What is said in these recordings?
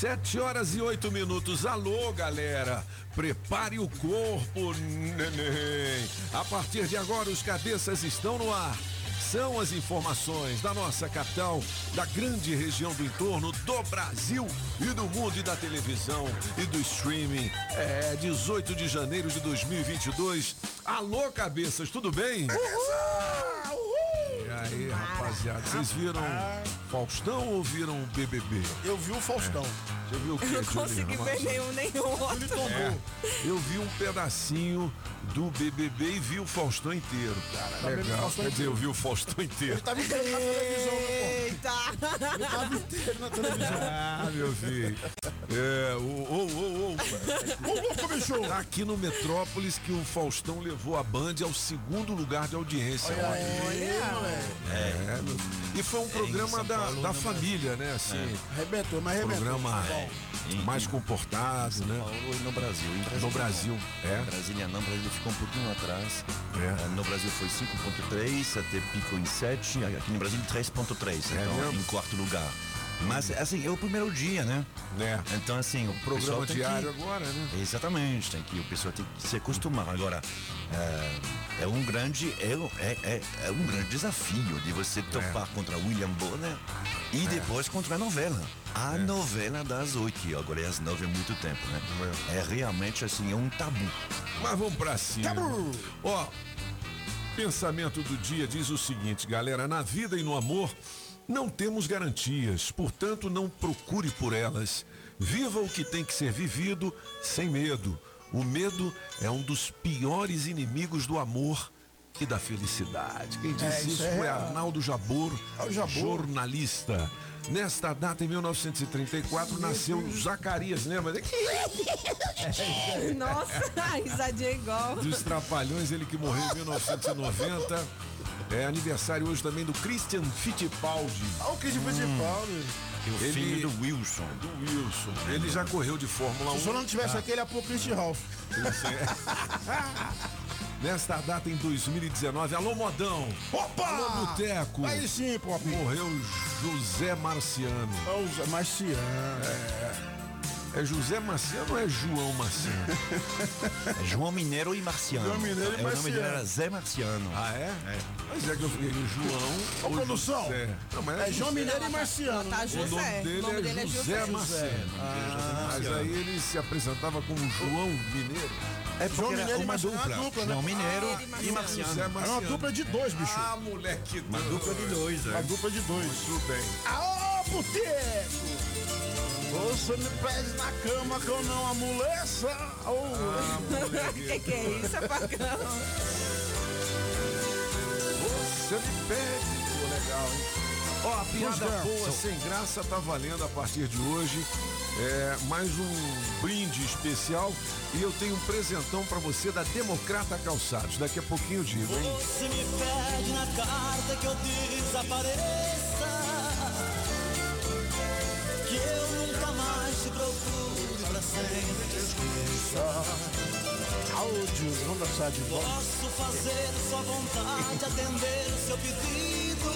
Sete horas e oito minutos. Alô, galera. Prepare o corpo, neném. A partir de agora, os cabeças estão no ar. São as informações da nossa capital, da grande região do entorno, do Brasil e do mundo e da televisão e do streaming. É 18 de janeiro de 2022. Alô, cabeças, tudo bem? E aí, rapaziada, vocês viram Faustão ou viram o BBB? Eu vi o Faustão. Você viu o quê, Eu não consegui Juliana? ver nenhum nem Ele outro. É, eu vi um pedacinho do BBB e vi o Faustão inteiro, cara. Tá vendo o Legal. Faustão Quer dizer, eu vi o Faustão inteiro. Ele tava inteiro na televisão, né, Eita! pô? Ele tava inteiro na televisão. Ah, meu filho. É, ô, ô, ô, ô. Ô, louco, bicho! Tá aqui no Metrópolis que o Faustão levou a Band ao segundo lugar de audiência. Olha Olha. aí, moleque. É, meu- e foi um programa da, da família, né? Assim, Arrebentou, mas arrebentou. programa Bom, mais comportado, né? Paulo e no Brasil. Em Brasília, No Brasil, é. Brasília não, Brasília ficou um pouquinho atrás. É. Eh, No Brasil foi 5.3, até pico em 7, aqui no Brasil 3.3, É então mesmo? em quarto lugar. Mas assim, é o primeiro dia, né? Né? Então assim, o Programa diário que... agora, né? Exatamente, tem que, o pessoal tem que se acostumar. Agora, é, é um grande, é, é, é, é um grande desafio de você topar contra William Bonner e depois contra a novela. A novela das oito, agora é às nove é muito tempo, né? É realmente assim, é um tabu. Mas vamos pra cima. Tabu. Ó, pensamento do dia diz o seguinte, galera: na vida e no amor não temos garantias, portanto não procure por elas. Viva o que tem que ser vivido sem medo. O medo é um dos piores inimigos do amor e da felicidade. Quem diz É, isso isso é foi real. Arnaldo Jabor, É Jabor. jornalista. Nesta data, em 1934, nasceu Zacarias, lembra? Nossa, a risadinha é igual. dos Trapalhões, ele que morreu em 1990. É aniversário hoje também do Christian Fittipaldi, Olha o principal, né? É o Ele- filho do Wilson. do Wilson. Ele já correu de Fórmula 1. Se o não tivesse aqui, ele ia pôr Christian Ralph. Nesta data, em 2019, alô Modão. Opa! Alô Boteco. Aí sim, pô. Morreu José Marciano. O Marciano. É José Marciano ou é João Marciano? É João Mineiro e Marciano. João Mineiro e É, O nome dele Marciano. era Zé Marciano. Ah, é? É. Mas é que eu falei João. Ô, produção. José. Não, mas É João Mineiro e Marciano. Tá O nome José. dele, O nome dele é é José José. Marciano. Ah, mas aí ele se apresentava como João Mineiro. É João Mineiro e uma Marciano é dupla. uma dupla, né? João Mineiro Ah, e Marciano. Marciano. José É uma Marciano. dupla de dois, bicho. Ah, moleque. Uma dupla de dois, Uma é. dupla de dois. Tudo bem. Aô, boteco! Você me pede na cama que eu não amoleça. Ô, O que, que é isso, apagão? Você me pede. Pô, legal, hein? Ó, a piada ver. boa, sem graça, tá valendo a partir de hoje. É mais um brinde especial e eu tenho um presentão pra você da Democrata Calçados. Daqui a pouquinho eu digo, hein? Você me pede na carta que eu desapareça procure pra sempre te esqueça áudio, vamos dançar de volta. Posso fazer sua vontade, atender seu pedido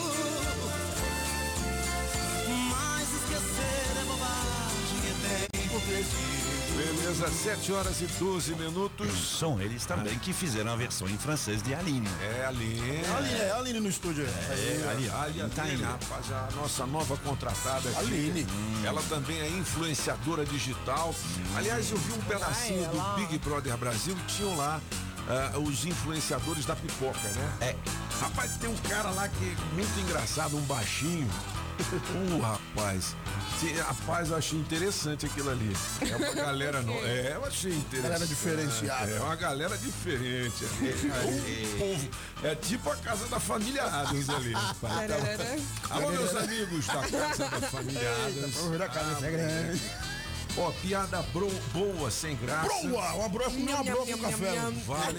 Mas esquecer é bobagem, é tempo perdido Beleza, 7 horas e 12 minutos. São eles também que fizeram a versão em francês de Aline. É, Aline. Aline, é Aline no estúdio. É, ali, Ali, ali, tá Aline, aí. rapaz, a nossa nova contratada aqui. Aline. Ela também é influenciadora digital. Aliás, eu vi um pedacinho do. Big Brother Brasil e tinham lá ah, os influenciadores da pipoca, né? É. Rapaz, tem um cara lá que é muito engraçado, um baixinho. Uh, rapaz. Rapaz, eu achei interessante aquilo ali. É uma galera não. É, eu achei interessante. Galera diferenciada. É uma galera diferente ali. O povo. É tipo a casa da família Adams ali. rapaz. Alô, meus amigos da casa da família Adams. Vamos ver a casa é grande. Ó, piada bro- boa, sem graça. Broa, uma broa com uma broa com café. nham. Vale.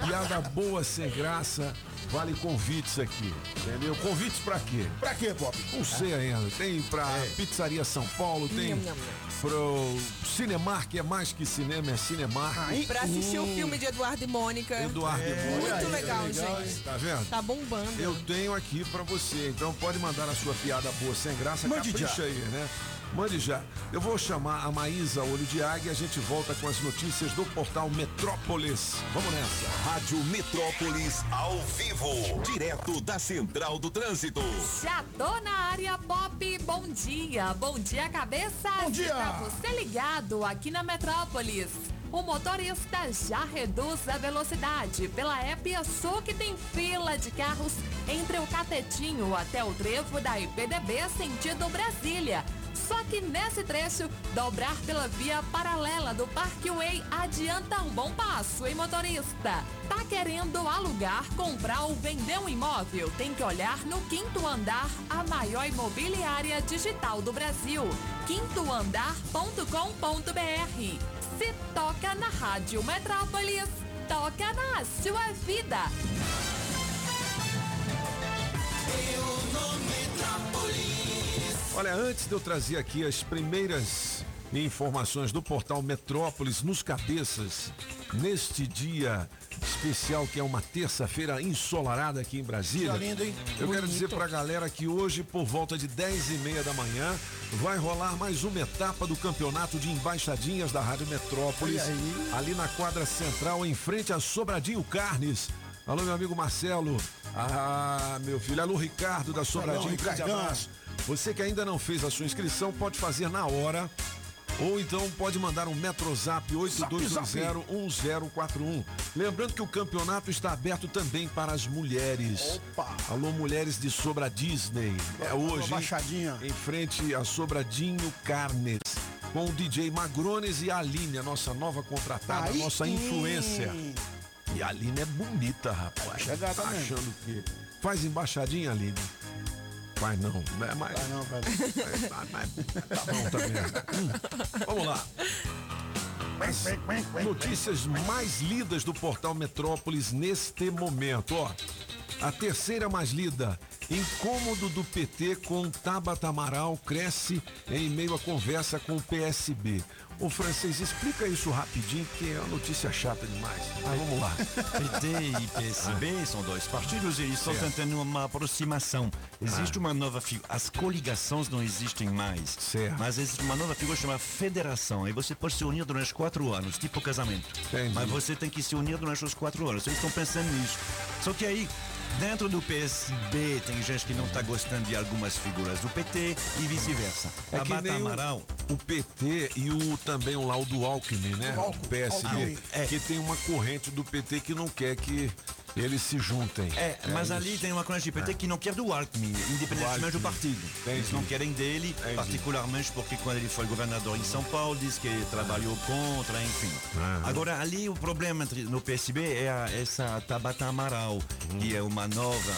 Piada boa, sem graça. Vale convites aqui. Entendeu? Convites pra quê? Pra quê, Pop? Não sei ainda. Tem pra Pizzaria São Paulo, tem Nham, nham, nham. pro Cinemar, que é mais que cinema, é Cinemar. Aí, Pra assistir o filme de Eduardo e Mônica. Eduardo É, Moura. Muito aí, legal, legal, gente. Tá vendo? Tá bombando. Eu tenho aqui pra você, então pode mandar a sua piada boa sem graça, Mande capricha já. aí, né? Mande já. Eu vou chamar a Maísa Olho de Águia e a gente volta com as notícias do portal Metrópolis. Vamos nessa. Rádio Metrópolis ao vivo, direto da Central do Trânsito. Já tô na área pop, bom dia, bom dia cabeça. Bom dia. Pra você ligado aqui na Metrópolis. O motorista já reduz a velocidade pela Epiaçu que tem fila de carros entre o Catetinho até o trevo da IPDB sentido Brasília. Só que nesse trecho, dobrar pela via paralela do Parkway adianta um bom passo, hein, motorista? Tá querendo alugar, comprar ou vender um imóvel? Tem que olhar no quinto andar, a maior imobiliária digital do Brasil. quintoandar.com.br. Se toca na Rádio Metrópolis, toca na sua vida. Olha, antes de eu trazer aqui as primeiras informações do portal Metrópolis nos cabeças, neste dia especial que é uma terça-feira ensolarada aqui em Brasília. Lindo, hein? Eu quero Bonito. dizer pra galera que hoje, por volta de 10 e meia da manhã, vai rolar mais uma etapa do campeonato de embaixadinhas da Rádio Metrópolis, ali na quadra central, em frente a Sobradinho Carnes. Alô, meu amigo Marcelo. Ah, meu filho. Alô, Ricardo da Sobradinho. Um grande abraço. Você que ainda não fez a sua inscrição, pode fazer na hora. Ou então pode mandar um Metrozap 82201041. Lembrando que o campeonato está aberto também para as mulheres. Opa! Alô, mulheres de Sobra Disney. É hoje. baixadinha. Em frente a Sobradinho Carnes. Com o DJ Magrones e a Aline, a nossa nova contratada, a Aí nossa influência. E a Aline é bonita, rapaz. Chegar tá também. achando que. Faz embaixadinha, Aline. Faz não. É, mas, Vai não, vai. é, mas- mas tá bom também. Hum, Vamos lá. As notícias mais lidas do portal Metrópolis neste momento, ó. A terceira mais lida. Incômodo do PT com Tabata Amaral cresce em meio à conversa com o PSB. Ô francês, explica isso rapidinho, que é uma notícia chata demais. Mas vamos lá. PT e PSB são dois partidos e eles estão Certo. tentando uma aproximação. Existe uma nova figura. As coligações não existem mais. Certo. Mas existe uma nova figura chamada federação. E você pode se unir durante quatro anos, tipo casamento. Entendi. Mas você tem que se unir durante os quatro anos. Eles estão pensando nisso. Só que aí, dentro do PSB, tem gente que não está gostando de algumas figuras do PT e vice-versa. É que Tabata nem o, Amaral. o PT e o também o lá o do Alckmin, né? O O Alckmin, PSD. Alckmin. É. Que tem uma corrente do PT que não quer que eles se juntem. É, mas isso. ali tem uma corrente de PT que não quer do Alckmin, independentemente do partido. Eles Entendi. não querem dele, Entendi. particularmente porque quando ele foi governador em São Paulo, disse que trabalhou contra, enfim. Aham. Agora, ali o problema no PSB é a- essa Tabata Amaral, que é uma nova.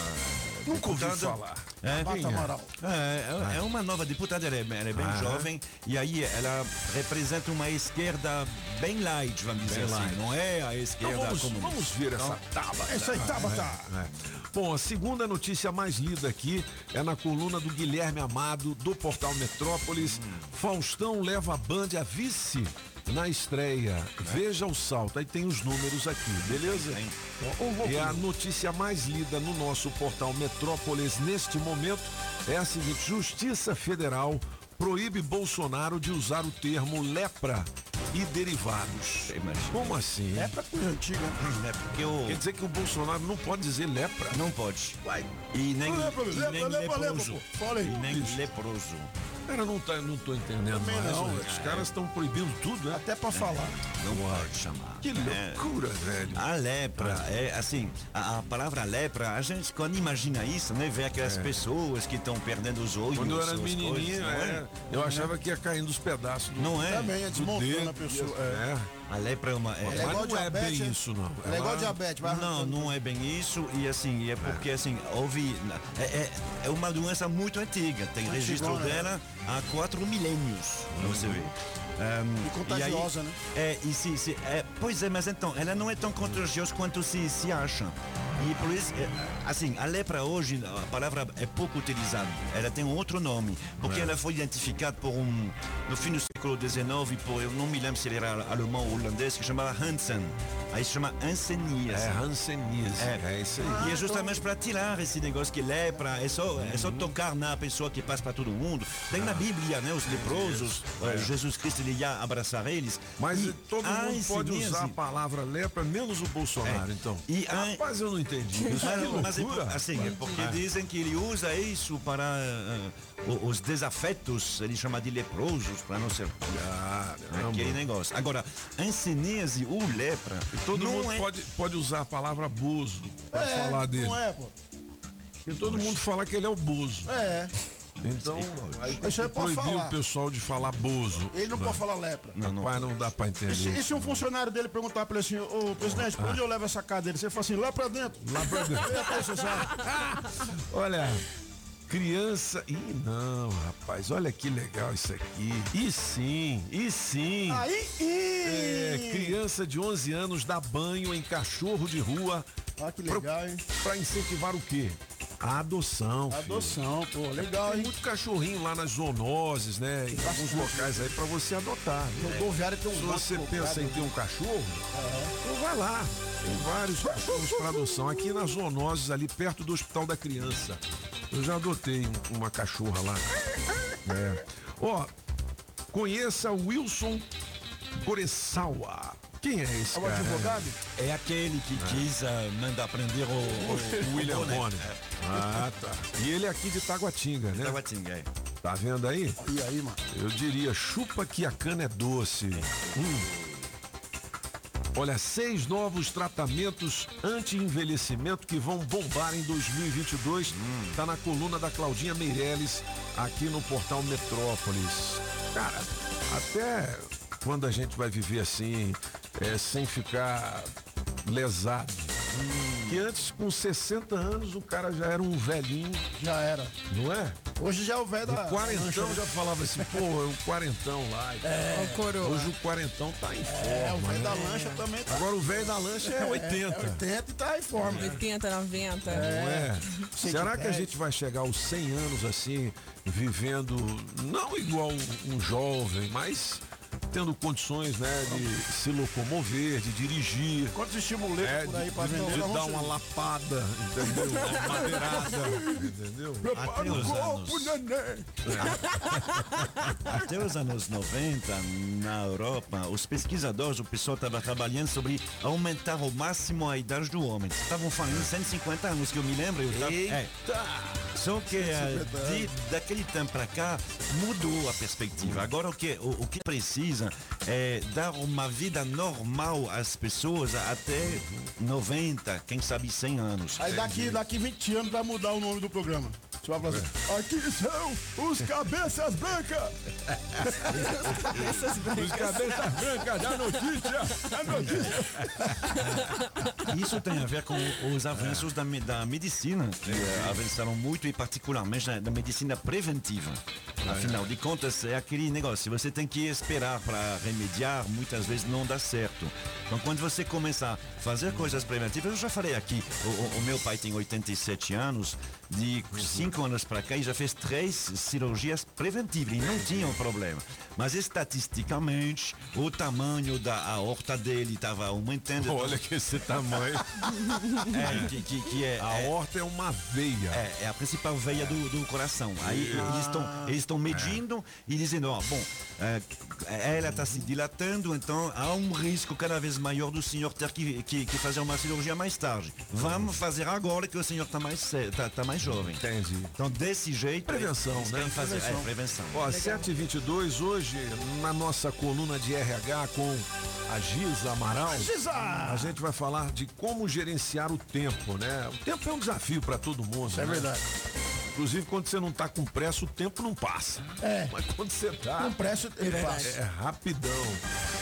Nunca ouvi falar. É, Bata Amaral. é, é- é uma nova deputada, ela é, ela é bem Ah. jovem e aí ela representa uma esquerda bem light, vamos dizer Bem assim. light. Não é a Então esquerda vamos, como vamos ver essa tábua. Essa aí, Tabata. É. Bom, a segunda notícia mais lida aqui é na coluna do Guilherme Amado, do portal Metrópolis. Faustão leva a Band a vice na estreia. Veja o salto. Aí tem os números aqui, beleza? E a notícia mais lida no nosso portal Metrópolis neste momento é a seguinte: Justiça Federal proíbe Bolsonaro de usar o termo lepra e derivados. Imagina. Como assim? É pra coisa antiga. É porque o... Quer dizer que o Bolsonaro não pode dizer lepra? Não pode. E nem, Lepra, e lepra, nem lepra, lepra, leproso. pô. Fala aí. E nem leproso. Cara, não, tá, não tô entendendo Também mais. não, né? Os caras estão proibindo tudo, né? Até pra falar. Não pode chamar. Que É. loucura, velho. A lepra, é assim, a, a palavra lepra, a gente quando imagina isso, né, vê aquelas pessoas que estão perdendo os olhos. É. Quando eu era menininho, coisas, não é, eu achava que ia caindo os pedaços do, Não é? Também, é do desmontando dedo. a pessoa. É. É. A lepra é uma. é- É Mas igual não é diabetes, bem é? isso, não. É igual Ela- diabetes, vai Não, não é bem isso e assim, é porque assim, houve. É, é, é uma doença muito antiga, tem registro né? dela há quatro milênios, você vê. Um, E contagiosa, aí- né? É, e se, se- é, pois é, mas então, ela não é tão contagiosa quanto se, se acha. E por isso, é, assim, a lepra hoje, a palavra é pouco utilizada. Ela tem um outro nome, porque ela foi identificada por um, no fim do século XIX, por, eu não me lembro se ele era alemão ou holandês, que chamava Hansen. Aí se chama Hanseníase. É Hanseníase. É. É, isso aí. E é justamente para tirar esse negócio que lepra, é só, é só tocar na pessoa que passa para todo mundo. Tem na Bíblia, né, os leprosos, Jesus Cristo ele ia abraçar eles. Mas E todo mundo pode mesmo- usar a palavra lepra, menos o Bolsonaro, É. então. E há- Rapaz, eu não entendi. Isso Mas, que mas é, assim, é porque dizem que ele usa isso para o- os desafetos, ele chama de leprosos, para não ser Ah, caramba. aquele negócio. Agora, anseníase ou lepra, Todo não mundo é... pode, pode usar a palavra bozo pra É, falar dele. Não é, pô. Porque todo mundo fala que ele é o bozo. É. Então, aí tem que proibir falar. o pessoal de falar bozo. Ele não pode falar lepra. Não, não. Rapaz, não dá pra E se, entender. e se um funcionário dele perguntar pra ele assim, ô presidente, pra onde eu levo essa cadeira? Você fala assim, lá pra dentro. Lá pra dentro. Olha, criança. Ih, não, rapaz, olha que legal isso aqui. E sim, e sim. Aí, É, criança de 11 anos dá banho em cachorro de rua Olha que legal, hein? pra incentivar o quê? A adoção. filho. Adoção, pô, legal, Tem hein? muito cachorrinho lá nas zoonoses, né? Em alguns locais aí pra você adotar. né? Rodoviária tem um Se você pensa em ter um cachorro, então vai lá. Tem vários cachorros para adoção. Aqui nas zoonoses, ali perto do Hospital da Criança. Eu já adotei um- uma cachorra lá. É. Ó, conheça o Wilson Coressawa. Quem é esse É o cara? advogado? É aquele que quis ah, mandar prender o, o, O William Bonner. Bonner. Ah, tá. E ele é aqui de Taguatinga, né? Taguatinga, é. Tá vendo aí? E aí, mano? Eu diria, chupa que a cana é doce. Hum. Olha, seis novos tratamentos anti-envelhecimento que vão bombar em 2022. Tá na coluna da Claudinha Meirelles, aqui no portal Metrópolis. Cara, até quando a gente vai viver assim, é, sem ficar lesado. Que antes, com 60 anos, o cara já era um velhinho, Já era. não é? Hoje já é o velho da. O quarentão já falava assim, pô, é o quarentão lá. tal. Ô, coroa. Hoje o quarentão tá em forma. É, o velho né? da lancha também tá. Agora o velho da lancha é 80. É 80 e tá em forma. 80, 90. Não é? Cento e Será que a gente vai chegar aos 100 anos assim, vivendo não igual um, um jovem, mas tendo condições, né, de se locomover, de dirigir, Quantos estimuletos é, por aí de, pra de- vender? de dar uma lapada, entendeu? Uma madeirada, entendeu? Até os anos, neném. até os anos 90, na Europa, os pesquisadores, o pessoal estava trabalhando sobre aumentar ao máximo a idade do homem. Estavam falando em 150 anos, que eu me lembro. Eu tava, é. Só que eh, de, daquele tempo para cá mudou a perspectiva. Agora o que, o, o que precisa é dar uma vida normal às pessoas até 90, quem sabe 100 anos. Aí daqui, daqui 20 anos vai mudar o nome do programa. Você vai falar assim, aqui são os cabeças brancas. Os cabeças brancas da notícia! A notícia. Isso tem a ver com os avanços da, da medicina, que eh, avançaram muito e particularmente na, da medicina preventiva. Afinal de contas, é aquele negócio, se você tem que esperar para remediar, muitas vezes não dá certo. Então, quando você começa a fazer coisas preventivas, eu já falei aqui, o, o- o meu pai tem 87 anos, de 5 anos para cá, e já fez três cirurgias preventivas e não tinha um problema. Mas estatisticamente, o tamanho da aorta dele estava aumentando. Olha que esse tamanho. É, que, que, que é, A é, horta é uma veia. é, é a principal veia do, do coração. Aí eles estão eles estão medindo e dizendo, ó, bom, é, ela está se dilatando, então há um risco cada vez maior do senhor ter que, que, que fazer uma cirurgia mais tarde. Vamos fazer agora que o senhor está mais, tá, tá mais jovem. Entendi. Então, desse jeito. Prevenção, né? fazer. É, prevenção. Ó, 7 e 22 hoje, na nossa coluna de RH com a Giza Amaral, Giza! a gente vai falar de como gerenciar o tempo, né? O tempo é um desafio para todo mundo. É né? verdade. Inclusive, quando você não tá com pressa, o tempo não passa. É. Mas quando você tá. Com pressa, ele é, passa. É rapidão.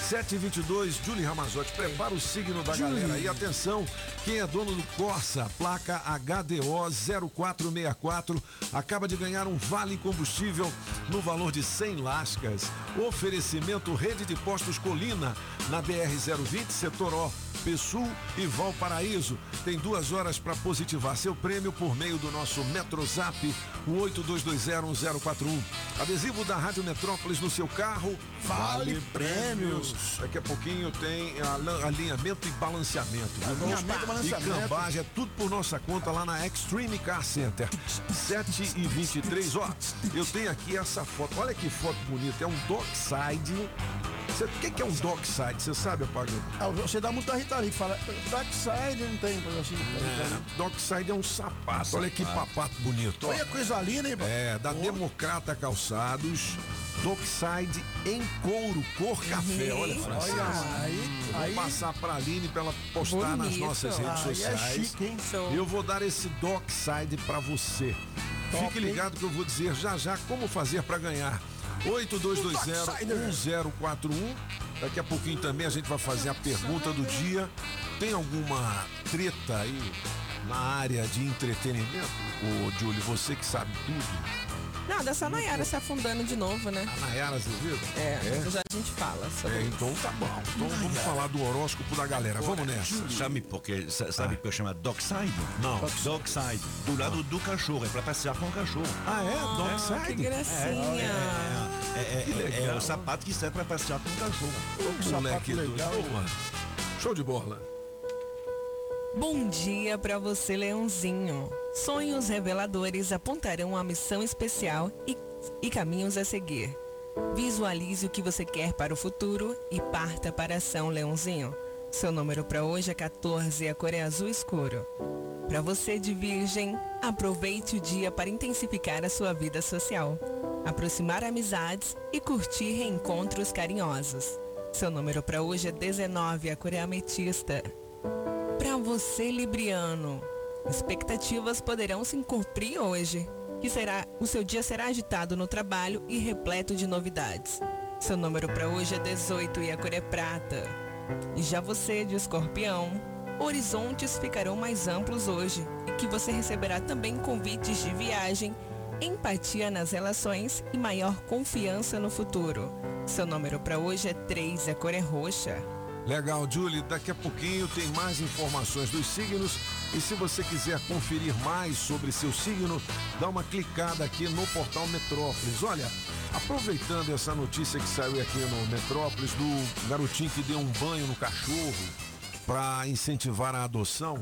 722, Julie Ramazotti, prepara o signo da galera. E atenção, quem é dono do Corsa, placa HDO 0464, acaba de ganhar um vale combustível no valor de 100 lascas. Oferecimento Rede de Postos Colina, na BR-020, setor O. Pessul e Valparaíso. Tem duas horas para positivar seu prêmio por meio do nosso Metrozap, o 82201041. Adesivo da Rádio Metrópolis no seu carro. Vale prêmios. Daqui a pouquinho tem alinhamento e balanceamento. Alinhamento e balanceamento. E cambagem, é tudo por nossa conta lá na Extreme Car Center. 7 e 23. Ó, eu tenho aqui essa foto. Olha que foto bonita. É um dockside. Cê- O que, que é um dockside? Você sabe, Apagão? Ah, Você dá muita Rita ali, fala, backside não tem, coisa assim. É, dockside é um sapato. Olha que papato bonito. ó. Olha coisa linda, hein? É, da Democrata Calçados. Dockside em couro, cor café. Olha, Francisco. Olha, aí, Eu vou aí, passar pra Aline pra ela postar nas Bonito. nossas redes aí é sociais. chique, hein? Eu vou dar esse dockside pra você. Top, Fique hein? ligado que eu vou dizer já já como fazer pra ganhar. 8220-1041. Daqui a pouquinho também a gente vai fazer a pergunta do dia. Tem alguma treta aí na área de entretenimento? Ô, Júlio, você que sabe tudo. Nada, essa Nayara se afundando de novo, né? A Nayara Azevedo? É, É? já a gente fala sobre É, então tá bom. Então vamos falar do horóscopo da galera. Vamos nessa. Sabe porque sa- sabe porque chama Dockside? Não. Dockside. Do lado do cachorro, é pra passear com o cachorro. Ah, é? Que Dockside? gracinha. É, é, é, é o sapato que serve pra passear com o cachorro. Que moleque sapato legal, doido. Boa. Show de bola. Bom dia pra você, Leãozinho. Sonhos reveladores apontarão a missão especial e, e caminhos a seguir. Visualize o que você quer para o futuro e parta para ação, Leãozinho. Seu número para hoje é 14 e a cor é azul escuro. Para você de Virgem, aproveite o dia para intensificar a sua vida social, aproximar amizades e curtir reencontros carinhosos. Seu número para hoje é 19 e a cor é ametista. Para você, Libriano, expectativas poderão se cumprir hoje, que será o seu dia será agitado no trabalho e repleto de novidades. Seu número para hoje é 18 e a cor é prata. E já você, de Escorpião, horizontes ficarão mais amplos hoje e que você receberá também convites de viagem, empatia nas relações e maior confiança no futuro. Seu número para hoje é 3 e a cor é roxa. Legal, Julie. Daqui a pouquinho tem mais informações dos signos. E se você quiser conferir mais sobre seu signo, dá uma clicada aqui no portal Metrópolis. Olha, aproveitando essa notícia que saiu aqui no Metrópolis do garotinho que deu um banho no cachorro para incentivar a adoção,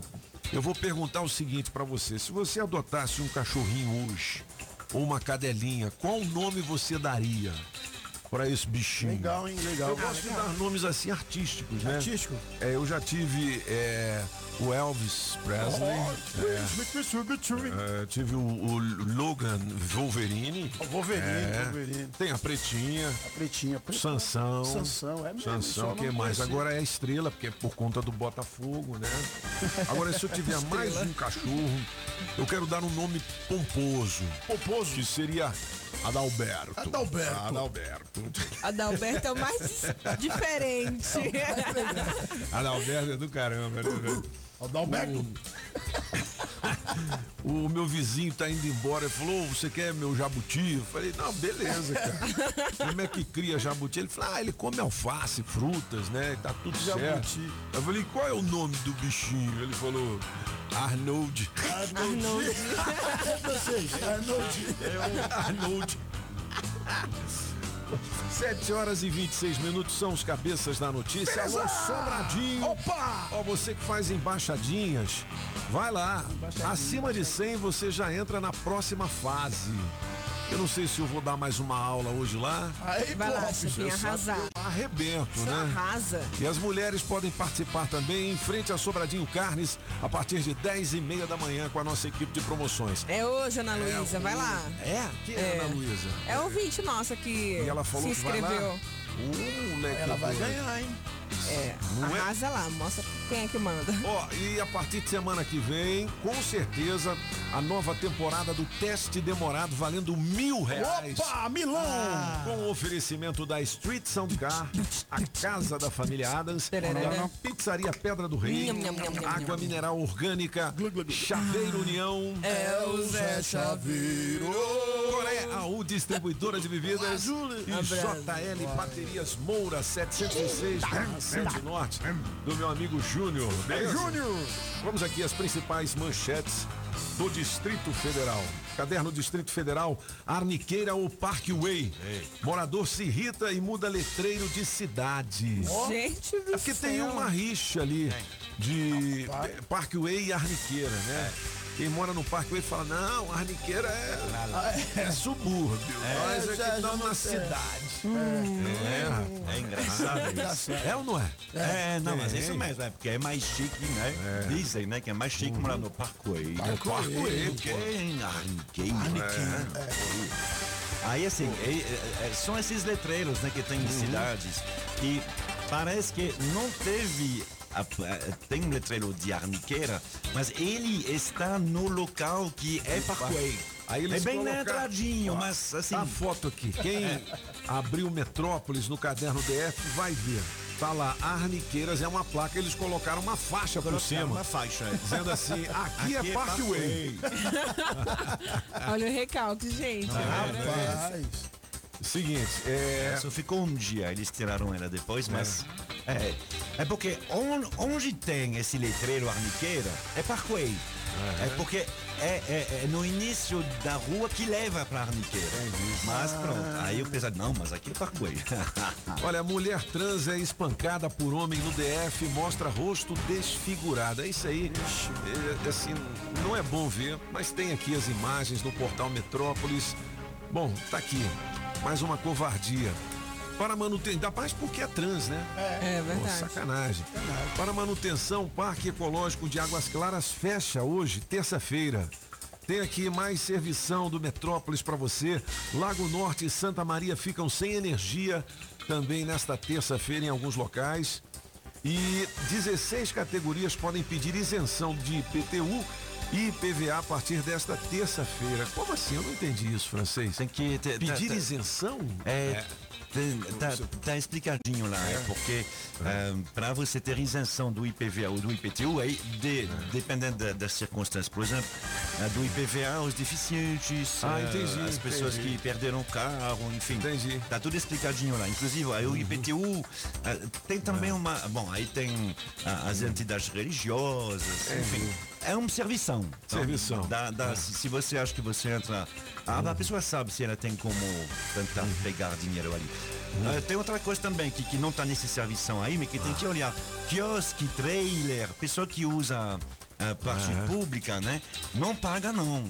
eu vou perguntar o seguinte para você: se você adotasse um cachorrinho hoje ou uma cadelinha, qual nome você daria para esse bichinho? Legal, hein? Legal. Eu gosto de dar nomes assim artísticos, né? Artístico? É, eu já tive é, o Elvis Presley, é, tive o, o Logan Wolverine, Wolverine, é, Wolverine. tem a Pretinha, A pretinha. pretinha. Sansão, Sansão, é mesmo, Sansão, que mais? Agora é a estrela, porque é por conta do Botafogo, né? Agora, se eu tiver mais um cachorro, eu quero dar um nome pomposo. Pomposo? Que seria Adalberto. Adalberto. Adalberto. Adalberto é o mais diferente. Adalberto é do caramba, né, velho? Adalberto. O meu vizinho tá indo embora, ele falou, "Ô, você quer meu jabuti? Eu falei, não, beleza, cara. Como é que cria jabuti? Ele falou, ah, ele come alface, frutas, né? Tá tudo certo. Jabuti. Eu falei, qual é o nome do bichinho? Ele falou, Arnold. Arnold. Vocês, Arnold. Arnold. 7 horas e 26 minutos são os cabeças da notícia. Alô, Sobradinho. Opa! Ó, você que faz embaixadinhas, vai lá. Acima de 100 você já entra na próxima fase. Eu não sei se eu vou dar mais uma aula hoje lá. Aí, Vai lá, pô, Eu só arrasar. Arrebento, Você né? arrasa. E as mulheres podem participar também em frente a Sobradinho Carnes a partir de 10 e meia da manhã com a nossa equipe de promoções. É hoje, Ana Luísa, vai lá. É? Quem é, É. Ana Luísa? É ouvinte nossa que E ela falou se que vai lá? inscreveu. Uh, moleque Ela vai ganhar, hein? É, Não é? arrasa lá, mostra quem é que manda. Ó, e a partir de semana que vem, com certeza, a nova temporada do teste demorado valendo mil reais. Opa, Milão! Com o oferecimento da Street Soundcar, a casa da família Adams, Tereré. Pizzaria Pedra do Rei, Nham, nham, nham, nham, Água. Mineral Orgânica, Chaveiro União, É o Zé Chaveiro. Coré, AU Distribuidora de Bebidas e. JL Baterias Moura 706 Centro Norte do meu amigo Júnior. beleza? Júnior! Vamos aqui às principais manchetes do Distrito Federal. Caderno Distrito Federal, Arniqueira ou Parkway. Morador se irrita e muda letreiro de cidade. Gente do É porque céu. tem uma rixa ali de Parkway e Arniqueira, né? Quem mora no Parkway fala, não, Arniqueira é, é subúrbio. Nós é que estamos na cidade. É engraçado isso. É ou não é? É, não, mas é isso mesmo, é porque é mais chique, né? Dizem, né, que é mais chique morar no Parkway. No Parkway, porque é Arniqueira. É. Aí, assim, é- é- são esses letreiros, né, que tem em cidades. E parece que não teve... tem um letreiro de Arniqueira, mas ele está no local que é Parkway. Aí eles é bem na colocaram- entradinho, mas assim... Tá a foto aqui. Quem abriu Metrópolis no caderno DF vai ver. Tá lá, Arniqueiras é uma placa, eles colocaram uma faixa por cima. uma faixa. é. Dizendo assim, aqui, Aqui é é Parkway. Olha o recalque, gente. Rapaz. Seguinte, é. Só ficou um dia, eles tiraram ela depois, mas. É, é porque on- onde tem esse letreiro Arniqueira é Parkway. É porque é, é- é no início da rua que leva pra Arniqueira. Mas pronto, aí eu pensei, não, mas aqui é Parkway. Olha, mulher trans é espancada por homem no DF, mostra rosto desfigurado. É isso aí, é, assim, não é bom ver, mas tem aqui as imagens no portal Metrópolis. Bom, tá aqui, mais uma covardia. Para manutenção, ainda mais porque é trans, né? É Pô, verdade. sacanagem. Para manutenção, o Parque Ecológico de Águas Claras fecha hoje, terça-feira. Tem aqui mais servição do Metrópolis para você. Lago Norte e Santa Maria ficam sem energia também nesta terça-feira em alguns locais. E 16 categorias podem pedir isenção de IPTU e IPVA a partir desta terça-feira. Como assim? Eu não entendi isso, francês. Tem que Pedir tá- isenção? É, tem- tá, tá explicadinho lá, é, porque para você ter isenção do IPVA ou do IPTU, aí de- dependendo da- das circunstâncias, por exemplo, ah, do IPVA, os deficientes, Ah, ah, entendi, as pessoas entendi. que perderam o carro, enfim. Entendi. Tá tudo explicadinho lá. Inclusive, aí o IPTU ah, tem também uma. Bom, aí tem ah, as entidades religiosas, enfim. É uma servição. Então, Servição. dá- dá- se, se você acha que você entra. Ah, a pessoa sabe se ela tem como tentar pegar dinheiro ali. Ah, tem outra coisa também que, que não está nesse servição aí, mas que tem que olhar. Quiosque, trailer, pessoa que usa a parte pública, né? Não paga não.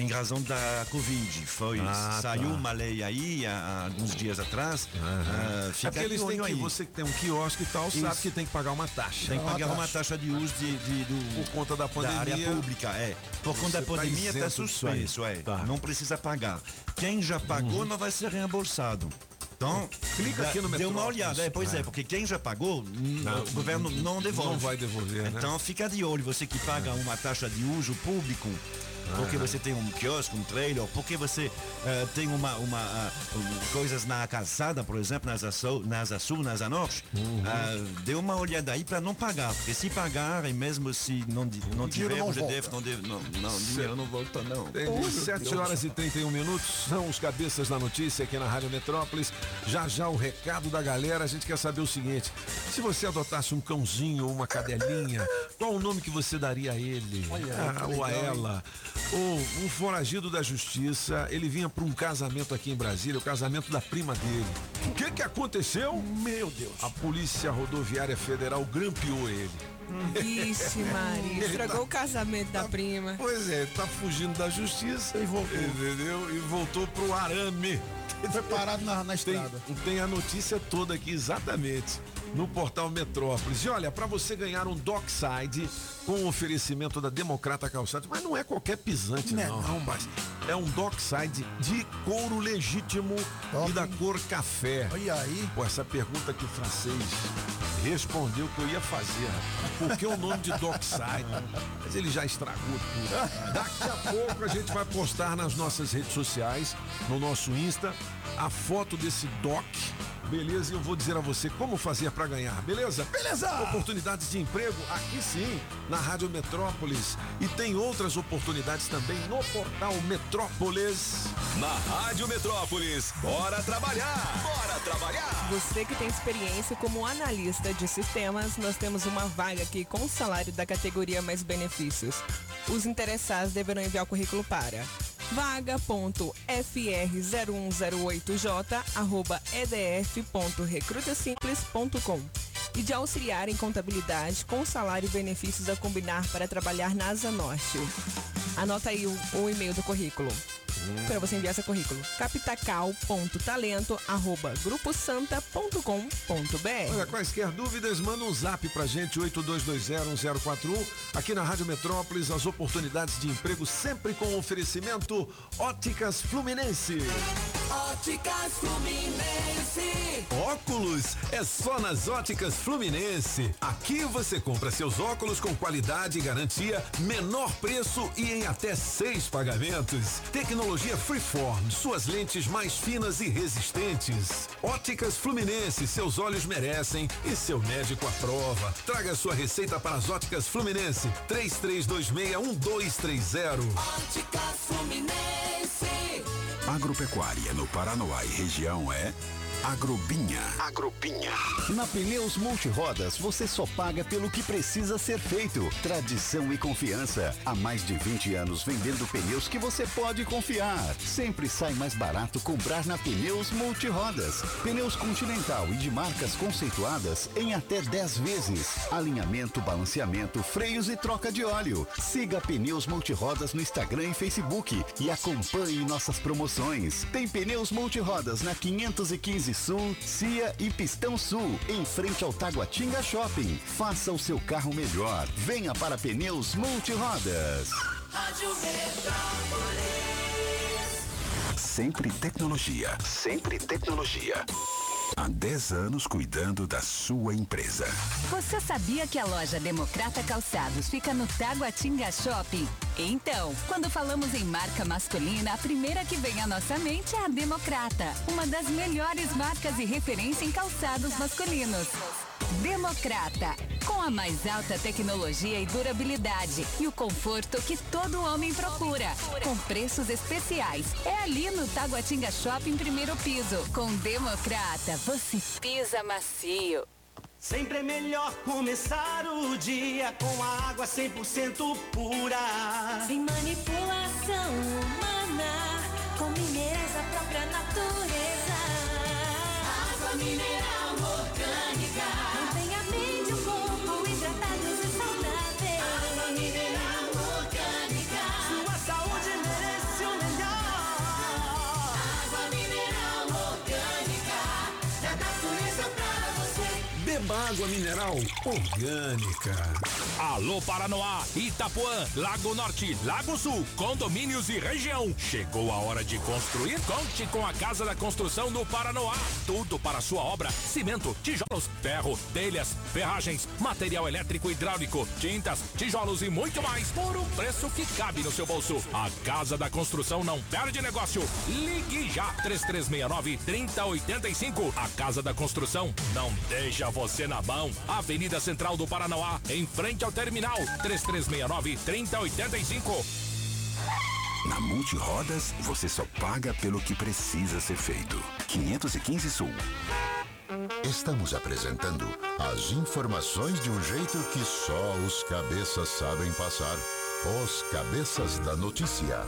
Em razão da Covid. Foi, Ah, saiu tá. uma lei aí há, alguns dias atrás. Ah, É fica porque eles têm que, aí. você que tem um quiosque e tal, sabe Isso. que tem que pagar uma taxa. Tem que pagar uma taxa de uso de, de- do, Por conta da da área pandemia. pública, é. Por conta da Você tá pandemia está aí. suspenso, é. Tá. Uhum. Não precisa pagar. Quem já pagou não vai ser reembolsado. Então, Clica dá- aqui no Dê uma Metrópolis. olhada, é, pois é. É. porque quem já pagou, Não, o governo não devolve. não vai devolver, né? Então fica de olho, você que paga uma taxa de uso público, porque você tem um quiosque, um trailer, porque você eh, tem uma, uma ah, um, coisas na calçada, por exemplo, nas Sul, nas Sul, nas Norte, Uhum. ah, dê uma olhada aí para não pagar, porque se pagar e mesmo se não, não tiver não o GDF, não, deve, não, não, dinheiro não volta não. Entendi. 7 horas e 31 minutos são os cabeças da notícia aqui na Rádio Metrópolis. Já já o recado da galera. A gente quer saber o seguinte: se você adotasse um cãozinho ou uma cadelinha, qual o nome que você daria a ele? Ah, ou a ela? Um, um foragido da justiça, ele vinha para um casamento aqui em Brasília, o casamento da prima dele. O que que aconteceu? Meu Deus. A Polícia Rodoviária Federal grampeou ele. Vixe, Maria. Estragou o casamento da prima. Pois é, tá fugindo da justiça e voltou. Entendeu? E voltou pro arame. Foi parado na, na Tem, estrada. tem a notícia toda aqui, exatamente, no portal Metrópolis. E olha, para você ganhar um Dockside com oferecimento da Democrata Calçados, mas não é qualquer pisante, Não é não, não, rapaz. É um Dockside de couro legítimo Top, e da cor café. Olha aí. Pô, essa pergunta que o francês respondeu que eu ia fazer. rapaz. Por que o nome de Dockside? Mas ele já estragou tudo. Daqui a pouco a gente vai postar nas nossas redes sociais, no nosso Insta, a foto desse doc. Beleza? E eu vou dizer a você como fazer para ganhar, beleza? Beleza! Oportunidades de emprego aqui sim, na Rádio Metrópolis. E tem outras oportunidades também no portal Metrópolis. Na Rádio Metrópolis, bora trabalhar! Bora trabalhar! Você que tem experiência como analista de sistemas, nós temos uma vaga aqui com salário da categoria mais benefícios. Os interessados deverão enviar o currículo para vaga.fr0108j@edf.recrutasimples.com e de auxiliar em contabilidade com salário e benefícios a combinar para trabalhar na Asa Norte. Anota aí o, o e-mail do currículo. Para você enviar seu currículo. capitacal.talento@gruposanta.com.br. Olha, quaisquer dúvidas, manda um zap pra gente, 82201041. Aqui na Rádio Metrópolis, as oportunidades de emprego sempre com oferecimento Óticas Fluminense. Óticas Fluminense. Óculos é só nas Óticas Fluminense. Aqui você compra seus óculos com qualidade e garantia, menor preço e em até seis pagamentos. Tecnologia Freeform, suas lentes mais finas e resistentes. Óticas Fluminense, seus olhos merecem e seu médico aprova. Traga sua receita para as Óticas Fluminense, 33261230. Óticas Fluminense. Agropecuária no Paranoá e região é Agrobinha. Agrobinha. Na Pneus Multirodas, você só paga pelo que precisa ser feito. Tradição e confiança. Há mais de 20 anos vendendo pneus que você pode confiar. Sempre sai mais barato comprar na Pneus Multirodas. Pneus Continental e de marcas conceituadas em até 10 vezes. Alinhamento, balanceamento, freios e troca de óleo. Siga Pneus Multirodas no Instagram e Facebook e acompanhe nossas promoções. Tem Pneus Multirodas na 515 Sul, Cia e Pistão Sul, em frente ao Taguatinga Shopping. Faça o seu carro melhor. Venha para Pneus Multirodas. Rádio Metrópolis. Sempre tecnologia. Sempre tecnologia. Há 10 anos cuidando da sua empresa. Você sabia que a loja Democrata Calçados fica no Taguatinga Shopping? Então, quando falamos em marca masculina, a primeira que vem à nossa mente é a Democrata, uma das melhores marcas e referência em calçados masculinos. Democrata, com a mais alta tecnologia e durabilidade e o conforto que todo homem procura, com preços especiais. É ali no Taguatinga Shopping primeiro piso. Com Democrata, você pisa macio. Sempre é melhor começar o dia com a água 100% pura. Sem manipulação humana, com minerais da própria natureza. Mineral orgânica. Água mineral orgânica. Alô Paranoá, Itapuã, Lago Norte, Lago Sul, condomínios e região. Chegou a hora de construir? Conte com a Casa da Construção do Paranoá. Tudo para sua obra: cimento, tijolos, ferro, telhas, ferragens, material elétrico hidráulico, tintas, tijolos e muito mais por um preço que cabe no seu bolso. A Casa da Construção não perde negócio. Ligue já 3369 3085. A Casa da Construção não deixa você na mão. Avenida Central do Paranoá, em frente ao terminal 3369 3085. Na Multirodas, você só paga pelo que precisa ser feito. 515 Sul. Estamos apresentando as informações de um jeito que só os cabeças sabem passar. Os cabeças da notícia.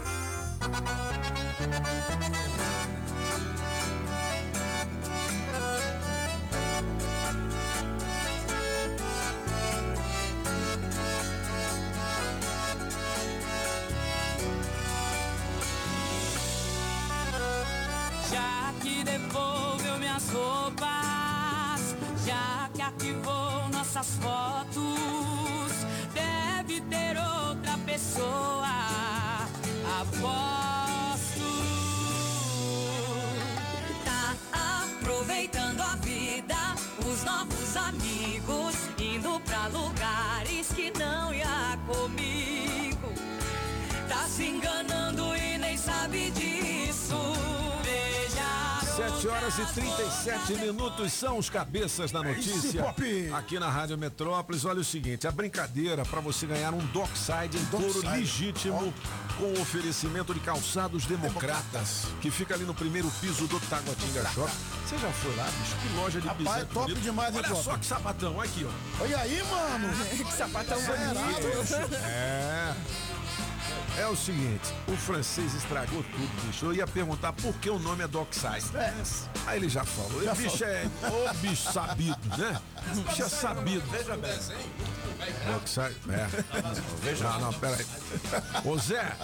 Que devolveu minhas roupas, já que arquivou nossas fotos, deve ter outra pessoa. Aposto. Tá aproveitando a vida, os novos amigos, indo pra lugares que não ia comigo. Tá se enganando 7 horas e 37 minutos são os cabeças da notícia. Aqui na Rádio Metrópolis, olha o seguinte: a brincadeira para você ganhar um dockside em couro legítimo com oferecimento de calçados democratas, que fica ali no primeiro piso do Taguatinga Shop. Você já foi lá, bicho? Que loja de Rapaz, bisão top bonito. demais, hein, Olha Copa? só que sapatão, olha aqui, ó. Olha aí, mano. que sapatão bonito. É. É o seguinte, o francês estragou tudo, bicho. Eu ia perguntar por que o nome é Dockside. Aí ele já falou. Já o bicho falou. é. Ô bicho sabido, né? O bicho é sabido. Veja bem. Dockside. É. Veja. Não, não, peraí. Ô Zé,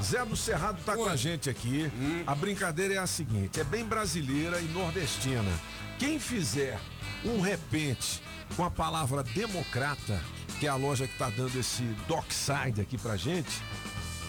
Zé do Cerrado tá com a gente aqui. A brincadeira é a seguinte: é bem brasileira e nordestina. Quem fizer um repente com a palavra democrata, que é a loja que tá dando esse dockside aqui pra gente,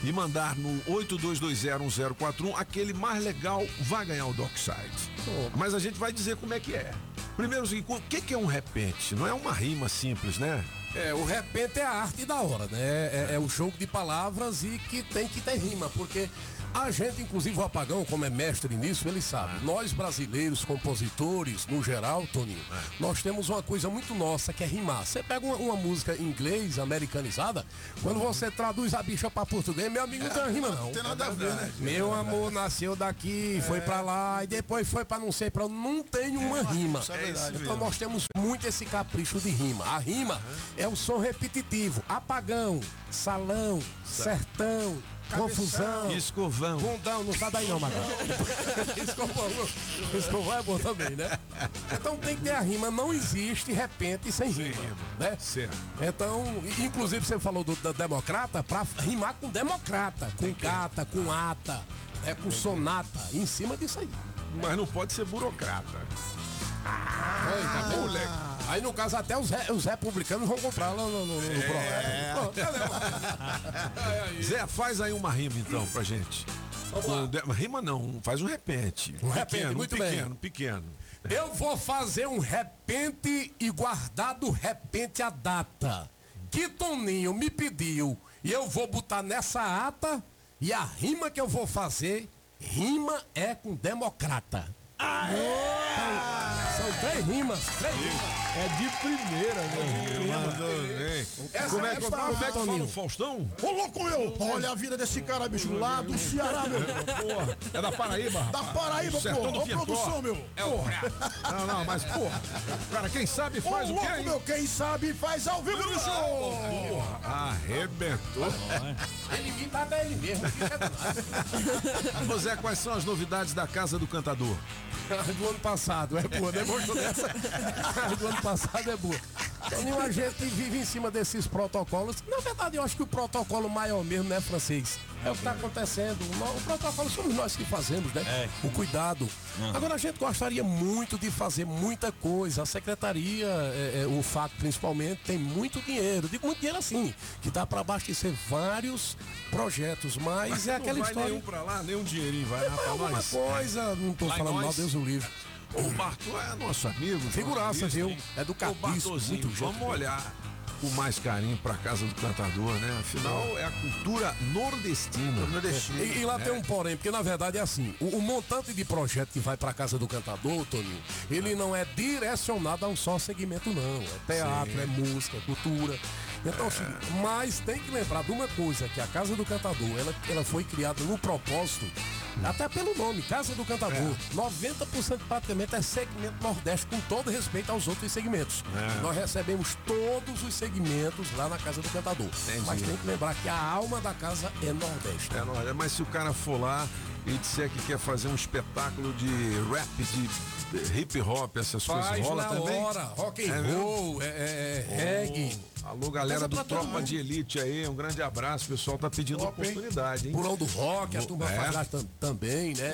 e mandar no 82201041, aquele mais legal vai ganhar o dockside. Mas a gente vai dizer como é que é. Primeiro, o que, que é um repente? Não é uma rima simples, né? É, o repente é a arte da hora, né? É, é o jogo de palavras e que tem que ter rima, porque a gente, inclusive o Apagão, como é mestre nisso, ele sabe. Nós brasileiros, compositores, no geral, Toninho, nós temos uma coisa muito nossa que é rimar. Você pega uma, uma música em inglês, americanizada, quando você traduz a bicha pra português, meu amigo, não tem uma rima, não. Não tem nada a ver, né? Meu amor nasceu daqui, foi pra lá e depois foi pra não sei pra onde. Não tem uma rima. isso é. Então nós temos muito esse capricho de rima. A rima é o som repetitivo. Apagão, salão, sertão, confusão. Escovão. Bundão, não sai daí não, Magal. Escovão, escovão é bom também, né? Então tem que ter a rima. Não existe repente sem rima, né? Certo. Então, inclusive você falou do, da democrata, pra rimar com democrata, com cata, com ata, é com sonata, em cima disso aí. Mas não pode ser burocrata. Aí, tá vendo? moleque. Aí no caso até os, re- os republicanos vão comprar lá no, no, no, no É. Pronto, cadê? Zé, faz aí uma rima então pra gente. Um Rima não, faz um repente. Um repente, pequeno, muito um bem. pequeno, pequeno. Eu vou fazer um repente e guardar do repente a data que Toninho me pediu e eu vou botar nessa ata e a rima que eu vou fazer, rima é com democrata. São três rimas, três rimas. É de primeira, meu. Mandou bem. Essa Como é, é que, como é que fala o Faustão? Ô, louco, meu! Olha a vida desse cara, bicho, lá do Ceará, meu. Porra, é da Paraíba, Da. Paraíba, pô. Ô, produção, meu. É o Não, não, mas porra. Cara, quem sabe Ô, faz o quê, louco, hein? meu. Quem sabe faz ao vivo no show. Porra, arrebentou. Ele imita até ele mesmo. Ô Zé, quais são as novidades da Casa do Cantador? do ano passado, é boa, né? Gostou dessa? do ano passado é boa. Toninho, a gente vive em cima desses protocolos. Na verdade, eu acho que o protocolo maior mesmo, né, francês? É o que está acontecendo. O protocolo somos nós que fazemos, né? O cuidado. Agora, a gente gostaria muito de fazer muita coisa. A secretaria, é, é, o FAC principalmente, tem muito dinheiro. Digo muito dinheiro assim, que dá para abastecer vários projetos. Mas, é não aquela vai história. nenhum pra lá, nem um dinheirinho vai lá pra Alguma nós. coisa, não em falando mal. Deus o livre. O Bartô é nosso amigo. Figuraça, viu? hein? Educadíssimo, muito vamos olhar com mais carinho pra Casa do Cantador, né? Afinal, é a cultura nordestina. E, e lá tem É. um porém, porque na verdade é assim, o, o montante de projeto que vai para casa do cantador, Toninho, ele não é direcionado a um só segmento não, é teatro, Sim. é música, é cultura. Então, assim, mas tem que lembrar de uma coisa, que a Casa do Cantador, ela, ela foi criada no propósito Até pelo nome, Casa do Cantador. 90% praticamente é segmento Nordeste, com todo respeito aos outros segmentos. É. Nós recebemos todos os segmentos lá na Casa do Cantador. Mas tem que lembrar que a alma da casa é Nordeste. É, não, é, mas se o cara for lá e disser que quer fazer um espetáculo de rap, de hip hop, essas Faz coisas, rola na também? hora, rock and mesmo? roll, é, é, é, reggae. Alô, galera do Tropa mundo. de Elite aí, um grande abraço. O pessoal tá pedindo Top, oportunidade, hein? Purão do rock, a turma É. faz lá tam- também, né?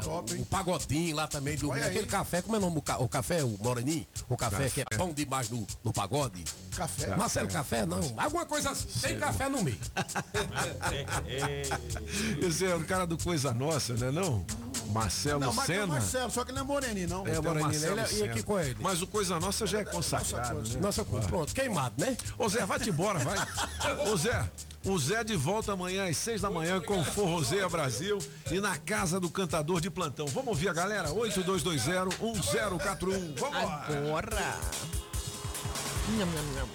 Top, hein? O pagodinho lá também, do, aquele café, como é o nome? O, ca- o café, o moreninho? O café, que é bom demais no, no pagode. Café. Marcelo, café não. Alguma coisa assim. Tem café no meio. Esse é o cara do Coisa Nossa, né não? Marcelo Não, mas é Senna. Marcelo, só que ele não é moreninho, não. É, o Moreninho, Marcelo ele é- e aqui com ele? Mas o Coisa Nossa já é consagrado, né? Nossa, pronto, queimado, né? Ô Zé, vai-te embora, vai. Ô Zé, o Zé de volta amanhã às seis da manhã com Forrozeia Brasil e na casa do cantador de plantão. Vamos ouvir a galera? 8220-1041. Vamos lá. Agora. Nham, nham, nham.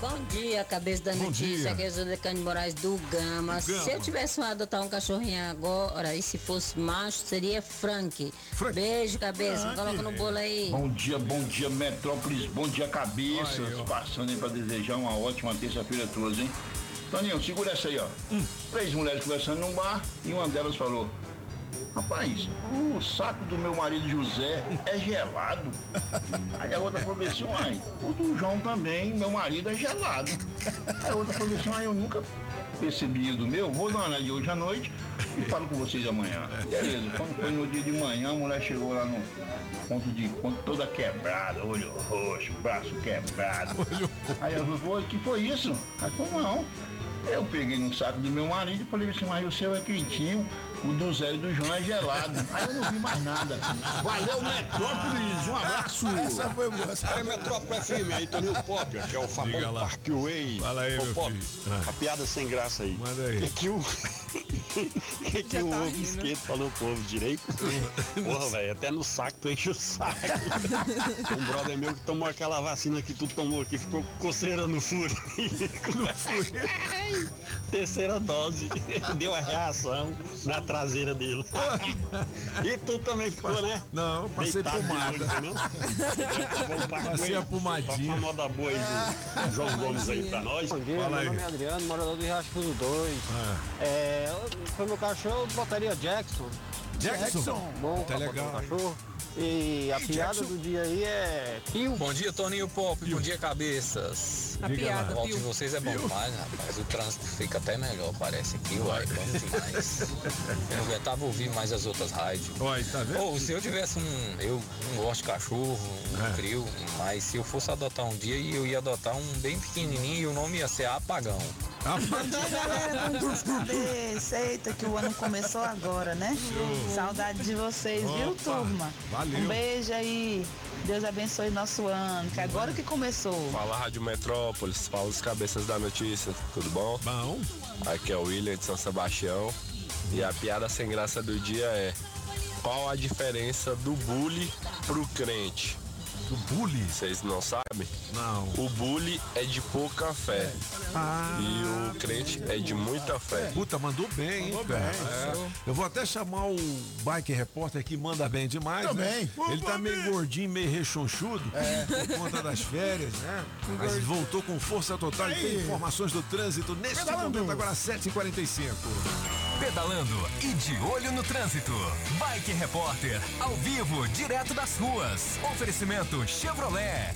Bom dia, cabeça da Bom notícia, aqui é José Cândido Moraes do Gama. Gama. Se eu tivesse um adotar um cachorrinho agora, e se fosse macho, seria Frank. Beijo, cabeça, coloca no bolo aí. Bom dia, bom dia, Metrópolis, bom dia, cabeças. Passando aí pra desejar uma ótima terça-feira a todos, hein? Toninho, segura essa aí, ó. Três mulheres conversando num bar e uma delas falou: Rapaz, o saco do meu marido José é gelado. Aí a outra falou assim: o do João também, meu marido é gelado. Aí a outra falou assim: eu nunca percebi do meu, vou dar uma olhada hoje à noite e falo com vocês amanhã. Beleza, quando foi no dia de manhã, a mulher chegou lá no ponto de ponto toda quebrada, olho roxo, braço quebrado. Aí eu falei, que foi isso? Aí falou, não. Eu peguei no saco do meu marido e falei assim, mas o seu é quentinho, o do Zé e do João é gelado. Aí eu não vi mais nada. Valeu, Metrópolis, um abraço. Essa foi boa. essa É. Metrópole FM aí, Toninho Pop, que é o famoso. Parkway. Fala aí, meu Pop, filho. Ah. A piada sem graça aí. Manda aí. É que o. que, que o ovo esquerdo falou pro ovo direito? Porra, velho, até no saco tu enche o saco. um brother meu que tomou aquela vacina que tu tomou aqui, ficou coceira no furo. no furo. Terceira dose. Deu a reação na traseira dele. e tu também ficou, né? Não, passei Deitado de pomada. não? Passei a pomadinha. Uma moda boa aí do João Gomes aí pra nós. Bom dia, Fala meu aí. nome é Adriano, morador do Riacho Fuso 2. É, foi meu cachorro, eu botaria Jackson. Jackson? Bom, Tá legal, cachorro. E a Ei, piada Jackson. do dia aí é Pio. Bom dia, Toninho Pop. Bom dia, cabeças. A Diga piada, A volta Pio. de vocês é bom demais, rapaz. O trânsito fica até melhor, parece aqui, uai. Bom demais. Eu não aguentava ouvir mais as outras rádios. Olha, tá vendo? Ou se eu tivesse um. Eu não gosto de cachorro, não É. crio, mas se eu fosse adotar um dia, eu ia adotar um bem pequenininho e o nome ia ser Apagão. Bom dia, galera. Bom dia, os cabeça. Eita, que o ano começou agora, né? Saudade de vocês, viu, Opa, turma? valeu. Um beijo aí. Deus abençoe nosso ano, que agora que começou. Fala Rádio Metrópolis, fala os cabeças da notícia, tudo bom? Bom. Aqui é o William de São Sebastião e a piada sem graça do dia é qual a diferença do bully pro crente? Do bully? Vocês não sabem? Não. O bully é de pouca fé e o crente é de muita fé. Puta, mandou bem, hein, Mandou bem. É. Eu vou até chamar o Bike Repórter que manda bem demais. Também. Né? Ele tá meio gordinho, meio rechonchudo por conta das férias, né? Mas voltou com força total e tem informações do trânsito neste Pedalando. momento, agora 7h45. Pedalando e de olho no trânsito. Bike Repórter, ao vivo, direto das ruas. Oferecimento Chevrolet.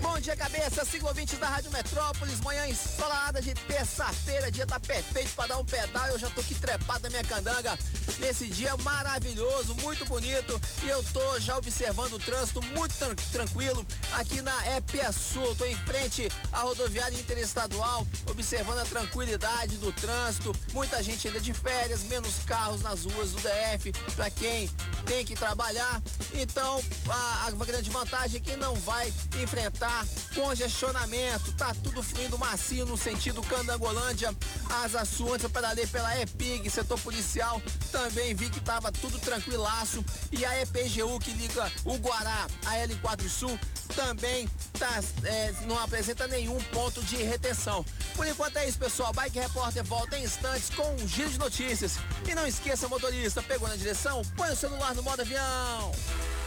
Bom dia, cabeça, siga ouvintes da Rádio Metrópolis, manhã ensolarada de terça-feira, dia tá perfeito pra dar um pedal, eu já tô aqui trepado na minha candanga, nesse dia maravilhoso, muito bonito, e eu tô já observando o trânsito muito tran- tranquilo aqui na EPA Sul, tô em frente à rodoviária interestadual, observando a tranquilidade do trânsito, muita gente ainda de férias, menos carros nas ruas do DF, pra quem tem que trabalhar, então a, a grande vantagem é que não vai enfrentar congestionamento, tá tudo fluindo macio no sentido Candangolândia, Asa Sul, antes eu pedalei pela EPIG, setor policial, também também vi que tava tudo tranquilaço. E a EPGU que liga o Guará a L4 Sul também tá, é, não apresenta nenhum ponto de retenção. Por enquanto é isso, pessoal. Bike Repórter volta em instantes com um giro de notícias. E não esqueça, motorista, pegou na direção? Põe o celular no modo avião.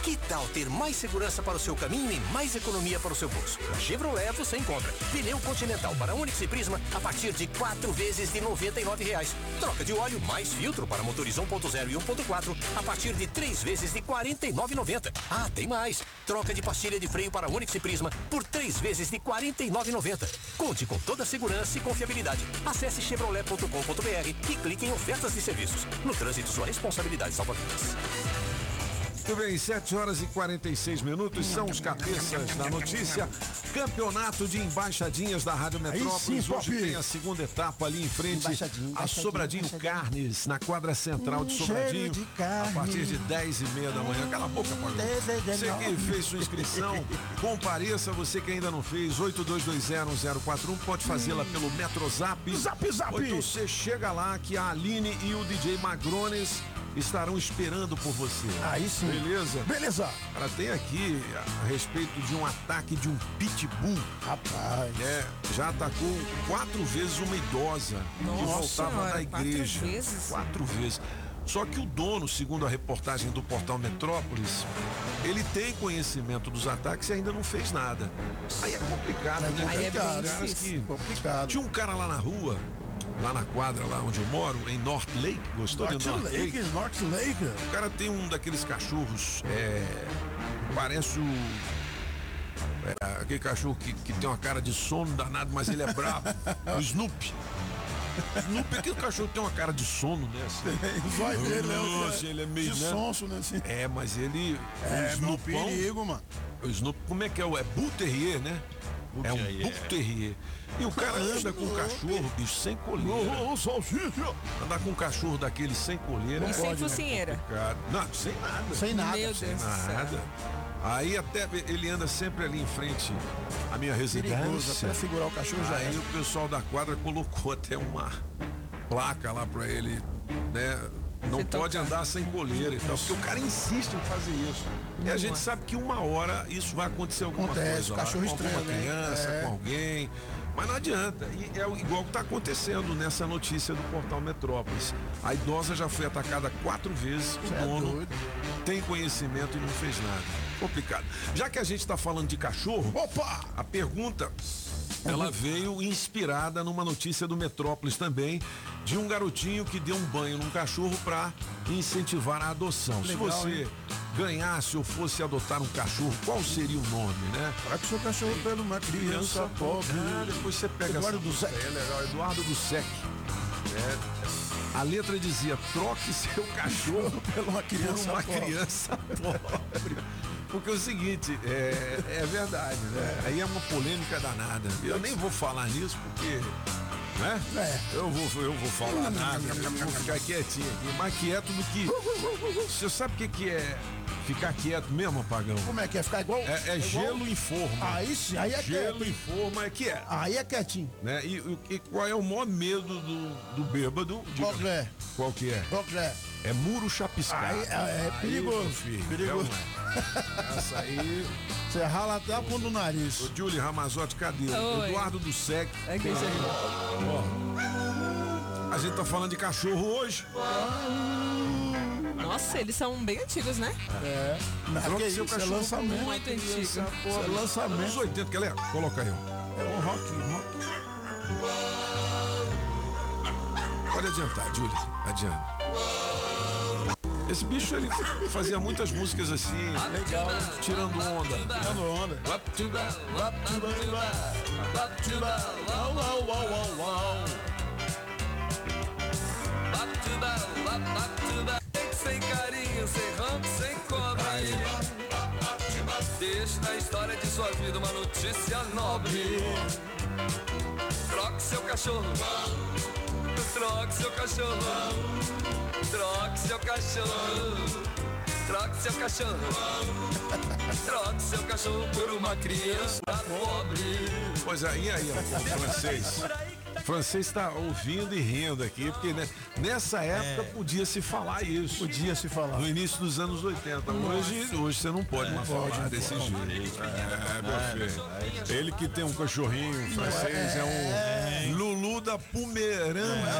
Que tal ter mais segurança para o seu caminho e mais economia para o seu bolso? Na Chevrolet você encontra pneu Continental para Onix e Prisma a partir de quatro vezes de 99 reais. Troca de óleo mais filtro para motores 1.0 e 1.4 a partir de três vezes de R$ 49,90. Ah, tem mais! Troca de pastilha de freio para Onix e Prisma por três vezes de R$ 49,90. Conte com toda a segurança e confiabilidade. Acesse chevrolet.com.br e clique em ofertas de serviços. No trânsito, sua responsabilidade salva vidas. Muito bem, 7 horas e 46 minutos são os cabeças da notícia. Campeonato de embaixadinhas da Rádio Metrópolis. sim, Hoje tem a segunda etapa ali em frente Embaixadinha, a embaixadinha, Sobradinho Carnes, na quadra central de Sobradinho. de A partir de 10 e meia da manhã. Cala a boca, Pagão. Você que fez sua inscrição, compareça. Você que ainda não fez, 82201041, pode fazê-la pelo Metrozap. Zap, zap. Ou então você chega lá que a Aline e o DJ Magrones estarão esperando por você. Aí sim. Beleza? Beleza. Cara, tem aqui a respeito de um ataque de um pitbull. Rapaz. É, já atacou quatro vezes uma idosa que Nossa voltava Senhora, da quatro igreja. vezes? Quatro vezes. Só que o dono, segundo a reportagem do portal Metrópolis, ele tem conhecimento dos ataques e ainda não fez nada. Aí é complicado, né? Aí é bem caras difícil. que- Complicado. Tinha um cara lá na rua, lá na quadra, lá onde eu moro, em North Lake. Gostou North de North Lake, Lake? North Lake. O cara tem um daqueles cachorros, é, parece o. é, aquele cachorro que, que tem uma cara de sono danado, mas ele é brabo. o Snoopy. Snoopy, aquele cachorro tem uma cara de sono, né? assim. O zóio dele, né? Nossa, ele é meio. De né? sonso, né? Assim. É, mas ele. É, o meu Snoopão- perigo, mano. O Snoopy, como é que é? o- É Bull Terrier, né? É um Terrier. Bull Terrier. E o cara anda com o cachorro, bicho, sem coleira. Ô, ô, salsicha. Andar com um cachorro daquele sem coleira. E é sem pode, né? focinheira. Não, sem nada. Sem nada. Meu Sem Deus nada. Aí até ele anda sempre ali em frente à minha residência. até segurar o cachorro já Aí é. o pessoal da quadra colocou até uma placa lá pra ele, né? Não pode tocar. andar sem coleira e tal, porque o cara insiste em fazer isso. E a gente sabe que uma hora isso vai acontecer alguma Acontece, coisa. lá, cachorro com alguma estranho, né? criança, É. com alguém. Mas não adianta. E é o- igual que está acontecendo nessa notícia do portal Metrópolis. A idosa já foi atacada quatro vezes, o é dono doido. tem conhecimento e não fez nada. Complicado. Já que a gente está falando de cachorro, Opa! a pergunta ela veio inspirada numa notícia do Metrópolis também, de um garotinho que deu um banho num cachorro para incentivar a adoção. Se Legal, você ganhasse ou fosse adotar um cachorro, qual seria o nome, né? Será que seu cachorro pelo uma criança pobre? Ah, depois você pega Eduardo essa do Sec. É legal, Eduardo do Sec. É. A letra dizia: troque seu cachorro Pela uma criança por uma pobre. criança pobre. Porque é o seguinte, é, é verdade, né? Aí é uma polêmica danada. Eu nem vou falar nisso porque. Né? É. Eu vou, eu vou falar nada, eu vou ficar quietinho aqui, mais quieto do que. Você sabe o que, que é ficar quieto mesmo, apagão? Como é que é? Ficar igual? É, é gelo em forma. Aí sim, aí é Gelo quieto. em forma é que é. Aí é quietinho. Né? E, o- e qual é o maior medo do, do bêbado? Qual que é? Qual que é? Qual que é? É muro chapiscado. Aí, é, é perigoso. meu filho, perigoso. é uma- Essa aí. Você rala até a ponta do nariz. Ô, Julie Ramazotti, cadê? Oi. Eduardo do Sec. É que isso aí. Ó, a gente tá falando de cachorro hoje. Nossa, eles são bem antigos, né? É. Não, que isso, é cachorro lançamento. Muito antigo. Isso é Anos lançamento. 80, quer ler? Coloca aí, ó. É um rock, rock. Pode adiantar, Julie. Adianta. Esse bicho, ele fazia muitas músicas assim, legal, tirando onda. Tirando onda. Sem carinho, sem rampo, sem cobra. Deixe na história de sua vida uma notícia nobre. Troque seu cachorro. Troque seu cachorro. Troque seu cachorro. Troque seu cachorro. Troque seu cachorro por uma criança pobre. Pois é, e aí, francês? Francês está ouvindo e rindo aqui, porque nessa época podia se falar isso. Podia se falar. No início dos anos 80. Hoje, hoje você não pode mais pode, falar desse pode. jeito. É, meu filho. Ele que tem um cachorrinho francês é um Lulu da Pomerana.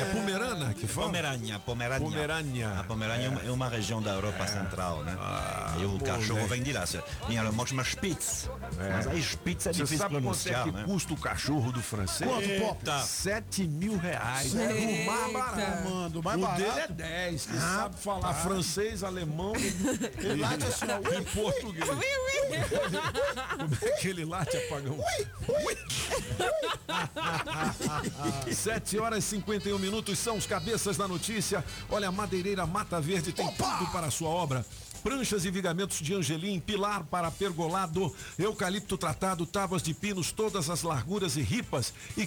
É Pomerana que fala? Pomerânia, Pomerânia. Pomerânia. A Pomerânia é uma- é região da Europa Central, né? e o cachorro vem de lá. Alemão que chama Spitz. É. Mas aí Spitz é Você difícil sabe quanto é pronunciar, que né? custa o cachorro do francês? Quanto, Pop? Eita. Sete mil reais. Sério? O mais barato. Mano, o mais o barato? dele é 10, que sabe falar Rapaz. francês, alemão e, Ele late assim, ó. e português. Como é que ele late, apagão? 7 horas e 51 minutos são os cabeças da notícia. Olha, a Madeireira Mata Verde tem tudo para a sua obra. Pranchas e vigamentos de angelim, pilar para pergolado, eucalipto tratado, tábuas de pinos, todas as larguras e ripas e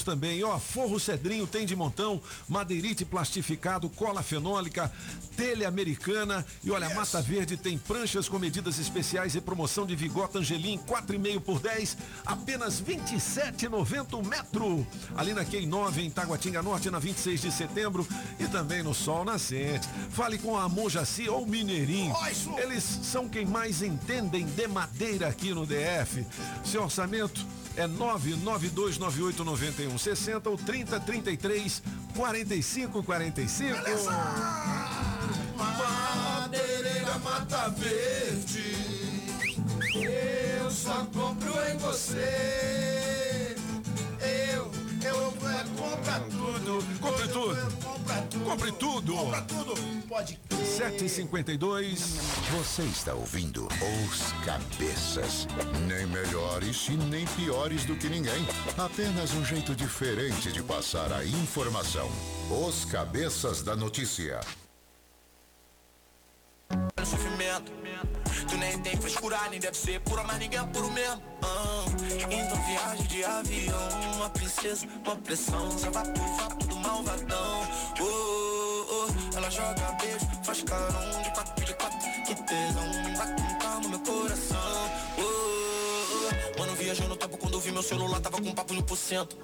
também. Ó, forro cedrinho tem de montão, madeirite plastificado, cola fenólica, telha americana e olha, a Mata Verde tem pranchas com medidas especiais e promoção de vigota angelim 4,5 por 10, apenas 27,90 o metro. Ali na Quem 9 em Taguatinga Norte, na 26 de setembro e também no Sol Nascente. Fale com a Mojaci ou Mineirinho. Eles são quem mais entendem de madeira aqui no DF. Seu orçamento é 992989160 ou 3033 4545. Madeireira Mata Verde. Eu só compro em você. Compra tudo. Compre tudo. Tudo. Compre tudo. Compra tudo. Pode 752. Você está ouvindo Os Cabeças. Nem melhores e nem piores do que ninguém. Apenas um jeito diferente de passar a informação. Os Cabeças da Notícia. No sofrimento. Tu nem tem frescura, nem deve ser pura, mas ninguém é puro mesmo. Ah, então viagem de avião, uma princesa, uma pressão, só vapo, vapo do malvadão. Oh, oh, oh, ela joga beijo, faz carão de quatro, de quatro, que tesão, vai com calma meu coração. Oh, oh, oh, mano, viajou no vi meu celular, tava com papo no por cento.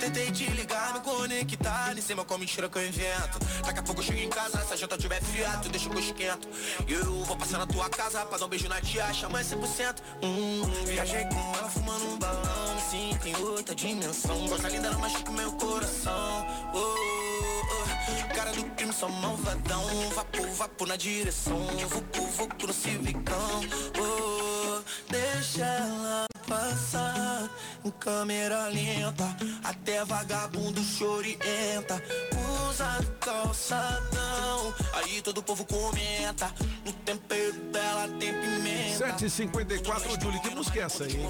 Tentei te ligar, me conectar Nem sei mais qual mentira que eu invento. Daqui a pouco eu chego em casa, se a janta tiver fiato Deixa que eu esquento. Eu vou passar na tua casa Pra dar um beijo na tia, chama 100% hum, Viajei com ela fumando um balão Me sinto em outra dimensão. Gosta linda, ela machuca meu coração. Oh, oh. Cara do crime, sou malvadão. Vapo, vapo na direção Vucu, vucu no civicão. Oh, Deixa ela passar em câmera lenta Até vagabundo chorienta Usa calçadão Aí todo povo comenta No tempero dela tem pimenta 754, Júlio, que música é essa aí?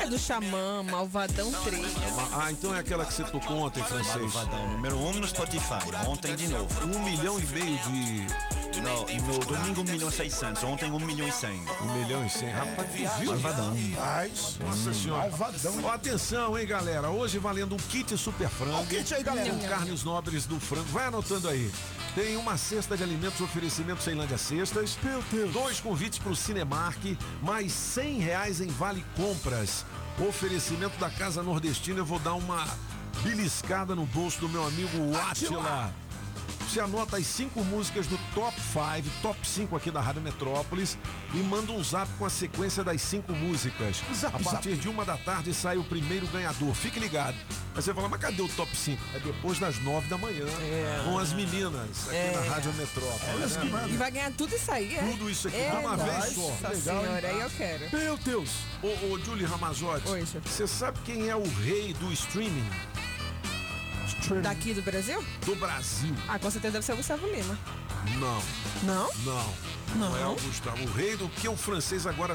É do Xamã, Malvadão 3. Ah, então é aquela que você tocou ontem, francês. Malvadão, número 1 um no Spotify. Ontem de novo. Um milhão e meio de. Não, no domingo 1 milhão e 600. Ontem 1 milhão e 100. 1 milhão e 100. Rapaz, tu viu? Malvadão. Mas, Nossa senhora. malvadão. Ó, atenção, hein, galera. Hoje valendo um kit super frango. O kit aí, galera. Com carnes nobres do frango. Vai anotando aí. Tem uma cesta de alimentos oferecimento Ceilândia Cestas. Meu Deus. Dois convites para o Cinemark. Mais 100 reais em vale compras. Oferecimento da Casa Nordestina. Eu vou dar uma beliscada no bolso do meu amigo Atila. Você anota as cinco músicas do Top 5, Top 5 aqui da Rádio Metrópolis e manda um zap com a sequência das cinco músicas. Zap, a partir de uma da tarde sai o primeiro ganhador. Fique ligado. Aí você fala, mas cadê o Top 5? É depois das nove da manhã, com as meninas aqui É. na Rádio Metrópolis. né? E vai ganhar tudo isso aí, é? Tudo isso aqui é, de uma vez nossa só. Legal, senhora, aí eu quero. Meu Deus! Ô, ô Julie Ramazotti, você sabe quem é o rei do streaming Daqui do Brasil? do Brasil? Ah, com certeza deve ser o Gustavo Lima. Não. Não? Não. Não, é o Gustavo. O rei do que o francês agora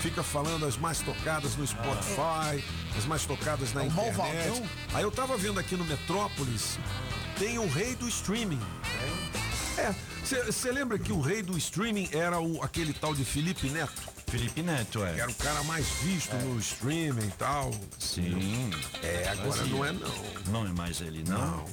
fica falando as mais tocadas no Spotify, as mais tocadas na É internet. malvadão? Aí eu tava vendo aqui no Metrópolis, tem o rei do streaming. É, você lembra que o rei do streaming era o, aquele tal de Felipe Neto? Felipe Neto, é. Era o cara mais visto no streaming e tal. Sim. É, agora Fazia. não é não. Não é mais ele, não. Não.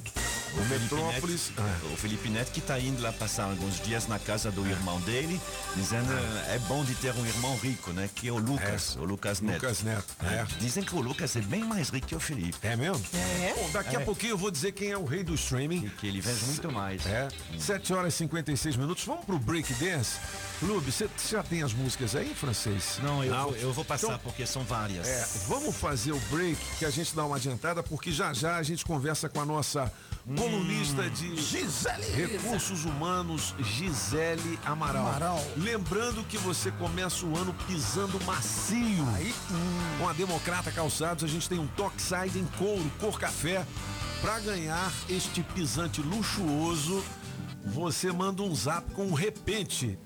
O Metrópolis. Neto, O Felipe Neto que está indo lá passar alguns dias na casa do irmão dele, dizendo é bom de ter um irmão rico, né? Que é o Lucas, o Lucas Neto. Lucas Neto, é. Dizem que o Lucas é bem mais rico que o Felipe. É mesmo? É? Bom, daqui a É. pouquinho eu vou dizer quem é o rei do streaming. Que ele vende muito mais. É. 7 horas e 56 minutos. Vamos pro break dance. Lube, você já tem as músicas aí, francês? Não, eu, Vou, eu vou passar Então, porque são várias. É, vamos fazer o break que a gente dá uma adiantada, porque já já a gente conversa com a nossa colunista de Gisele. Recursos Humanos, Gisele Amaral. Amaral. Lembrando que você começa o ano pisando macio. Com a Democrata Calçados, a gente tem um Toxide em couro, cor café. Para ganhar este pisante luxuoso, você manda um zap com um repente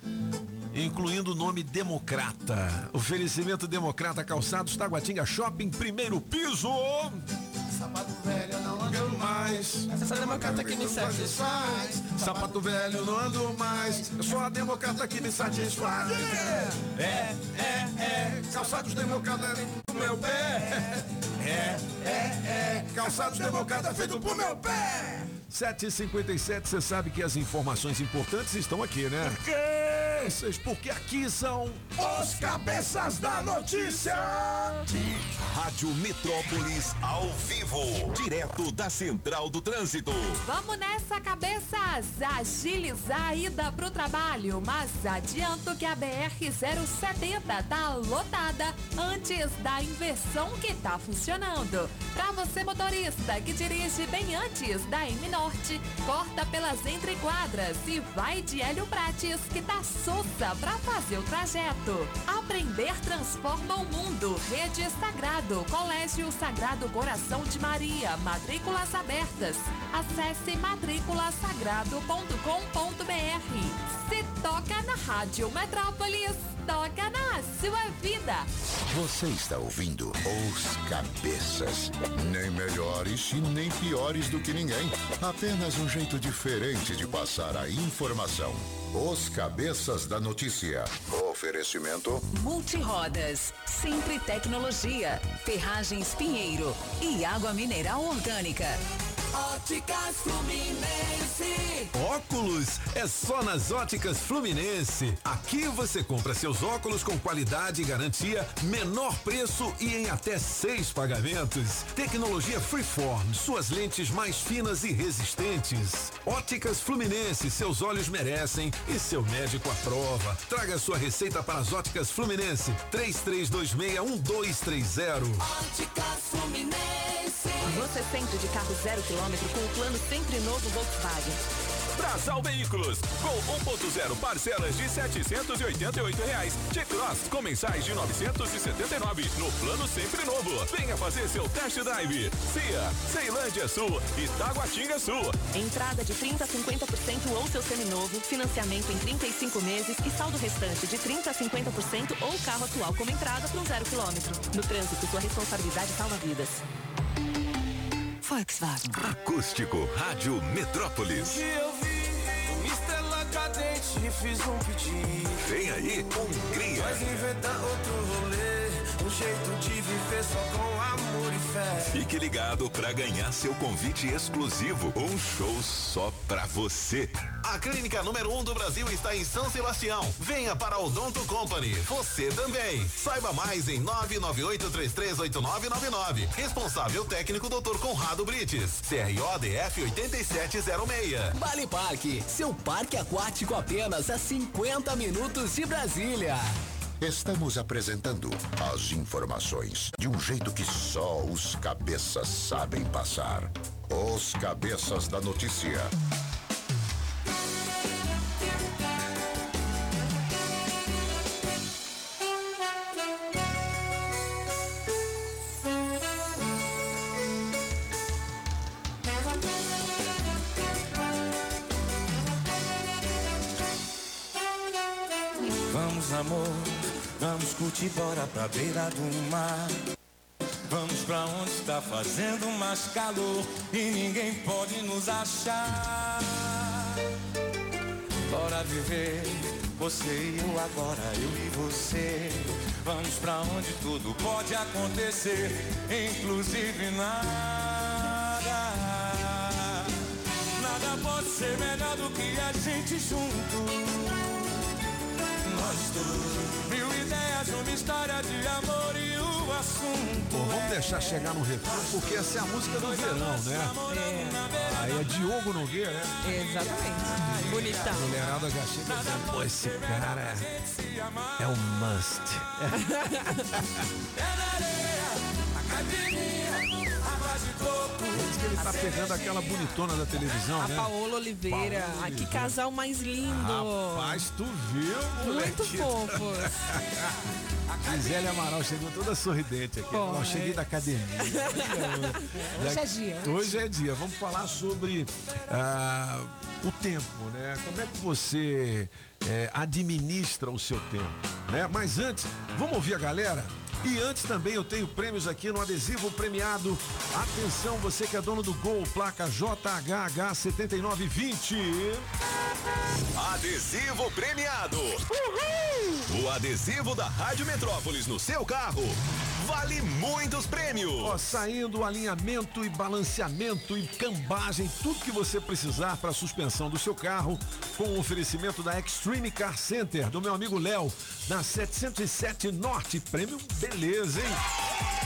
incluindo o nome Democrata. Oferecimento Democrata Calçados, Taguatinga Shopping, primeiro piso. Sapato velho, não ando mais. Essa democrata que me satisfaz. Sapato velho, não ando mais. Eu sou a democrata que me satisfaz. É, é, é. Calçados democrata do meu pé. É, é, é. Calçados democrata feito pro meu pé. 7h57, você sabe que as informações importantes estão aqui, né? Por quê? Vocês, porque aqui são Os cabeças da notícia. Rádio Metrópolis ao vivo, direto da Central do Trânsito. Vamos nessa, cabeças! Agilizar a ida pro trabalho, mas adianto que a BR-070 tá lotada antes da inversão que tá funcionando. Pra você, motorista, que dirige bem antes da M Norte, corta pelas entrequadras e vai de Hélio Prates, que tá sussa pra fazer o trajeto. Aprender transforma o mundo. Rede Sagrado, Colégio Sagrado Coração de Maria, matrículas abertas. Acesse matriculasagrado.com.br. Se toca na Rádio Metrópolis, toca na sua vida. Você está ouvindo Os Cabeças. Nem melhores e nem piores do que ninguém. Apenas um jeito diferente de passar a informação. Os Cabeças da Notícia. Oferecimento. Multirodas, Sempre Tecnologia, Ferragens Pinheiro e Água Mineral Orgânica. Óticas Fluminense. Óculos é só nas Óticas Fluminense. Aqui você compra seus óculos com qualidade e garantia, menor preço e em até seis pagamentos. Tecnologia Freeform, suas lentes mais finas e resistentes. Óticas Fluminense, seus olhos merecem e seu médico aprova. Traga sua receita para as Óticas Fluminense. 33261230. Óticas Fluminense. Você sempre de carro zero quilômetro com o plano sempre novo Volkswagen. Brasal Veículos, com 1.0 parcelas de 788 reais. T-Cross com mensais de 979 no plano sempre novo. Venha fazer seu test drive. CIA, Ceilândia Sul e Taguatinga Sul. Entrada de 30 a 50% ou seu seminovo, financiamento em 35 meses e saldo restante de 30 a 50% ou carro atual como entrada para um zero quilômetro. No trânsito, sua responsabilidade salva vidas. Volkswagen. Acústico Rádio Metrópolis. Cadente e fiz um pedido. Vem aí, Hungria. Mas inventar outro rolê, jeito de viver só com amor e fé. Fique ligado para ganhar seu convite exclusivo. Um show só pra você. A clínica número 1 um do Brasil está em São Sebastião. Venha para o Odonto Company. Você também. Saiba mais em 998338999. Responsável técnico Dr. Conrado Brites. CRODF 8706. Bali Parque, seu parque aquático apenas a 50 minutos de Brasília. Estamos apresentando as informações de um jeito que só os cabeças sabem passar. Os Cabeças da Notícia. Curtir, bora pra beira do mar. Vamos pra onde está fazendo mais calor e ninguém pode nos achar. Bora viver, você e eu agora, eu e você. Vamos pra onde tudo pode acontecer, inclusive nada. ser melhor do que a gente junto. Nós dois. Mil ideias, uma história de amor e o assunto. Pô, vamos deixar chegar no refrão, porque essa é a música do verão, né? Aí é Diogo Nogueira, né? Exatamente. Bonitão. A mulherada já chega dizendo, pô, esse cara é, é o must. Diz que ele tá pegando aquela bonitona da televisão, A né? Paola Oliveira. Paola Ah, que Oliveira. casal mais lindo. Rapaz, tu viu, Muito moleque? fofos. Gisele Amaral chegou toda sorridente aqui. Pô, Eu cheguei é. da academia. Hoje é dia. Hoje é dia. Vamos falar sobre ah, o tempo, né? Como é que você eh, administra o seu tempo, né? Mas antes, vamos ouvir a galera? E antes também eu tenho prêmios aqui no adesivo premiado. Atenção, você que é dono do Gol, placa JHH7920. Adesivo premiado. O adesivo da Rádio Metrópolis no seu carro vale muitos prêmios. Ó, saindo alinhamento e balanceamento e cambagem, tudo que você precisar para a suspensão do seu carro, com o oferecimento da Extreme Car Center, do meu amigo Léo, na 707 Norte. Prêmio beleza, hein?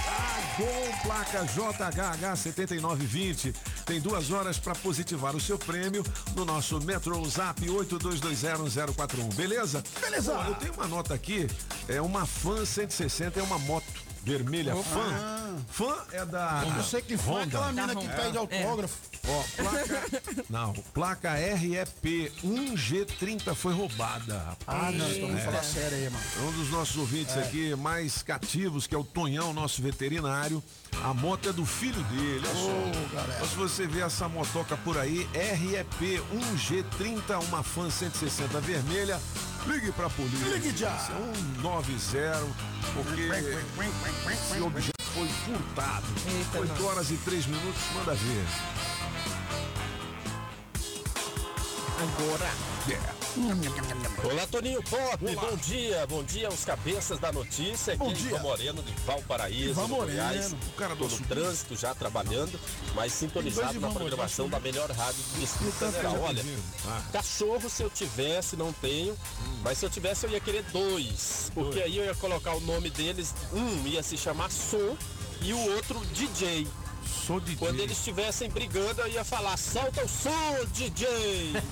Ah, Gol, placa JHH 7920. Tem duas horas para positivar o seu prêmio no nosso Metro Zap 82201041. Beleza? Beleza. Eu tenho uma nota aqui, é uma Fan 160, é uma moto vermelha. Opa. Fã. Fã é da. Eu sei que fã é Honda. aquela mina que pede autógrafo. Ó, placa. Não, placa REP 1G30 foi roubada. rapaz. Ah, não, então vamos É. falar sério aí, mano. Um dos nossos ouvintes É. aqui mais cativos, que é o Tonhão, nosso veterinário. A moto é do filho dele, olha só. Então, se você vê essa motoca por aí, REP 1G30, uma fan 160 vermelha, ligue pra polícia. Ligue já. 190, porque esse objeto foi furtado. 8 horas e 3 minutos, manda ver. Agora. Olá, Toninho Pop, bom dia, bom dia aos cabeças da notícia. Bom Aqui é dia. Ivan Moreno de Valparaíso, Ivan no Goiás. Moreno. O cara do no trânsito já trabalhando, mas sintonizado na Moreno, programação né? da melhor rádio do Distrito Tanto que Federal. Olha. Ah. cachorro se eu tivesse, não tenho, mas se eu tivesse eu ia querer dois, porque Dois. aí eu ia colocar o nome deles, um ia se chamar Som e o outro DJ. Sou DJ. Quando eles estivessem brigando, eu ia falar, solta o som, DJ!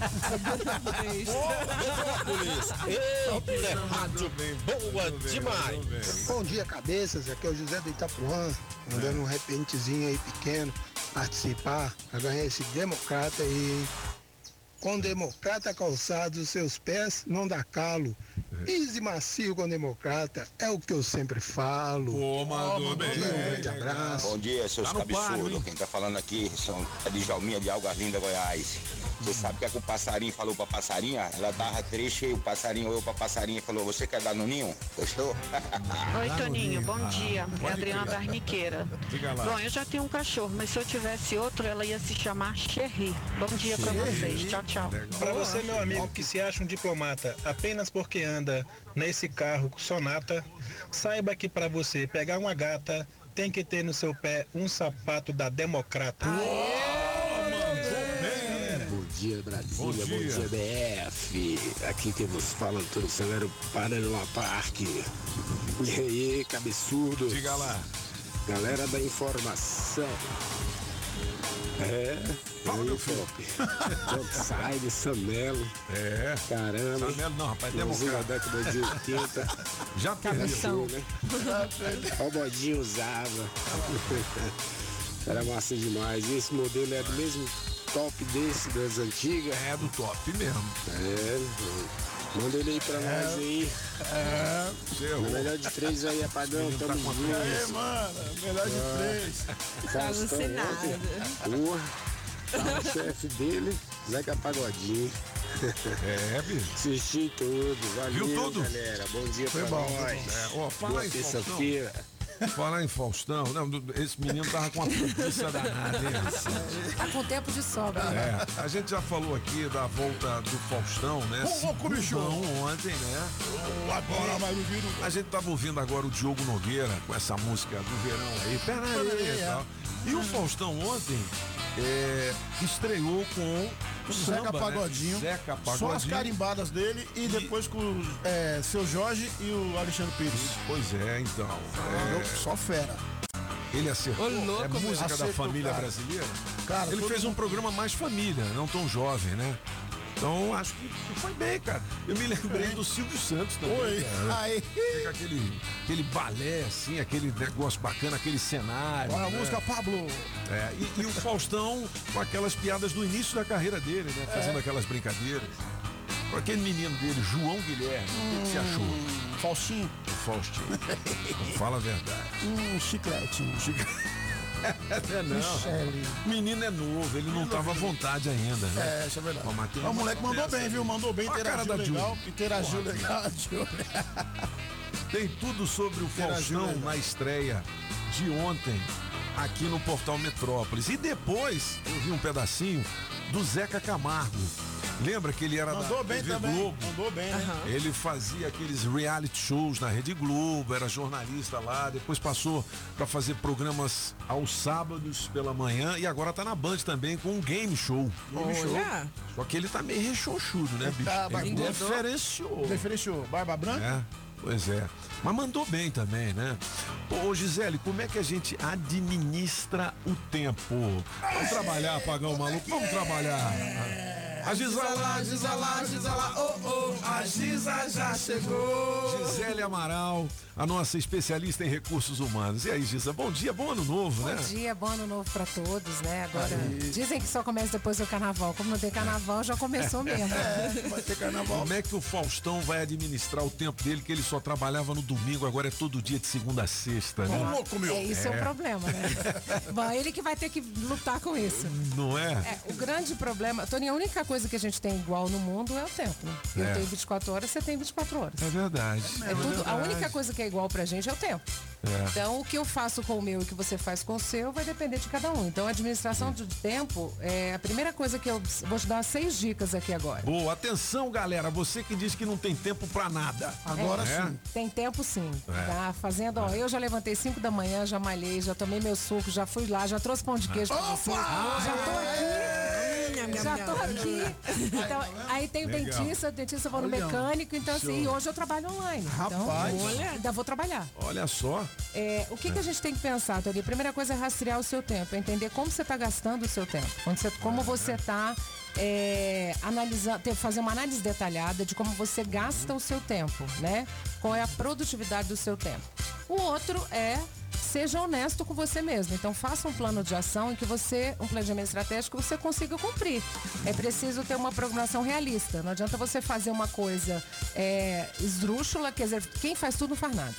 Metrópolis, eita, rádio boa demais! Bom dia, cabeças. Aqui é o José do Itapuã, mandando um repentezinho aí pequeno, participar, pra ganhar esse democrata aí. Com democrata calçados, os seus pés não dá calo. Pise macio com democrata, é o que eu sempre falo. Pô, mandou bem. Um grande abraço. Bom dia, seus Tá cabeçudos. Quem tá falando aqui são a Djalminha de Algas Linda, Goiás. Você sabe o que, é que o passarinho falou pra passarinha? Ela tava triste e o passarinho olhou pra passarinha e falou: Você quer dar no ninho? Gostou? Oi, Toninho, bom dia. É Adriana. Diga lá. Bom, eu já tenho um cachorro, mas se eu tivesse outro, ela ia se chamar Cherry. Bom dia pra vocês. Tchau, tchau. Para você, meu amigo, que se acha um diplomata apenas porque anda nesse carro Sonata, saiba que para você pegar uma gata, tem que ter no seu pé um sapato da Democrata. Bom dia, Brasília. Bom Bom dia. dia, BF. Aqui quem vos fala, Antônio Severo Panela Parque. E aí, cabeçudo. Diga lá. Galera da informação. É, Fala, meu filho. top. Topside, Samelo. É. Caramba. Samelo não, rapaz, democrata. da década de 80. Já perdeu, perdeu. né? O bodinho usava. Era massa demais. E esse modelo é do mesmo top desse das antigas? É do top mesmo. É. Manda ele aí pra nós aí. É. O melhor de três aí, apagão. Tamo junto. Aí, mano, melhor de três. Faustão ontem. Porra. Tava o chefe dele, Zeca Pagodinho. É, bicho. Assisti tudo. Valeu, Viu tudo? galera. Bom dia Foi pra bom, nós. É, ó, fala Boa terça-feira. Falar em Faustão, não, esse menino tava com uma preguiça danada, hein? Tá com tempo de sobra. É, a gente já falou aqui da volta do Faustão, né? Ô, louco, bicho! Ontem, né? agora vai ouvir A gente tava ouvindo agora o Diogo Nogueira com essa música do verão aí, pera aí e é. tal. E o Faustão ontem é, estreou com Zeca samba, né? Pagodinho. Zeca Só as Pagodinho. carimbadas dele e depois com o é, seu Jorge e o Alexandre Pires. Pois é, então. É, Só fera. Ele acertou. Ô, louco, é música da Acertou, família cara. brasileira. Cara, ele fez um mundo- programa mais família, não tão jovem, né? Então acho que foi bem, cara. Eu me lembrei do Silvio Santos também. Oi. cara. Aí. Fica aquele, aquele balé, assim, aquele negócio bacana, aquele cenário. Olha a né? música, Pablo. É, e, e o Faustão com aquelas piadas do início da carreira dele, né? Fazendo É. aquelas brincadeiras. Com aquele menino dele, João Guilherme, o que, você achou? Hum, Faustinho. O Faustinho. Fala a verdade. Um chiclete. Um É, não. Michele. Menino é novo, ele não tava à vontade ainda, né? É, isso é verdade. Ó, o moleque mandou bem, viu? Mandou bem, interagiu legal. Júlia. Interagiu Porra, legal, Júlia. Tem tudo sobre o Faustão legal. na estreia de ontem aqui no Portal Metrópolis. E depois eu vi um pedacinho do Zeca Camargo. Lembra que ele era Mandou da também. Globo? Mandou bem, né? Ele fazia aqueles reality shows na Rede Globo, era jornalista lá, depois passou para fazer programas aos sábados pela manhã e agora tá na Band também com um game show. Game show. Olha. Só que ele tá meio rechonchudo, né, bicho? Tá, ele diferenciou. Diferenciou. Barba branca? É, pois é. Mas mandou bem também, né? Ô, Gisele, como é que a gente administra o tempo? Vamos trabalhar, pagar o maluco? Vamos trabalhar. A lá, Gisa lá, oh, oh, a Gisa já chegou. Gisele Amaral, a nossa especialista em recursos humanos. E aí, Gisa, bom dia, bom ano novo, Bom né? dia, bom ano novo pra todos, né? Agora, Aí. dizem que só começa depois do carnaval. Como não tem carnaval, já começou mesmo. vai ter carnaval. Como é que o Faustão vai administrar o tempo dele, que ele só trabalhava no domingo, agora é todo dia de segunda a sexta, né? É, isso é. um problema, né? Bom, ele que vai ter que lutar com isso. Não é? É, o grande problema, Tony, a única coisa que a gente tem igual no mundo é o tempo. né? Eu É. tenho 24 horas, você tem 24 horas. É verdade. É tudo, a única coisa que é igual pra gente é o tempo. É. Então, o que eu faço com o meu e o que você faz com o seu vai depender de cada um. Então, a administração do tempo é a primeira coisa que eu vou te dar seis dicas aqui agora. Boa, atenção, galera. Você que diz que não tem tempo pra nada. Agora É? sim. Tem tempo sim. É. Tá fazendo, ó, eu já levantei 5 da manhã, já malhei, já tomei meu suco, já fui lá, já trouxe pão de queijo pra você. Já tô aqui. Já tô aqui. Então, aí tem o Legal. dentista, o dentista eu vou no mecânico, então assim, hoje eu trabalho online. Então, Rapaz. olha, ainda vou trabalhar. Olha só. É, o que, que a gente tem que pensar? A primeira coisa é rastrear o seu tempo, é entender como você está gastando o seu tempo, você- como você está ter- fazer uma análise detalhada de como você gasta o seu tempo, né? Qual é a produtividade do seu tempo. O outro é seja honesto com você mesmo. Então faça um plano de ação em que você, um planejamento estratégico você consiga cumprir. É preciso ter uma programação realista. Não adianta você fazer uma coisa é, esdrúxula, quer dizer, quem faz tudo não faz nada.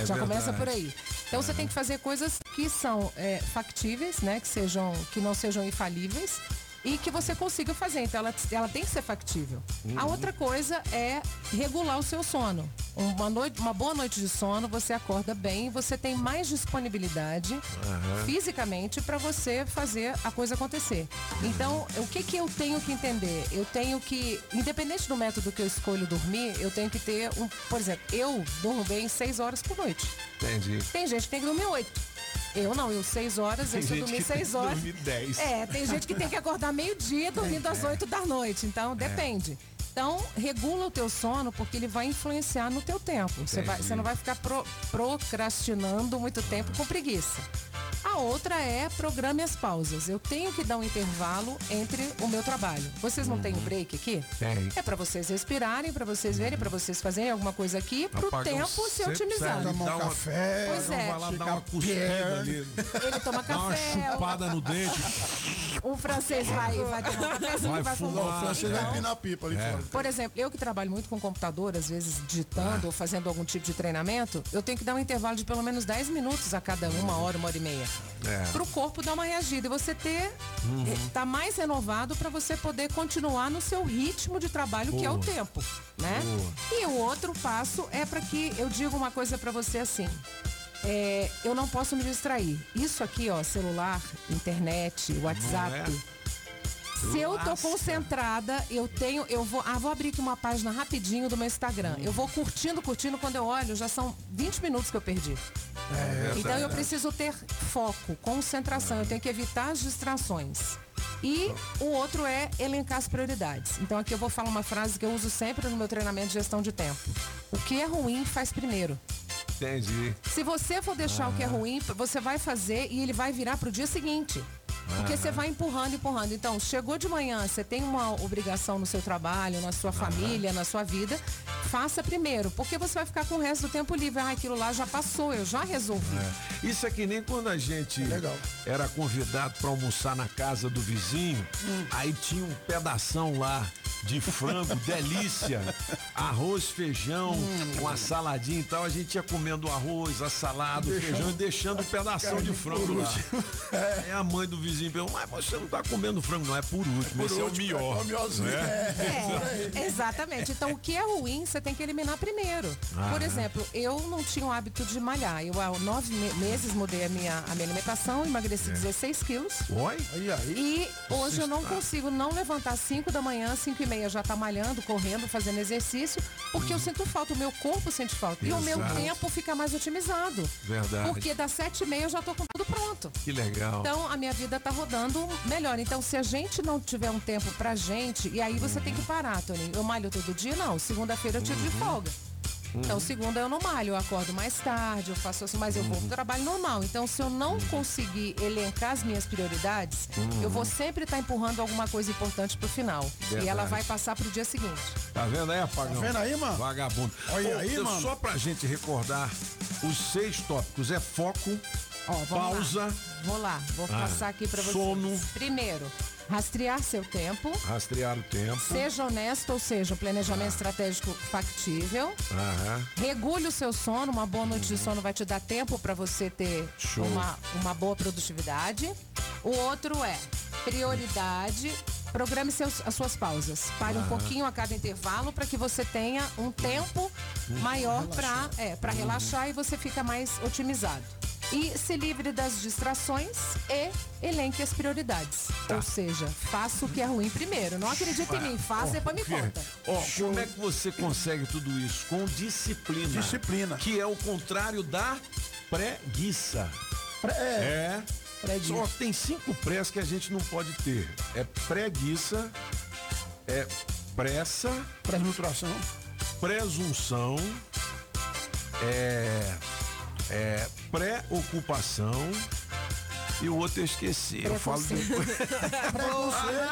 É Já começa por aí. Então você tem que fazer coisas que são é, factíveis, né? Que sejam, que não sejam infalíveis e que você consiga fazer. Então ela, ela tem que ser factível. A Uhum. outra coisa é regular o seu sono. Uma, noite, uma boa noite de sono, você acorda bem, você tem mais disponibilidade Aham. fisicamente para você fazer a coisa acontecer. Então, o que que eu tenho que entender? Eu tenho que, independente do método que eu escolho dormir, eu tenho que ter um, por exemplo, eu durmo bem seis horas por noite. Entendi. Tem gente que tem que dormir oito. Eu não, eu seis horas, Tem eu tem seis que horas. dormir dez. É, tem gente que tem que acordar meio-dia dormindo às É. oito da noite. Então, depende. Então, regula o teu sono porque ele vai influenciar no teu tempo. Você, vai, você não vai ficar pro- procrastinando muito tempo com preguiça. A outra é programe as pausas. Eu tenho que dar um intervalo entre o meu trabalho. Vocês não têm um break aqui? Tem. É para vocês respirarem, para vocês verem, para vocês fazerem alguma coisa aqui, para o um tempo ser otimizado. sai, dá uma- café, Pois é. Vai lá dar uma cuspida ali. Ele toma Dá uma café. chupada no dente. O francês vai, vai tomar um cafezinho, Vai vai, fumar. O francês vai Então, empinar a pipa ali É. fora. Por exemplo, eu que trabalho muito com computador, às vezes digitando ou fazendo algum tipo de treinamento, eu tenho que dar um intervalo de pelo menos 10 minutos a cada uma hora, uma hora e meia. É. Para o corpo dar uma reagida e você ter, Uhum. eh, tá mais renovado para você poder continuar no seu ritmo de trabalho, que é o Boa. tempo, né? Boa. E o outro passo é para que eu diga uma coisa para você assim. é, eu não posso me distrair. Isso aqui, ó, celular, internet, WhatsApp. É? Se eu tô concentrada, eu tenho, eu vou, ah, vou abrir aqui uma página rapidinho do meu Instagram. Eu vou curtindo, curtindo, quando eu olho, já são 20 minutos que eu perdi. É então eu verdade. preciso ter foco, concentração, eu tenho que evitar as distrações. E o outro é elencar as prioridades. Então aqui eu vou falar uma frase que eu uso sempre no meu treinamento de gestão de tempo. O que é ruim faz primeiro. Entendi. Se você for deixar o que é Ah. ruim, você vai fazer e ele vai virar pro dia seguinte. Porque você vai empurrando, empurrando. Então, chegou de manhã, você tem uma obrigação no seu trabalho, na sua família, na sua vida, faça primeiro. Porque você vai ficar com o resto do tempo livre. Ah, aquilo lá já passou, eu já resolvi. É. Isso é que nem quando a gente era convidado para almoçar na casa do vizinho, aí tinha um pedação lá de frango, delícia, arroz, feijão, uma saladinha e tal, a gente ia comendo o arroz, a salada, o feijão e deixando um pedação de frango lá. É. a mãe do vizinho perguntou, mas você não tá comendo frango, não, é por último, por esse é o último, melhor. é o melhorzinho. não é? É, exatamente. Então, o que é ruim, você tem que eliminar primeiro. Ah, Por é? exemplo, eu não tinha o hábito de malhar. Eu, há nove me- meses, mudei a minha, a minha alimentação, emagreci 16 quilos. Oi? E hoje eu não consigo não levantar 5 da manhã, 5 e meia já tá malhando, correndo, fazendo exercício, porque eu sinto falta, o meu corpo sente falta. E o meu Exato. tempo fica mais otimizado. Verdade. Porque das 7 e meia eu já tô com tudo pronto. Que legal. Então a minha vida tá rodando melhor. Então se a gente não tiver um tempo pra gente, e aí você tem que parar, Toninho. Eu malho todo dia? Não. Segunda-feira eu tiro de folga. Então, segunda eu não malho, eu acordo mais tarde, eu faço assim, mas eu vou pro trabalho normal. Então, se eu não conseguir elencar as minhas prioridades, eu vou sempre estar empurrando alguma coisa importante pro final. E ela Verdade. vai passar pro dia seguinte. Tá vendo aí, apagão? Tá vendo aí, mano? Vagabundo. Olha Ô, aí, mano. Só pra gente recordar, os seis tópicos é foco, vamos pausa, Vou lá, vou Ah, passar aqui pra vocês. sono. Primeiro, rastrear seu tempo. rastrear o tempo. Seja honesto, ou seja, planejamento estratégico factível. Aham. Regule o seu sono, uma boa noite de sono vai te dar tempo para você ter Show. uma, uma boa produtividade. O outro é prioridade. Programe seus, as suas pausas. Pare um Aham. pouquinho a cada intervalo para que você tenha um tempo maior para é, pra relaxar e você fica mais otimizado. E se livre das distrações e elenque as prioridades. Ou seja, faça o que é ruim primeiro. Não acredita em mim, faça e depois me conta. Ó, como é que você consegue tudo isso? Com disciplina. Disciplina. Que é o contrário da preguiça. É. Só tem cinco prés que a gente não pode ter. É preguiça, é pressa, Transnutração, presunção, é, é preocupação e o outro eu esqueci. Eu falo do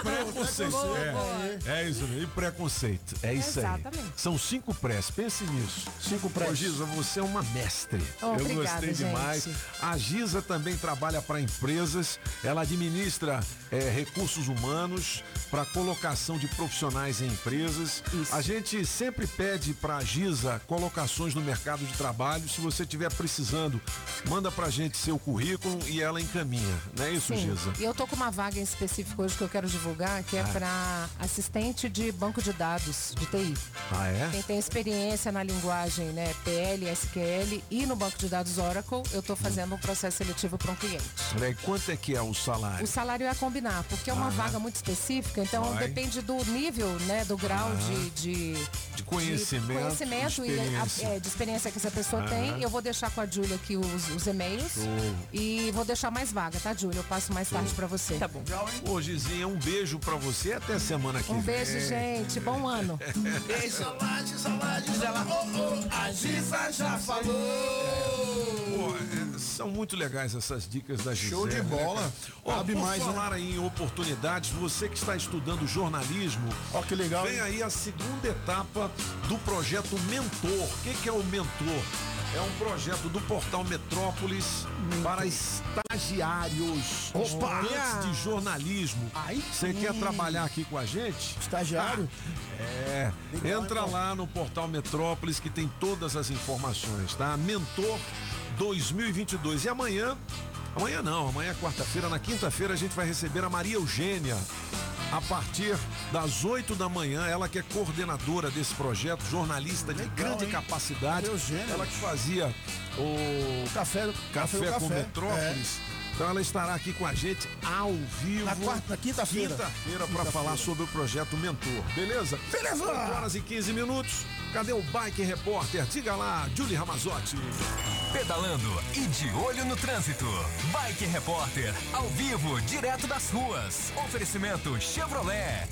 preconceito. Boa, é, boa. é isso mesmo. E preconceito. É isso Exatamente. aí. São cinco prés. Pense nisso. Cinco prés. Ô, Giza, você é uma mestre. Oh, eu obrigada, gostei gente. demais. A Giza também trabalha para empresas. Ela administra é, recursos humanos para colocação de profissionais em empresas. A gente sempre pede para a Giza colocações no mercado de trabalho. Se você estiver precisando, manda para a gente seu currículo e ela encaminha. Não é isso, Sim. Giza? E eu tô com uma vaga em específico hoje que eu quero divulgar, que é Ah. para assistente de banco de dados de TI. Ah, é? Quem tem experiência na linguagem, né, PL, SQL e no banco de dados Oracle, eu tô fazendo um processo seletivo para um cliente. Peraí, quanto é que é o salário? O salário é a combinar, porque é uma Ah. vaga muito específica, então Vai. depende do nível, né, do grau Ah. de, de, De conhecimento, de conhecimento e a- experiência. é, de experiência que essa pessoa tem. Eu vou deixar com a Júlia aqui os, os e-mails Show. e vou deixar mais vaga, tá, Júlia? Eu passo mais tarde para você. Tá bom. Ô, Gizinha, um beijo pra você até semana que Um vem. beijo, gente. Bom ano. Beijo. Saudade, saudade dela. Oh, oh, a Giza já falou. Pô, é, são muito legais essas dicas da Gisele. Show de bola. né? Ó, Abre por mais, né? falar aí em oportunidades, você que está estudando jornalismo, Ó, que legal. vem aí a segunda etapa do projeto Mentor. O que, que é o Mentor? É um projeto do portal Metrópolis para estagiários, Opa! estudantes de jornalismo. Você quer trabalhar aqui com a gente? Estagiário? É, entra lá no portal Metrópolis que tem todas as informações, tá? Mentor 2022. E amanhã, amanhã não, amanhã é quarta-feira, na quinta-feira a gente vai receber a Maria Eugênia. A partir das 8 da manhã, ela que é coordenadora desse projeto, jornalista de grande hein? capacidade. Ela que fazia o Café, Café, do com café. Metrópolis. Então ela estará aqui com a gente ao vivo. Na quarta- quinta-feira. Quinta-feira para Quinta-feira. falar sobre o projeto Mentor. Beleza? Beleza! 8 horas e 15 minutos. Cadê o Bike Repórter? Diga lá, Julie Ramazotti. pedalando e de olho no trânsito. Bike Repórter, ao vivo, direto das ruas. Oferecimento Chevrolet.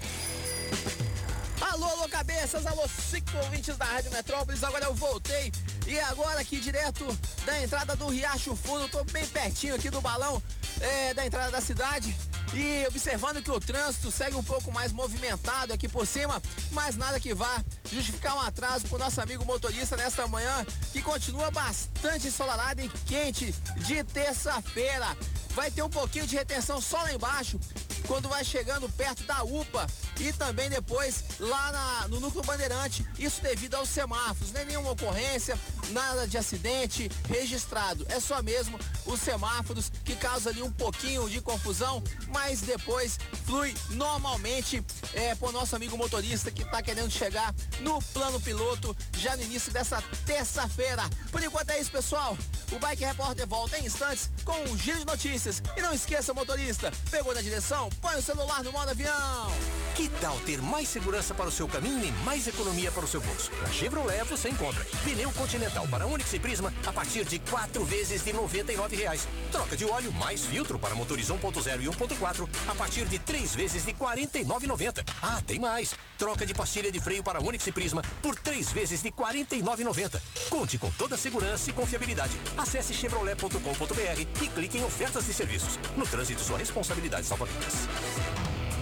Alô, alô, cabeças, alô, cinco ouvintes da Rádio Metrópolis. Agora eu voltei e agora aqui direto da entrada do Riacho Fundo, tô bem pertinho aqui do balão é, da entrada da cidade. E observando que o trânsito segue um pouco mais movimentado aqui por cima, mas nada que vá justificar um atraso para o nosso amigo motorista nesta manhã, que continua bastante ensolarada e quente de terça-feira. Vai ter um pouquinho de retenção só lá embaixo, quando vai chegando perto da UPA e também depois lá na- no núcleo bandeirante, isso devido aos semáforos, nem nenhuma ocorrência, nada de acidente registrado, é só mesmo os semáforos que causam ali um pouquinho de confusão, mas depois flui normalmente é, pro nosso amigo motorista que tá querendo chegar no plano piloto já no início dessa terça-feira. Por enquanto é isso, pessoal. O Bike Repórter volta em instantes com um giro de notícias. E não esqueça, motorista, pegou na direção, põe o celular no modo avião. Que tal ter mais segurança para o seu caminho e mais economia para o seu bolso? Na Chevrolet você encontra pneu Continental para Onix e Prisma a partir de quatro vezes de 99 reais. Troca de óleo mais filtro para motores 1.0 e 1.4 a partir de três vezes de R$ 49,90. Ah, tem mais! Troca de pastilha de freio para Onix e Prisma por três vezes de R$ 49,90. Conte com toda a segurança e confiabilidade. Acesse chevrolet.com.br e clique em ofertas de serviços. No trânsito, sua responsabilidade salva vidas.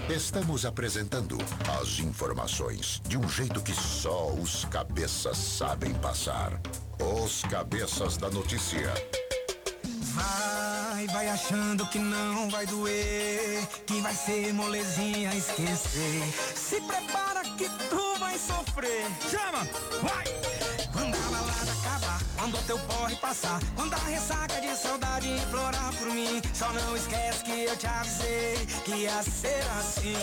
Estamos apresentando as informações de um jeito que só os cabeças sabem passar. Os cabeças da notícia. Vai, vai achando que não vai doer, que vai ser molezinha esquecer. Se prepara que tu vai sofrer. Chama, vai! Quando a balada acabar, quando teu porre passar, quando a ressaca de saudade implorar por mim, só não esquece que eu te avisei que ia ser assim.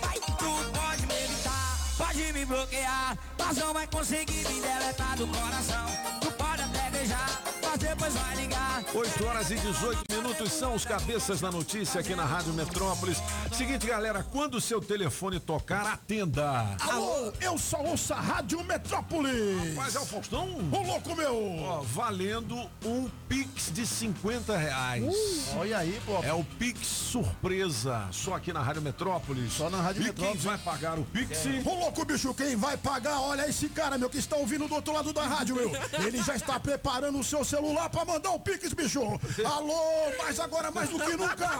Vai, tu pode me evitar, pode me bloquear, mas não vai conseguir me deletar do coração. Tu pode até beijar, mas depois vai ligar. 8 horas e 18 minutos são os cabeças da notícia aqui na Rádio Metrópolis. Seguinte, galera, quando o seu telefone tocar, atenda. Alô, eu só ouço a Rádio Metrópolis. Mas é o Faustão? Ô louco meu! Ó, valendo um Pix de 50 reais. Uh, olha aí, pô. É o Pix surpresa, só aqui na Rádio Metrópolis. Só na Rádio e Metrópolis. quem vai pagar o Pix? Ô louco, bicho, quem vai pagar? Olha esse cara, meu, que está ouvindo do outro lado da rádio, meu. Ele já está preparando o seu celular para mandar o Pix, bicho. Alô, mas agora mais do que nunca.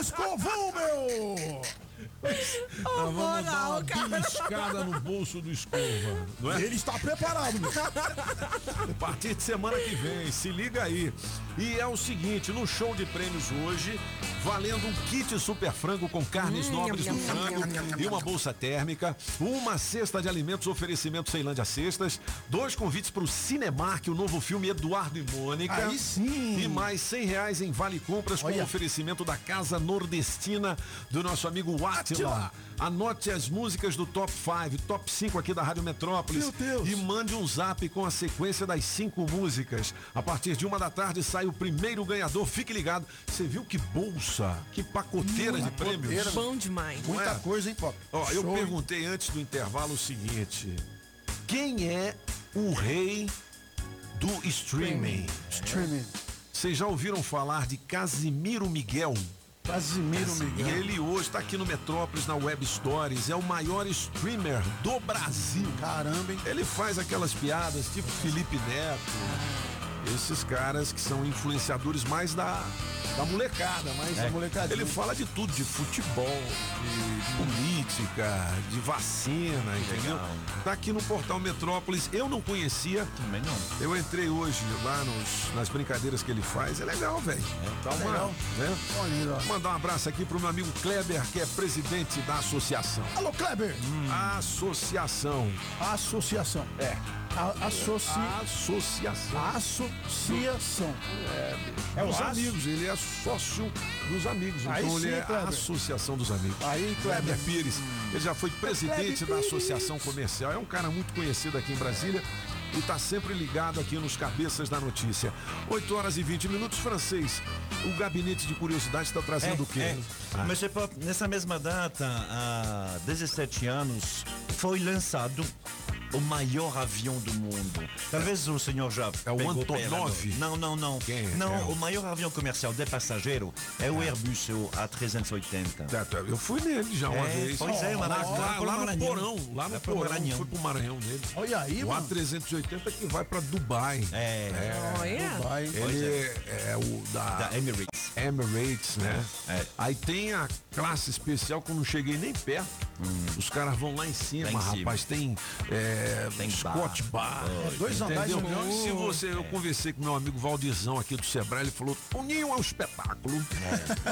Escovão, meu. Nós vamos dar uma beliscada no bolso do escova, não é? Ele está preparado, meu. A partir de semana que vem, se liga aí. E é o seguinte, no show de prêmios hoje, valendo um kit super frango com carnes Hum, nobres do frango e uma bolsa térmica, uma cesta de alimentos oferecimento Ceilândia Cestas, dois convites para o Cinemark, o novo filme Eduardo e Mônica. Aí sim. E mais cem reais em vale compras com Olha. oferecimento da Casa Nordestina do nosso amigo Atila. Anote as músicas do Top 5, Top 5 aqui da Rádio Metrópolis. Meu Deus. E mande um zap com a sequência das cinco músicas. A partir de uma da tarde sai o primeiro ganhador. Fique ligado. Você viu que bolsa, que pacoteira de prêmios. Bom demais. Muita é? coisa, hein, Pop? Ó, eu Show. perguntei antes do intervalo o seguinte: quem é o rei do streaming? Streaming. Vocês já ouviram falar de Casimiro Miguel? Casimiro E Miguel. ele hoje está aqui no Metrópolis, na Web Stories, é o maior streamer do Brasil. Caramba, hein? Ele faz aquelas piadas tipo Felipe Neto, esses caras que são influenciadores mais da, da molecada, mas É. Molecadinha. ele fala de tudo, de futebol, de política, de vacina, entendeu? Tá aqui no portal Metrópolis, eu não conhecia. Também não. Eu entrei hoje lá nos- nas brincadeiras que ele faz, é legal, velho. Tá uma, legal. né? Olha. Mandar um abraço aqui pro meu amigo Kleber, que é presidente da associação. Alô, Kleber. Associação. Associação. É. A, associ... Associação. Associação. É, É o dos aço? amigos, ele é sócio dos amigos. Aí então sim, ele é a Kleber. Associação dos Amigos. Aí, Kleber Kleber. Pires. Ele já foi presidente Kleber da. Associação Comercial. É um cara muito conhecido aqui em Brasília e está sempre ligado aqui nos Cabeças da Notícia. 8 horas e 20 minutos, francês. O gabinete de curiosidade está trazendo o quê? É. Ah. Mas é nessa mesma data, há 17 anos, foi lançado o maior avião do mundo. Talvez o senhor já É o Antonov? Não, não, não. Não, É o- o maior avião comercial de passageiro é o Airbus o A380. Eu fui nele já uma É, vez. Pois é, mas lá, lá, lá, lá no. Porão. Lá no pro Porão. Maranhão. Fui pro Maranhão nele. Olha aí, o mano. A380 que vai pra Dubai. É. Olha. Dubai. Ele é. é. é o da, Da Emirates. Emirates, né? É. Aí tem a classe especial que eu não cheguei nem perto. Os caras vão lá em cima, Lá em cima. rapaz. Tem, é, Tem Scott bar. Bar. É, dois andares milhões. Se você, eu conversei com meu amigo Valdizão aqui do Sebrae, ele falou: o Ninho é um espetáculo.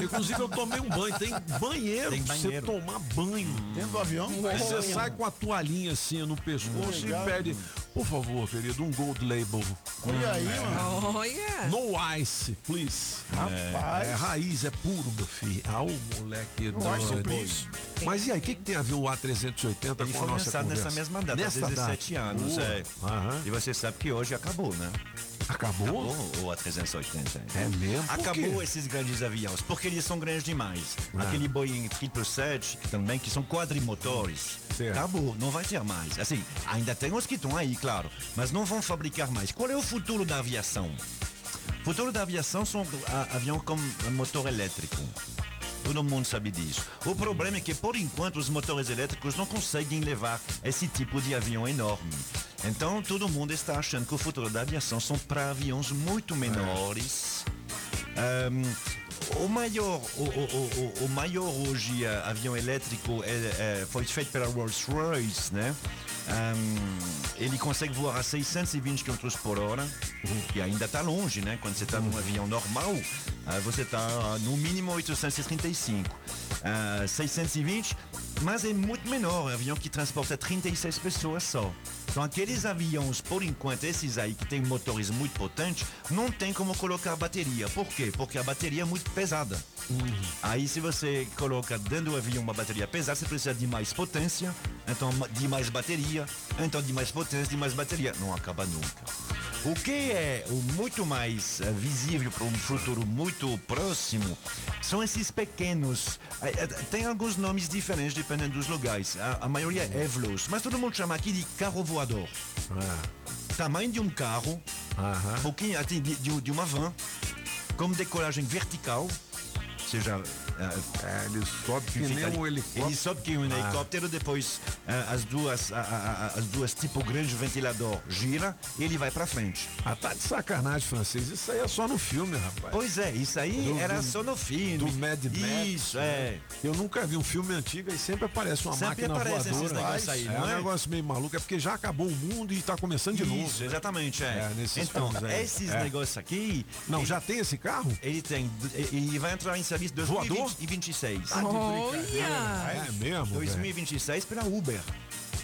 Inclusive, eu tomei um banho. Tem banheiro Tem pra você tomar banho. Dentro do avião? Aí você sai com a toalhinha assim no pescoço e pede, por favor, querido, um gold label. Olha aí, mano. Olha. No ice, please. Rapaz. É raiz, é puro, meu filho. Ah, o moleque No ice, doido. please. Mas e aí, o que, que tem a ver o A380 Ele com a foi nossa lançado conversa? nessa mesma data, Nessa 17 data. anos. É. E você sabe que hoje acabou, né? Acabou? Acabou o A380. É mesmo? Acabou esses grandes aviões, porque eles são grandes demais. Ah. Aquele Boeing 777 que também, que são quadrimotores. Certo. Acabou, não vai ter mais. Assim, ainda tem os que estão aí, claro, mas não vão fabricar mais. Qual é o futuro da aviação? O futuro da aviação são a, avião com motor elétrico. Todo mundo sabe disso. O problema é que, por enquanto, os motores elétricos não conseguem levar esse tipo de avião enorme. Então, todo mundo está achando que o futuro da aviação são para aviões muito menores. Ahm, o maior, o, o- o- o- maior hoje eh, avião elétrico é- é- foi feito pela Rolls-Royce, né? Ahm, ele consegue voar a 620 km por hora, que ainda está longe, né? Quando você está num avião normal, ah, você está no mínimo 835. Ah, 620, mas é muito menor, é um avião que transporta 36 pessoas só. Então aqueles aviões, por enquanto, esses aí que têm motores muito potentes, não tem como colocar bateria. Por quê? Porque a bateria é muito pesada. Aí se você coloca dentro do avião uma bateria pesada, você precisa de mais potência, então de mais bateria, então de mais potência, de mais bateria. Não acaba nunca. O que é o muito mais eh, visível para um futuro muito próximo são esses pequenos. eh, eh, Tem alguns nomes diferentes dependendo dos lugares. A, a maioria é Evlos, mas todo mundo chama aqui de carro voador. Tamanho de um carro, um pouquinho assim, de, de, de uma van, com decolagem vertical. Ou seja, É, ele sobe que nem um helicóptero. Ele sobe que um Ah. helicóptero, depois ah, as duas, ah, as duas tipo grande ventilador gira e ele vai para frente. Ah, tá de sacanagem, francês. Isso aí é só no filme, rapaz. Pois é, isso aí Do- era do- só no filme. Do Mad Max. Isso, é. Eu nunca vi um filme antigo e sempre aparece uma Sempre máquina aparece esses voadora. negócios aí, é não um é? negócio meio maluco, é porque já acabou o mundo e tá começando de novo. Isso, exatamente, é. É, nesses então, esses É. negócios aqui. Não, ele- já tem esse carro? Ele tem. Ele vai entrar em serviço em Voador? 2026. É mesmo? 2026 pela Uber.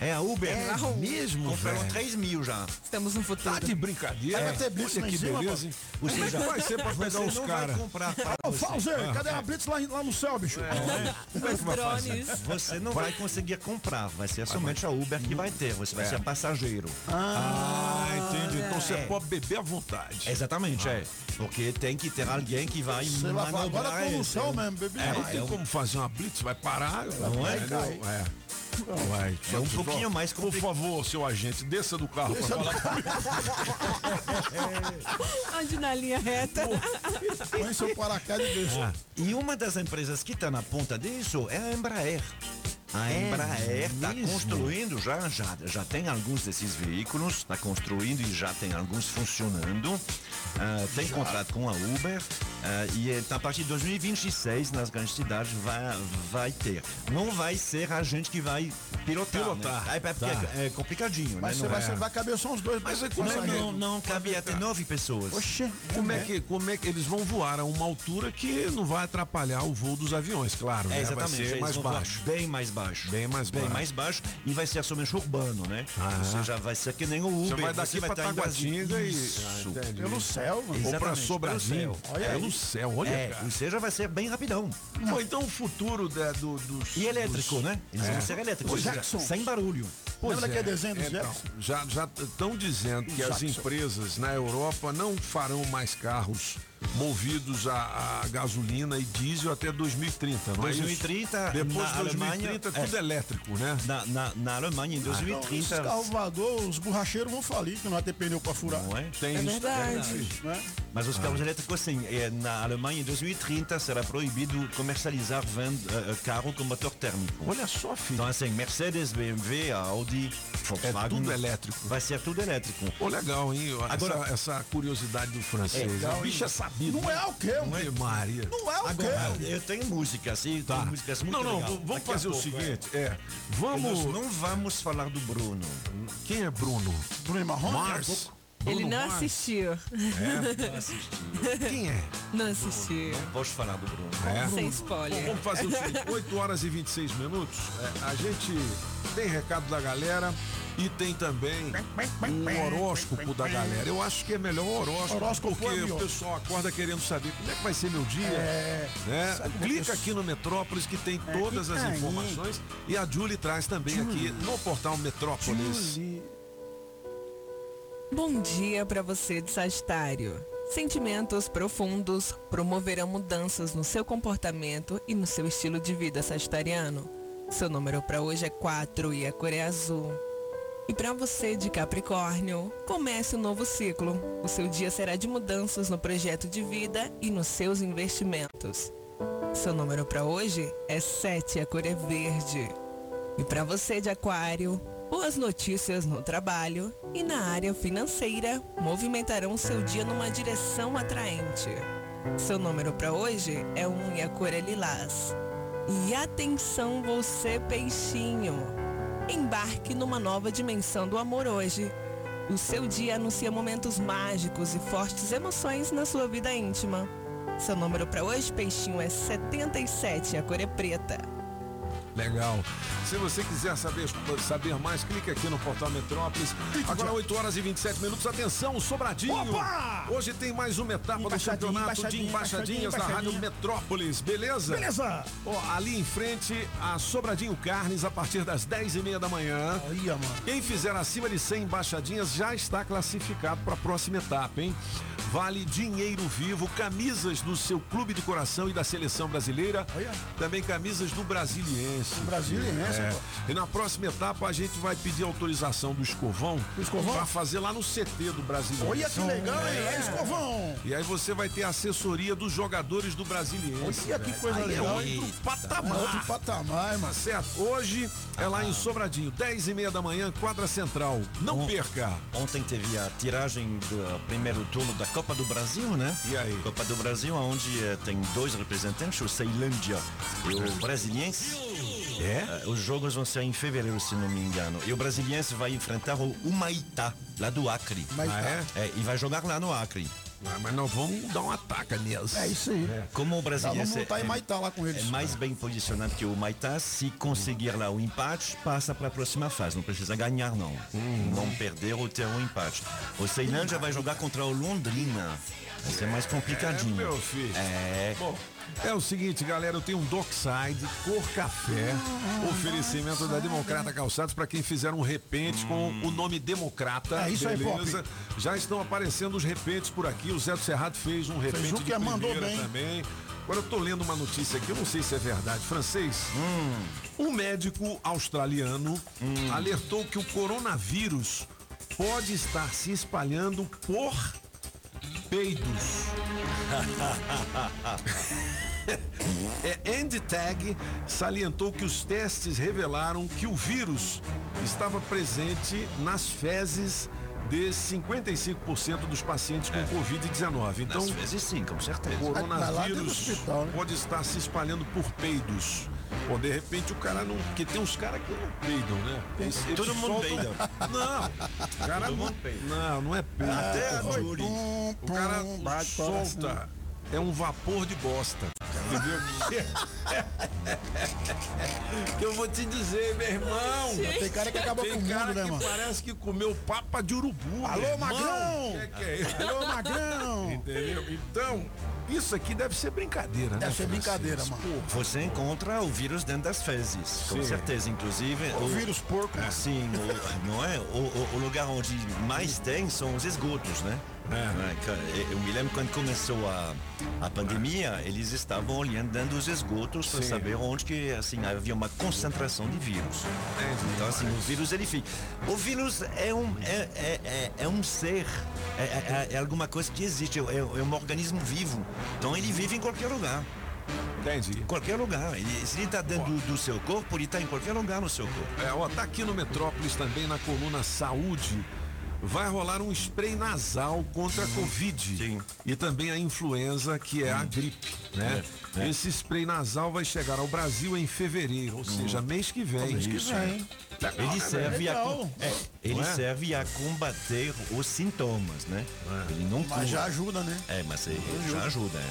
É a Uber. É mesmo, Compraram velho? 3 mil já. Estamos no futuro. Tá de brincadeira? Vai ter blitz Olha que cima, beleza, hein? Ou Como é que seja, vai ser pra pegar os não vai caras? Ô. Fauzer, cadê a Blitz lá, lá no céu, bicho? Como é que vai fazer? Você não vai conseguir comprar, vai ser somente a Uber que vai ter, você vai É. ser passageiro. Ah, entendi. Então você É. pode beber à vontade. Exatamente, é. Porque tem que ter alguém que vai manobrar agora é condução mesmo, bebê. É, não é tem como fazer uma blitz, vai parar. Não é? É. Vai. É um pouquinho mais Por complicado. favor, seu agente, desça do carro pra falar comigo. Ande na linha reta. Põe seu paraquedas e deixa. E uma das empresas que está na ponta disso é a Embraer. A É Embraer está mesmo? construindo já, já, já tem alguns desses veículos, está construindo e já tem alguns funcionando. Ah, tem contrato com a Uber ah, e eh, a partir de 2026 nas grandes cidades vai, vai ter. Não vai ser a gente que vai pilotar. Pilotar. Né? É, porque Tá. é, é complicadinho, Mas né? você vai, é- você vai caber só uns dois. Mas é com como não, não, não, cabe até nove pessoas. Oxê, Como é, que, como é que eles vão voar a uma altura que não vai atrapalhar o voo dos aviões, claro, né? É, exatamente. Vai ser mais baixo. Bem mais baixo. Bem mais Bem baixo. mais baixo e vai ser somente urbano, né? Ah. Você já vai ser que nem o Uber. Você vai daqui pra estar. Taguatinga e... Isso. Ah. Pelo céu, mano. Ou pra Exatamente, Sobradinho. pelo Olha aí. Pelo céu, olha, É, cara. ou seja, vai ser bem rapidão. Então o futuro da- do, dos... E elétrico, dos- né? Eles É. vão ser elétricos. Os Jacksons. Sem barulho. Pois Lembra é. aquele desenho dos Então, Jackson? já já estão dizendo que as Jackson. empresas na Europa não farão mais carros movidos a, a gasolina e diesel até 2030, não é isso? 2030, Depois na de 2030 Alemanha, tudo é. elétrico, né? Na, na, na Alemanha, em Então, 2030. os carros voadores, os borracheiros vão falir, que não vai ter pneu pra furar. Não é? Tem É isso. verdade. Né? Mas os carros elétricos, sim, é, na Alemanha, em 2030, será proibido comercializar vend, eh, carro com motor térmico. Olha só, filho. Então, assim, Mercedes, BMW, Audi, Volkswagen. tudo elétrico. Vai ser tudo elétrico. Ô, legal, hein? Agora- essa, essa curiosidade do francês. É, o bicho é sabido. Não é o quê? Não é Maria. Não é o Agora, quê? eu tenho música, assim, Tá. músicas muito Não, não, legais. v- vamos Daqui fazer o pouco, seguinte, é. é. Vamos. Nós não vamos falar do Bruno. Quem é Bruno? Bruno Marrom? Mars. Ele Bruno não Mars? assistiu. É? Não assisti. Quem é? Não assistiu. Não posso falar do Bruno. É? Sem spoiler. vamos fazer o seguinte: 8 horas e 26 minutos. É, a gente tem recado da galera e tem também o horóscopo da galera. Eu acho que é melhor o horóscopo, Horóscopo porque é o pessoal acorda querendo saber como é que vai ser meu dia. É. né? Clica que aqui no Metrópolis que tem É, todas clica as aí. informações e a Julie traz também aqui no portal Metrópolis. Julie. Bom dia para você de Sagitário. Sentimentos profundos promoverão mudanças no seu comportamento e no seu estilo de vida sagitariano. Seu número para hoje é 4 e a cor é azul. E para você de Capricórnio, comece um novo ciclo. O seu dia será de mudanças no projeto de vida e nos seus investimentos. Seu número para hoje é 7 e a cor é verde. E para você de Aquário, boas notícias no trabalho e na área financeira movimentarão seu dia numa direção atraente. Seu número para hoje é 1 e a cor é lilás. E atenção você peixinho, embarque numa nova dimensão do amor hoje. O seu dia anuncia momentos mágicos e fortes emoções na sua vida íntima. Seu número para hoje, peixinho, é 77 e a cor é preta. Legal. Se você quiser saber, saber mais, clique aqui no portal Metrópolis. Agora 8 horas e 27 minutos. Atenção, Sobradinho. Opa! Hoje tem mais uma etapa do campeonato de embaixadinha, embaixadinhas da Rádio. Metrópolis, beleza? Beleza. Ó, ali em frente, a Sobradinho Carnes, a partir das 10 e meia da manhã. Olha, mano. Quem fizer acima de 100 embaixadinhas já está classificado para a próxima etapa, hein? Vale dinheiro vivo, camisas do seu clube de coração e da seleção brasileira. Olha. Também camisas do Brasiliense. Do Brasiliense, É. E na próxima etapa a gente vai pedir autorização do Escovão, Do Escovão? para fazer lá no CT do Brasiliense. Olha que legal, hein? É. Escovão. E aí você vai ter assessoria dos jogadores do Brasiliense. Olha que coisa Aí legal, É outro patamar. Outro patamar, Tá certo? Hoje é lá em Sobradinho, 10 e meia da manhã, quadra central. Não Bom. perca. Ontem teve a tiragem do primeiro turno da Copa do Brasil, né? E aí? Copa do Brasil, onde eh, tem dois representantes, o Ceilândia e o Brasiliense. É? Eh, os jogos vão ser em fevereiro, se não me engano. E o Brasiliense vai enfrentar o Humaitá, lá do Acre. Humaitá. Ah, é? É, e vai jogar lá no Acre. Ah, mas nós vamos dar uma taca neles. É isso aí. Como o Tá, vamos é, em Maitá lá com eles. é mais bem posicionado que o Maitá, se conseguir lá o empate, passa para a próxima fase. Não precisa ganhar, não. Não perder ou ter um empate. O Ceilândia vai jogar contra o Londrina. Vai ser mais complicadinho. É, meu filho. É. Bom, é o seguinte, galera, eu tenho um Dockside cor café, oferecimento da Democrata Calçados para quem fizer um repente com o nome Democrata. É isso aí, beleza? Já estão aparecendo os repentes por aqui. O Zé do Cerrado fez um repente um de que mandou primeira bem. também. Agora eu tô lendo uma notícia aqui, eu não sei se é verdade. Francês, um médico australiano alertou que o coronavírus pode estar se espalhando por peidos. É, Andy Tag salientou que os testes revelaram que o vírus estava presente nas fezes de 55% dos pacientes com Covid-19. Então, Às vezes sim, com certeza. O coronavírus hospital, né? pode estar se espalhando por peidos. Ou de repente o cara não. Porque tem uns caras que não peidam, né? Eles- eles Todo mundo soltam- peida. Não, o cara Todo não, mundo peida. não, não é peido. Até a Foi. Júri. Pum, O cara solta. É um vapor de bosta. Entendeu? que eu vou te dizer, meu irmão. Tem cara que acabou Tem com o cara mundo, né, que mano? parece que comeu papa de urubu. Alô. Magrão! Que que é isso? Alô, Magrão! Entendeu? Então, Isso aqui deve ser brincadeira, né? Deve ser brincadeira, mano. Você encontra o vírus dentro das fezes, com Sim. certeza. Inclusive. O vírus porco, mano. Sim, o, não é? O, o- o lugar onde mais tem são os esgotos, né? É, Eu me lembro quando começou a, a pandemia, eles estavam olhando dentro dos esgotos para saber onde que assim havia uma concentração de vírus. Então assim, o vírus ele fica. O vírus é um é, é, é, é um ser, é, é- é alguma coisa que existe, é, é um organismo vivo. Então ele vive em qualquer lugar. Entendi. Qualquer lugar. Ele- se ele está dentro do, do seu corpo, ele está em qualquer lugar no seu corpo. É, ó, tá aqui no Metrópolis também na coluna Saúde. Vai rolar um spray nasal contra a Covid e também a influenza, que é a gripe, né? É, é. Esse spray nasal vai chegar ao Brasil em fevereiro, ou seja, mês que vem. Mês que Isso, vem. Legal, Ele né, serve, a, é, ele é? serve a combater os sintomas, né? Ele não cura. Mas já ajuda, né? É, mas ele já ajuda, é.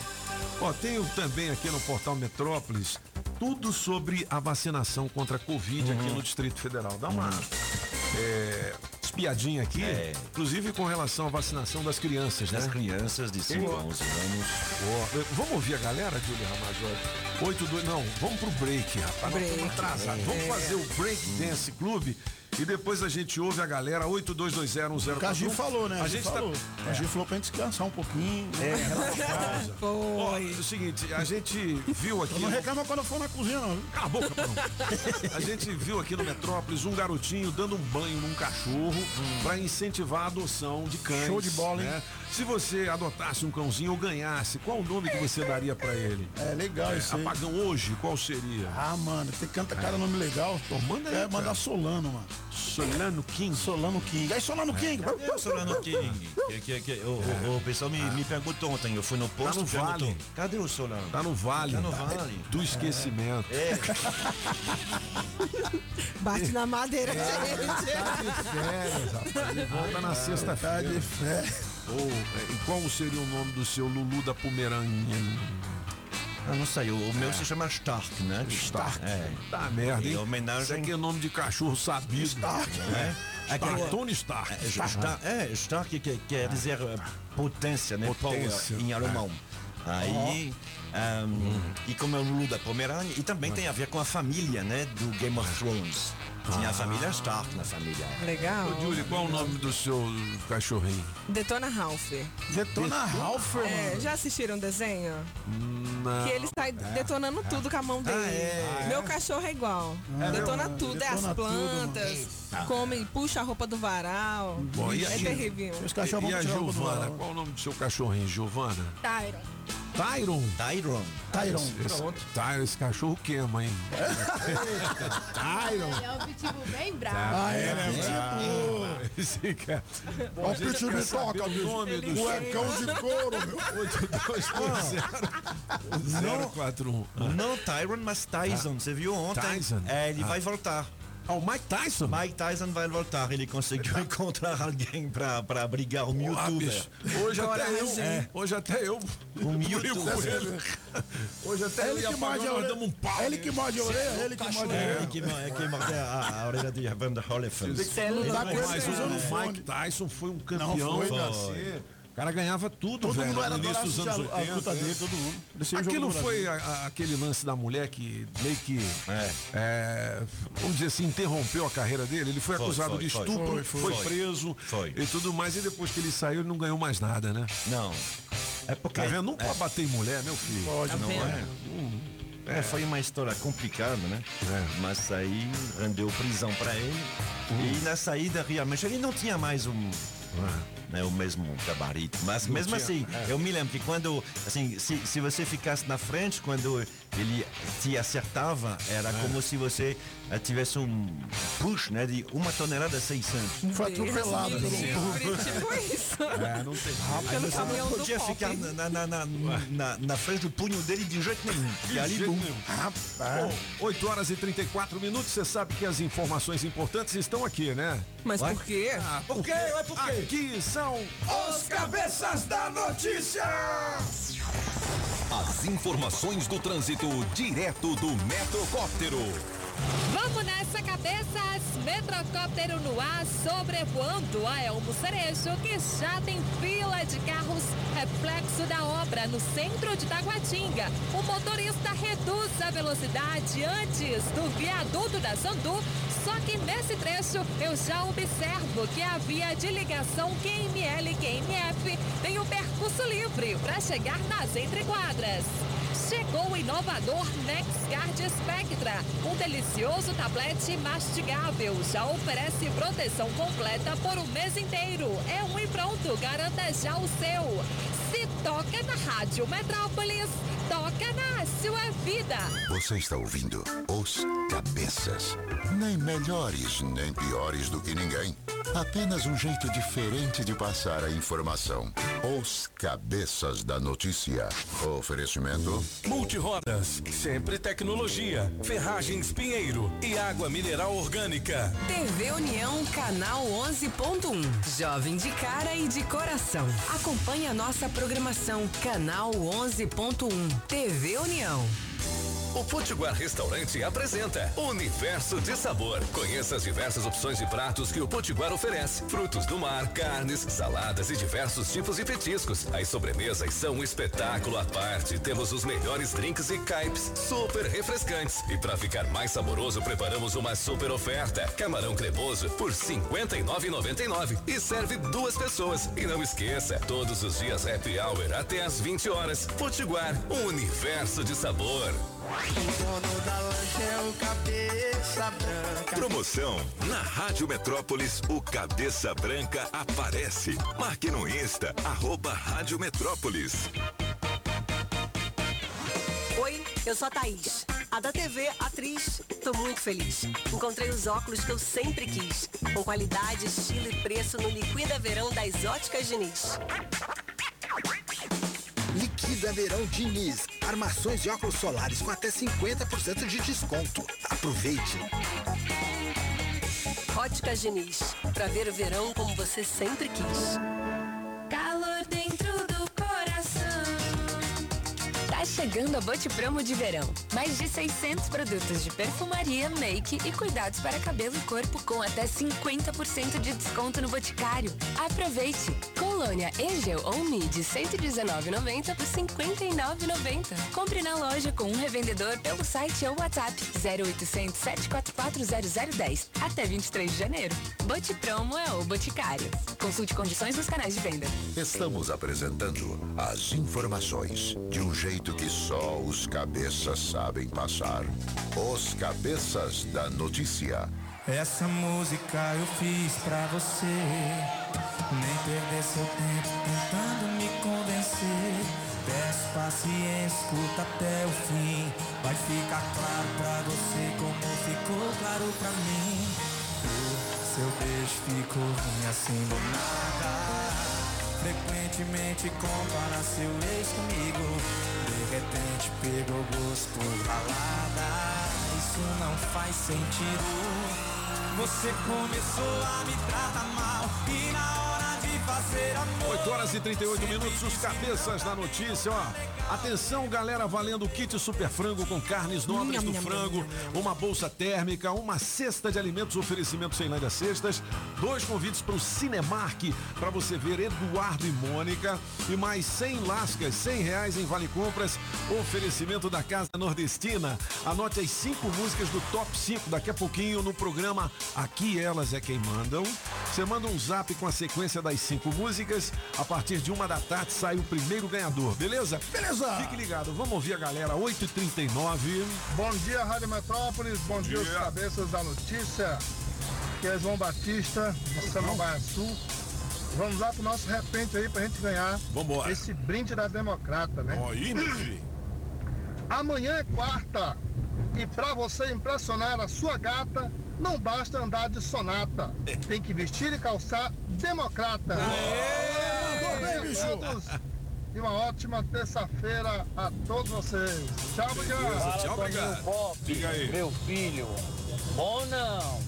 Ó, tenho também aqui no portal Metrópolis tudo sobre a vacinação contra a Covid aqui no Distrito Federal. Dá uma é, espiadinha aqui, É. inclusive com relação à vacinação das crianças, Das né? crianças de 5 a Ó. 11 anos. Vamos ouvir a galera, Júlia Ramazzotti? 8, 2, não, vamos pro break, rapaz. Nós estamos Break. atrasados. Vamos É. fazer o Break Dance Clube e depois a gente ouve a galera 82201041. O Cagi falou, né? A gente tá- falou. O Cagi falou pra gente descansar um pouquinho. É, relaxar. Ó, é o seguinte, a gente viu aqui. Eu não reclama quando eu for na cozinha, não. Cala a boca, Bruno. A gente viu aqui no Metrópolis um garotinho dando um banho num cachorro pra incentivar a adoção de cães. Show de bola, hein? né? Se você adotasse um cãozinho ou ganhasse, qual o nome que você daria pra ele? É legal isso aí. Apagão hoje, qual seria? Ah, mano, tem canta cada nome legal. Pô, manda aí, É, cara. mandar Solano, mano. Solano King. Solano King. Aí, Solano King. Cadê o Solano King? Que, que, que, o, o, o pessoal me, me perguntou ontem, eu fui no posto Tá no perguntou, vale. Cadê o Solano? Tá no vale. Tá no vale. Do esquecimento. É, Bate na madeira, gente. Tá de férias, rapaz. Ele volta na sexta-feira. Tá de férias. Ô, é, e qual seria o nome do seu Lulu da Pomerânia? Ah, não sei, o, meu se chama Stark, né? Stark. É. Tá merda, hein? Em homenagem- Isso aqui é nome de cachorro sabido. Stark. É. Aquele- Tony Stark. É, Stark, é, Stark que quer dizer eh, potência, né? Potência. Em alemão. Aí, ahm, e como é o Lulu da Pomerânia, e também tem a ver com a família, né? Do Game of Thrones. Tinha a família Stark na família. Legal. Ô, Júlio, qual é o nome do seu cachorrinho? Detona Ralph. Detona Ralph, É, já assistiram o desenho? Não. Que ele sai detonando tudo com a mão dele. é? Meu cachorro é igual. É detona mesmo? tudo, é as Detona tudo, plantas, come, puxa a roupa do varal. Bom, e é a- terrível. Os cachorros E vão a Giovana? varal. Qual o nome do seu cachorrinho, Giovana? Tyron. Tyron. Tyron. Tyron. Esse, Tyron, esse cachorro queima, hein? Tyron. Ele é um pitbull bem bravo. Ah, é, né? Tipo, Esse cara. O pitbull toca, o nome do Cuecão de couro, meu. 8220 Não Tyron, mas Tyson. Você viu ontem? Tyson? É, ele Ah. vai voltar. Ah, o Mike Tyson? Mike Tyson vai voltar. Ele conseguiu encontrar alguém pra, pra brigar o Mewtwo. bicho, hoje até eu, é, hoje até eu O Mewtwo. com ele. Hoje até É eu ele ia que morde a orelha. um pau. É ele que morde a orelha, é ele que morde a É, orelha. que, é que mordeu a, a orelha de Evander Holyfield. Tá ele Mas o usando fone. Mike Tyson foi um Não, campeão foi, cara. UFC. O cara ganhava tudo, Todo velho, mundo era no início adorado dos anos assistir a- a 80. luta dele, todo mundo. Aquilo foi a- a- aquele lance da mulher que meio que, É. é, vamos dizer assim, interrompeu a carreira dele. Ele foi, Foi, acusado foi, de foi. estupro, Foi, foi, foi. preso Foi. e tudo mais. E depois que ele saiu, ele não ganhou mais nada, né? Não. É porque. Tá vendo? Não pode bater em mulher, meu filho. Pode, Não é? É, foi uma história complicada, né? Mas aí rendeu prisão pra ele. E na saída, realmente, ele não tinha mais um. Né, o mesmo gabarito. Mas mesmo assim, é. eu me lembro que quando. Assim, se, se você ficasse na frente, quando ele te acertava, era como se você eh, tivesse um push né, de uma tonelada e 600. Foi atropelado pelo Tipo isso. É, não tem Pelo Você caminhão não podia ficar na, na, na, na, na frente do punho dele de jeito nenhum. E ali, jeito bum. nenhum. Bom, 8 horas e 34 minutos, você sabe que as informações importantes estão aqui, né? Mas Vai. por quê? Ah, Por quê? Por quê? Aqui são os cabeças da notícia! As informações do trânsito direto do Metrocóptero. Vamos nessa, cabeças! Metrocóptero no ar, sobrevoando a Elmo Cerejo, que já tem fila de carros reflexo da obra no centro de Taguatinga. O motorista reduz a velocidade antes do viaduto da Sandu, só que nesse trecho eu já observo que a via de ligação QML QMF tem o percurso livre para chegar nas entrequadras. Chegou o inovador NexGuard Spectra, um delicioso tablete mastigável. Já oferece proteção completa por um mês inteiro. É um e pronto, garanta já o seu. Se toca na Rádio Metrópolis, toca na sua vida. Você está ouvindo Os Cabeças. Nem melhores, nem piores do que ninguém. Apenas um jeito diferente de passar a informação. Os Cabeças da Notícia. Oferecimento. Multirodas, sempre tecnologia, ferragens Pinheiro e água mineral orgânica. TV União, canal 11.1. Jovem de cara e de coração. Acompanhe a nossa programação, canal 11.1. TV União. O Potiguar Restaurante apresenta Universo de Sabor. Conheça as diversas opções de pratos que o Potiguar oferece: frutos do mar, carnes, saladas e diversos tipos de petiscos. As sobremesas são um espetáculo à parte. Temos os melhores drinks e caipes super refrescantes. E para ficar mais saboroso, preparamos uma super oferta: camarão cremoso por R$ 59,99 e serve duas pessoas. E não esqueça, todos os dias happy hour até às 20 horas. Potiguar, um universo de sabor. O dono da lancha é o cabeça branca. Promoção na Rádio Metrópolis, o Cabeça Branca aparece. Marque no Insta, arroba Rádio Metrópolis. Oi, eu sou a Thaís. A da TV, atriz. Tô muito feliz. Encontrei os óculos que eu sempre quis. Com qualidade, estilo e preço no Liquida Verão das Óticas Diniz. Liquida Verão Diniz. Armações de óculos solares com até 50% de desconto. Aproveite. Óticas Diniz. Pra ver o verão como você sempre quis. Calor dentro do coração. Chegando a Bote Promo de verão. Mais de 600 produtos de perfumaria, make e cuidados para cabelo e corpo com até 50% de desconto no Boticário. Aproveite! Colônia Egeu ou Mid 119,90 por 59,90. Compre na loja com um revendedor pelo site ou WhatsApp 0800 744 0010 até 23 de janeiro. Bote Promo é o Boticário. Consulte condições nos canais de venda. Estamos apresentando as informações de um jeito que só os cabeças sabem passar. Os Cabeças da Notícia. Essa música eu fiz pra você. Nem perder seu tempo tentando me convencer. Peço paciência, escuta até o fim. Vai ficar claro pra você como ficou claro pra mim. O seu beijo ficou ruim assim do nada. Frequentemente compara seu ex comigo. De repente pegou gosto por balada. Isso não faz sentido. Você começou a me tratar mal e na hora. 8 horas e 38 minutos, os cabeças da notícia, ó. Atenção, galera, valendo o kit super frango com carnes nobres do frango, uma bolsa térmica, uma cesta de alimentos, oferecimento sem Lândia Cestas, dois convites para o Cinemark para você ver Eduardo e Mônica e mais 100 lascas, 100 reais em Vale Compras, oferecimento da Casa Nordestina. Anote as cinco músicas do Top 5 daqui a pouquinho no programa Aqui Elas é Quem Mandam. Você manda um zap com a sequência das cinco músicas. A partir de uma da tarde sai o primeiro ganhador, beleza? Beleza! Fique ligado, vamos ouvir a galera, 8h39. Bom dia, Rádio Metrópolis. Bom, dia, os dia. cabeças da notícia. Aqui é João Batista, de Samambaia Sul. Vamos lá pro nosso repente aí pra gente ganhar Vambora. esse brinde da Democrata, né? Meu filho. Amanhã é quarta. E pra você impressionar a sua gata, não basta andar de sonata. Tem que vestir e calçar democrata. Bicho. Todos. E uma ótima terça-feira a todos vocês. Tchau, obrigado. Tchau, obrigado. Pop, Diga aí. meu filho. Bom não.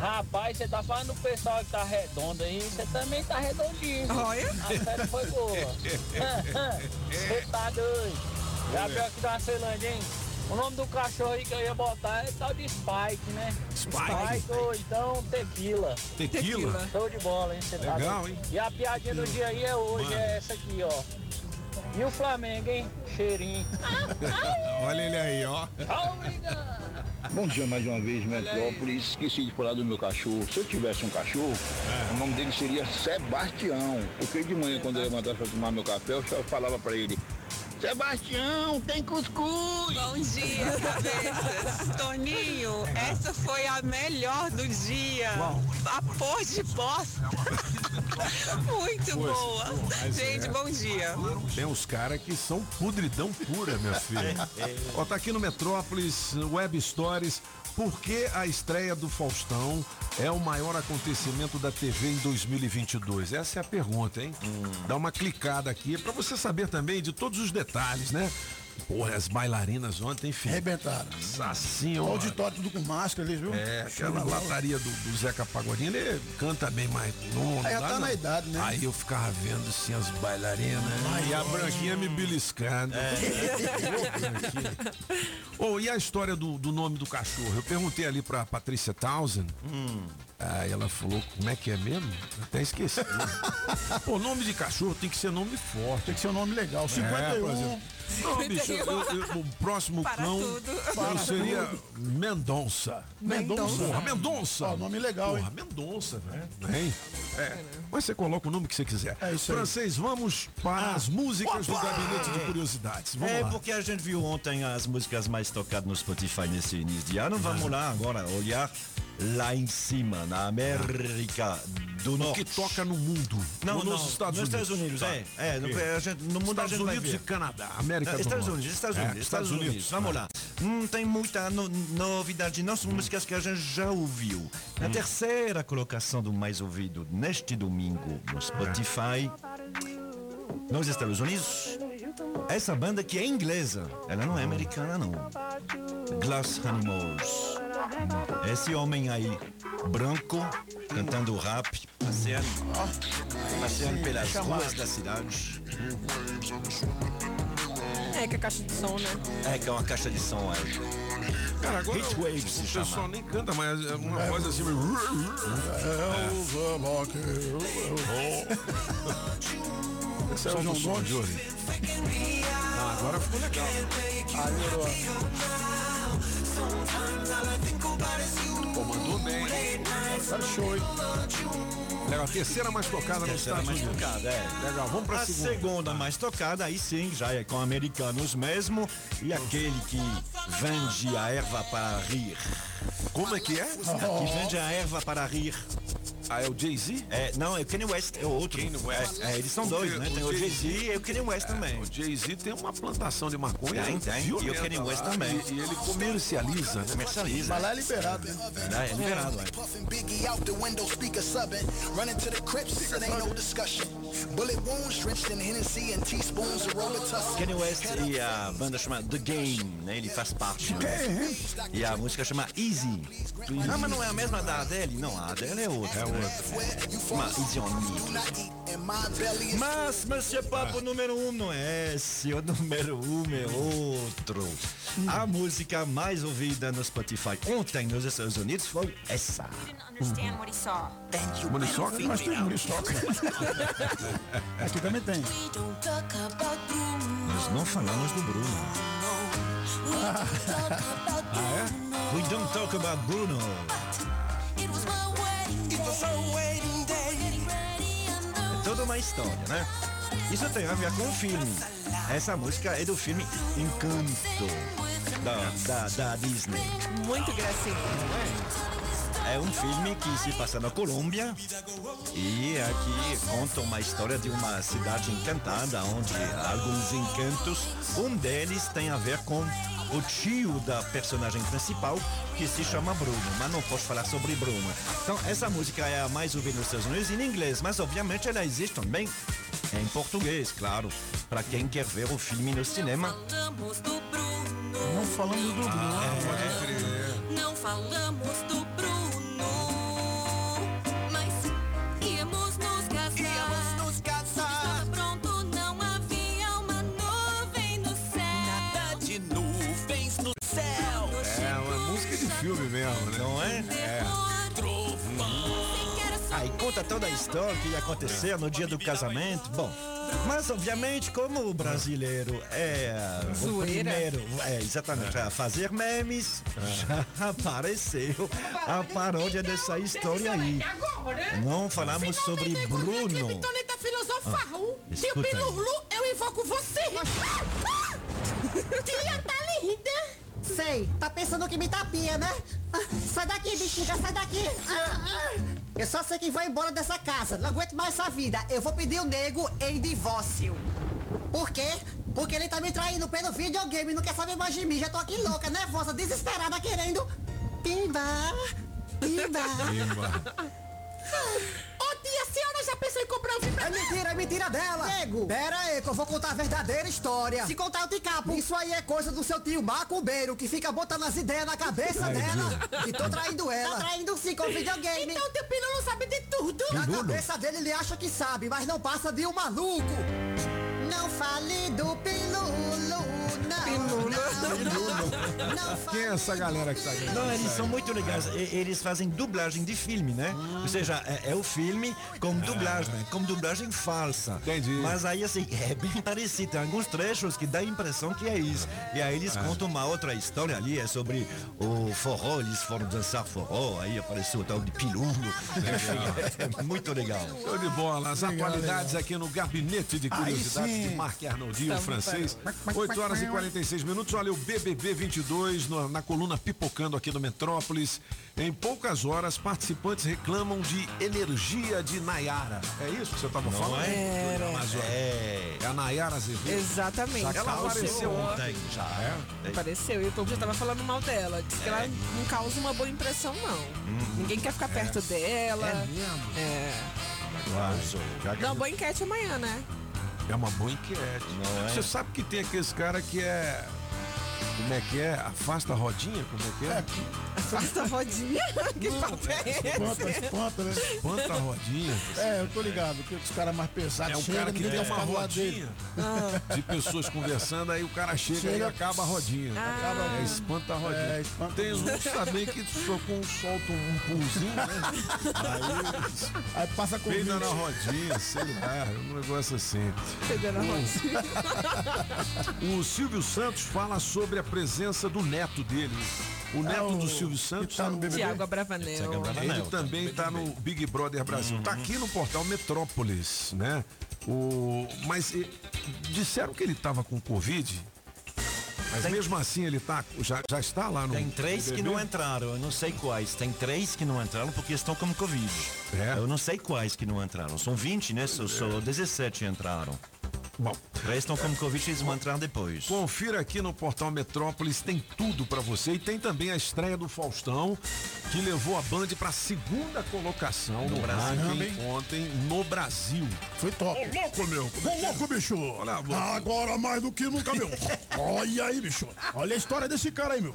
Rapaz, você tá falando do pessoal que tá redondo aí, você também tá redondinho. Olha. A série foi boa. Você tá doido. Gabriel aqui da Ceilândia, hein? O nome do cachorro aí que eu ia botar é tal de Spike, né? Spike. ou então Tequila. Tequila? Show de bola, hein? Cê tá Legal, doido? hein? E a piadinha do dia aí é hoje, Mano. é essa aqui, ó. E o Flamengo, hein? Cheirinho. Olha ele aí, ó. Bom dia mais uma vez, Metrópolis. Esqueci de falar do meu cachorro. Se eu tivesse um cachorro, o nome dele seria Sebastião. Porque de manhã, quando eu levantasse para tomar meu café, eu só falava para ele: Sebastião, tem cuscuz! Bom dia, cabeças. Toninho, essa foi a melhor do dia. Vapor de bosta. Muito Pois, boa. mas Gente, é. bom dia. Tem uns caras que são pudridão pura, meu filho. Ó, tá aqui no Metrópolis Web Stories. Por que a estreia do Faustão é o maior acontecimento da TV em 2022? Essa é a pergunta, hein? Dá uma clicada aqui pra você saber também de todos os detalhes, né? Porra, as bailarinas ontem, enfim. Arrebentaram. Assim, O auditório tudo com máscara ali, viu? É, aquela lataria do, do Zeca Pagodinho, ele canta bem, mas não, É, não já tá não. na idade, né? Aí eu ficava vendo assim as bailarinas Ai, e a branquinha me beliscando. Ô, e a história do, do nome do cachorro? Eu perguntei ali pra Patrícia Townsend. Aí ela falou, como é que é mesmo? Até esqueci. Pô, nome de cachorro tem que ser nome forte. Tem que ser um nome legal. É, 51. por exemplo. Não, bicho, eu- eu- o próximo Para cão tudo. eu seria. Mendonça. Mendonça. Porra, Mendonça. Ó, nome legal, Porra, hein? Mendonça, velho. Hein? É. Mas você coloca o nome que você quiser. É isso aí. Francês, vamos para as músicas do Gabinete de Curiosidades. Vamos é lá. porque a gente viu ontem as músicas mais tocadas no Spotify nesse início de ano. Vamos lá agora olhar lá em cima, na América do O Norte. que toca no mundo. Não, Ou nos não, Estados nos Unidos. Estados Unidos, Tá. é. é no, a gente, no mundo Estados a gente Unidos e Canadá, América É, do Estados Norte. Unidos, Estados É, Unidos, Estados Unidos. Vamos lá. Não tem muita no- novidade, não. São músicas que a gente já ouviu. Na terceira colocação do mais ouvido neste domingo no Spotify, nos Estados Unidos, essa banda que é inglesa, ela não é americana, não. Glass Animals. Esse homem aí, branco, cantando rap, passeando, passeando pelas ruas da cidade. É que é caixa de som, né? É que é uma caixa de som aí. Cara, agora Hit o- Waves se o chama. pessoal nem canta, mas é uma voz assim. Esse é o João Bon Jovi. Ah, agora ficou legal. Aí, melhorou. Pô, mandou bem. Tá show, hein? Legal, a terceira mais tocada nos Estados mais Unidos. tocada, é. Legal, vamos pra a segunda. segunda mais tocada, aí sim, já é com americanos mesmo. E aquele que vende a erva para rir. Como é que é? Que vende a erva para rir. Ah, é o Jay-Z? É, não, é o Kanye West, é o outro. Kanye West. É, é, eles são dois, né? Tem o Jay-Z e o Kanye West também. O Jay-Z tem uma plantação de maconha. Tem, tem. E o Kanye West lá, também. E, e ele comercializa, né? Comercializa. Mas lá é liberado, hein? É, é liberado, é. Kanye West e a banda chama The Game, né? Ele faz parte. Né? E a música chama Easy. Ah, mas não é a mesma da Adele? Não, a Adele é outra. É outra. Uma Easy on Me. Mas, Monsieur Papo número um não é esse, o número um é outro. A música mais ouvida no Spotify ontem nos Estados Unidos foi essa. You. Muriçoca? Mas tem muriçoca. Aqui também tem. Nós não falamos do Bruno. Ah, é? We don't talk about Bruno. É toda uma história, né? Isso tem a ver com o filme. Essa música é do filme Encanto, da, da, da Disney. Muito gracinha. É um filme que se passa na Colômbia e aqui conta uma história de uma cidade encantada onde há alguns encantos. Um deles tem a ver com o tio da personagem principal que se chama Bruno, mas não posso falar sobre Bruno. Então essa música é a mais ouvida nos Estados Unidos em inglês, mas obviamente ela existe também em português, claro, para quem quer ver o filme no cinema. Não falando do Bruno. É, Não falamos do Bruno, mesmo, né? Não é? É. Aí conta toda a história que ia acontecer no dia do casamento. Bom, mas obviamente, como o brasileiro é o Zoeira. primeiro, é, exatamente, a fazer memes, já apareceu a paródia dessa história aí. Não falamos sobre Bruno. Toneta filosofal. Ah, eu invoco você. Tia tá linda. Sei, tá pensando que me tapinha, né? Ah, Sai daqui, bexiga, sai daqui. Ah, ah. Eu só sei que vou embora dessa casa. Não aguento mais essa vida. Eu vou pedir o nego em divórcio. Por quê? Porque ele tá me traindo pelo videogame, não quer saber mais de mim. Já tô aqui louca, nervosa, desesperada, querendo. Pimba! Pimba! Ô tia, a senhora já pensou em comprar um É mentira, é mentira dela! Nego! Pera aí, que eu vou contar a verdadeira história. Se contar, eu te capo. Isso aí é coisa do seu tio macumbeiro, que fica botando as ideias na cabeça Ai, dela. E tô traindo ela. Tá traindo sim com o videogame. Então o tio Pilulu sabe de tudo. Na cabeça dele ele acha que sabe, mas não passa de um maluco. Não fale do Pilulo, não. Não, não Quem é essa galera que tá aí? Não, eles são muito legais. E- Eles fazem dublagem de filme, né? Ou seja, é, é o filme com dublagem, né? com dublagem falsa. Entendi. Mas aí, assim, é bem parecido. Tem alguns trechos que dá a impressão que é isso. E aí eles Ah. contam uma outra história ali, é sobre o forró, eles foram dançar forró, aí apareceu o tal de pilulo. É muito legal. Show de bola. As Legal, atualidades legal. aqui no Gabinete de Aí Curiosidades sim. De Marc Arnoldi, o Estamos francês. para- 8 horas e 46 minutos. Olha, o BBB 22 no- na coluna Pipocando aqui do Metrópolis. Em poucas horas, participantes reclamam de energia de Nayara. É isso que você estava falando? é? Amazonas? É. É a Nayara Azevedo. Exatamente. Ela apareceu ontem. Já. É? Apareceu e o povo já tava falando mal dela. Diz que ela não causa uma boa impressão, não. Ninguém quer ficar perto dela. É mesmo? É. Já que- Não, boa enquete amanhã, né? É uma boa enquete. Não é? Você sabe que tem aqueles cara que é. Como é que é? Afasta a rodinha? Como é que é? Afasta a rodinha. que papo é Espanta, esse? espanta, né? Espanta a rodinha. É, eu tô ligado, que os caras mais pesados É um chegam, cara que tem uma rodinha dele. de pessoas conversando, aí o cara chega, Chega- e acaba a rodinha. Ah. Acaba a é, rodinha. espanta a rodinha. É, espanta- Tem uns também que só com soltam um pulzinho, né? Aí, aí passa com Peida na rodinha, sei lá, um negócio assim. Peida na rodinha. O Silvio Santos fala sobre a presença do neto dele. O neto o- do Silvio Santos tá no BBB? Tiago Abravanel. Ele também está no Big Brother Brasil. Tá aqui no portal Metrópolis, né? O, mas eh, disseram que ele estava com Covid. Mas mesmo assim ele tá, já, já está lá no. Tem três que BBB? não entraram, eu não sei quais. Tem três que não entraram porque estão com Covid. É? Eu não sei quais que não entraram. São 20, né? Só, só 17 entraram. Bom. Covid e eles vão entrar depois. Confira aqui no portal Metrópolis, tem tudo pra você. E tem também a estreia do Faustão, que levou a Band pra segunda colocação no, No Brasil. ranking ontem no Brasil. Foi top. Ô, louco, meu. Ô, louco, bicho. Olha a boca. Agora mais do que nunca, meu. Olha aí, bicho. Olha a história desse cara aí, meu.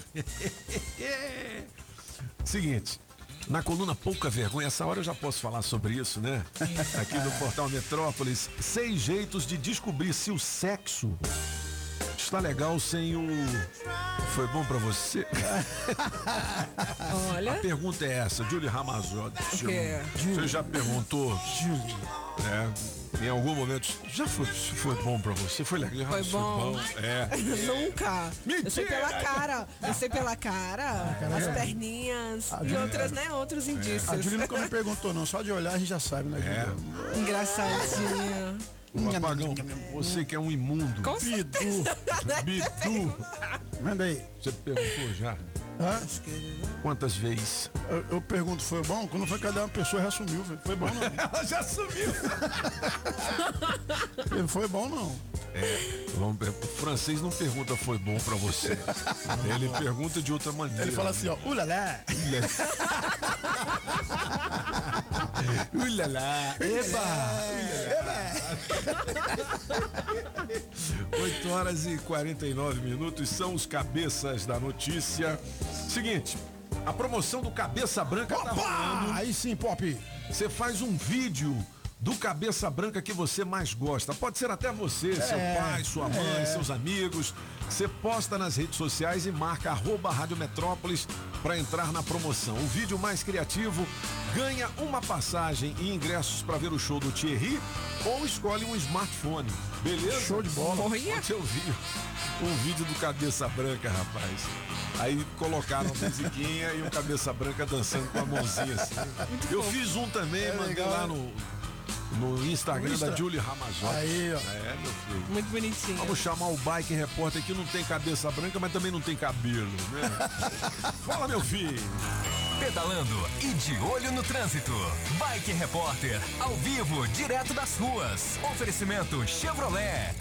Seguinte, na coluna Pouca Vergonha, essa hora eu já posso falar sobre isso, né? Aqui no portal Metrópolis, seis jeitos de descobrir se o sexo está legal sem o. Foi bom pra você? Olha. A pergunta é essa, Júlio Ramazotti. quê? Você já perguntou? É, em algum momento, já foi, foi bom pra você? Foi legal? Foi bom. É. Nunca. Eu sei Mentira! pela cara. Eu sei pela cara, as perninhas A e outras, né? Outros indícios. A Júlia nunca me perguntou, não. Só de olhar a gente já sabe, né? É. Engraçadinho. O apagão, você que é um imundo. Com Bidu. Bidu. Manda aí. Você perguntou já? Hã? Quantas vezes? Eu, eu pergunto, foi bom? Quando foi cada uma pessoa já sumiu. Foi, foi bom, não? Ela já sumiu. Foi bom, não? É, vamos ver. O francês não pergunta foi bom pra você. Ele pergunta de outra maneira. Ele fala assim, ó, ulalá. Ulala. Eba! 8 horas e 49 minutos são os cabeças da notícia. Seguinte, a promoção do Cabeça Branca tá rolando. Aí sim, Pop. Você faz um vídeo do cabeça branca que você mais gosta. Pode ser até você, seu É, pai, sua mãe, é. seus amigos. Você posta nas redes sociais e marca arroba Rádio Metrópolis para entrar na promoção. O vídeo mais criativo ganha uma passagem e ingressos para ver o show do Thierry ou escolhe um smartphone. Beleza? Show de bola. Olha. Ontem eu vi um vídeo do Cabeça Branca, rapaz. Aí colocaram a musiquinha e o Cabeça Branca dançando com a mãozinha assim. Eu fiz um também, É mandei legal. lá no, no Instagram No Insta. da Julie Ramazotti. Aí, ó. É, meu filho. Muito bonitinho. Vamos chamar o Bike Repórter que não tem cabeça branca, mas também não tem cabelo, né? Fala, meu filho. Pedalando e de olho no trânsito. Bike Repórter, ao vivo, direto das ruas. Oferecimento Chevrolet.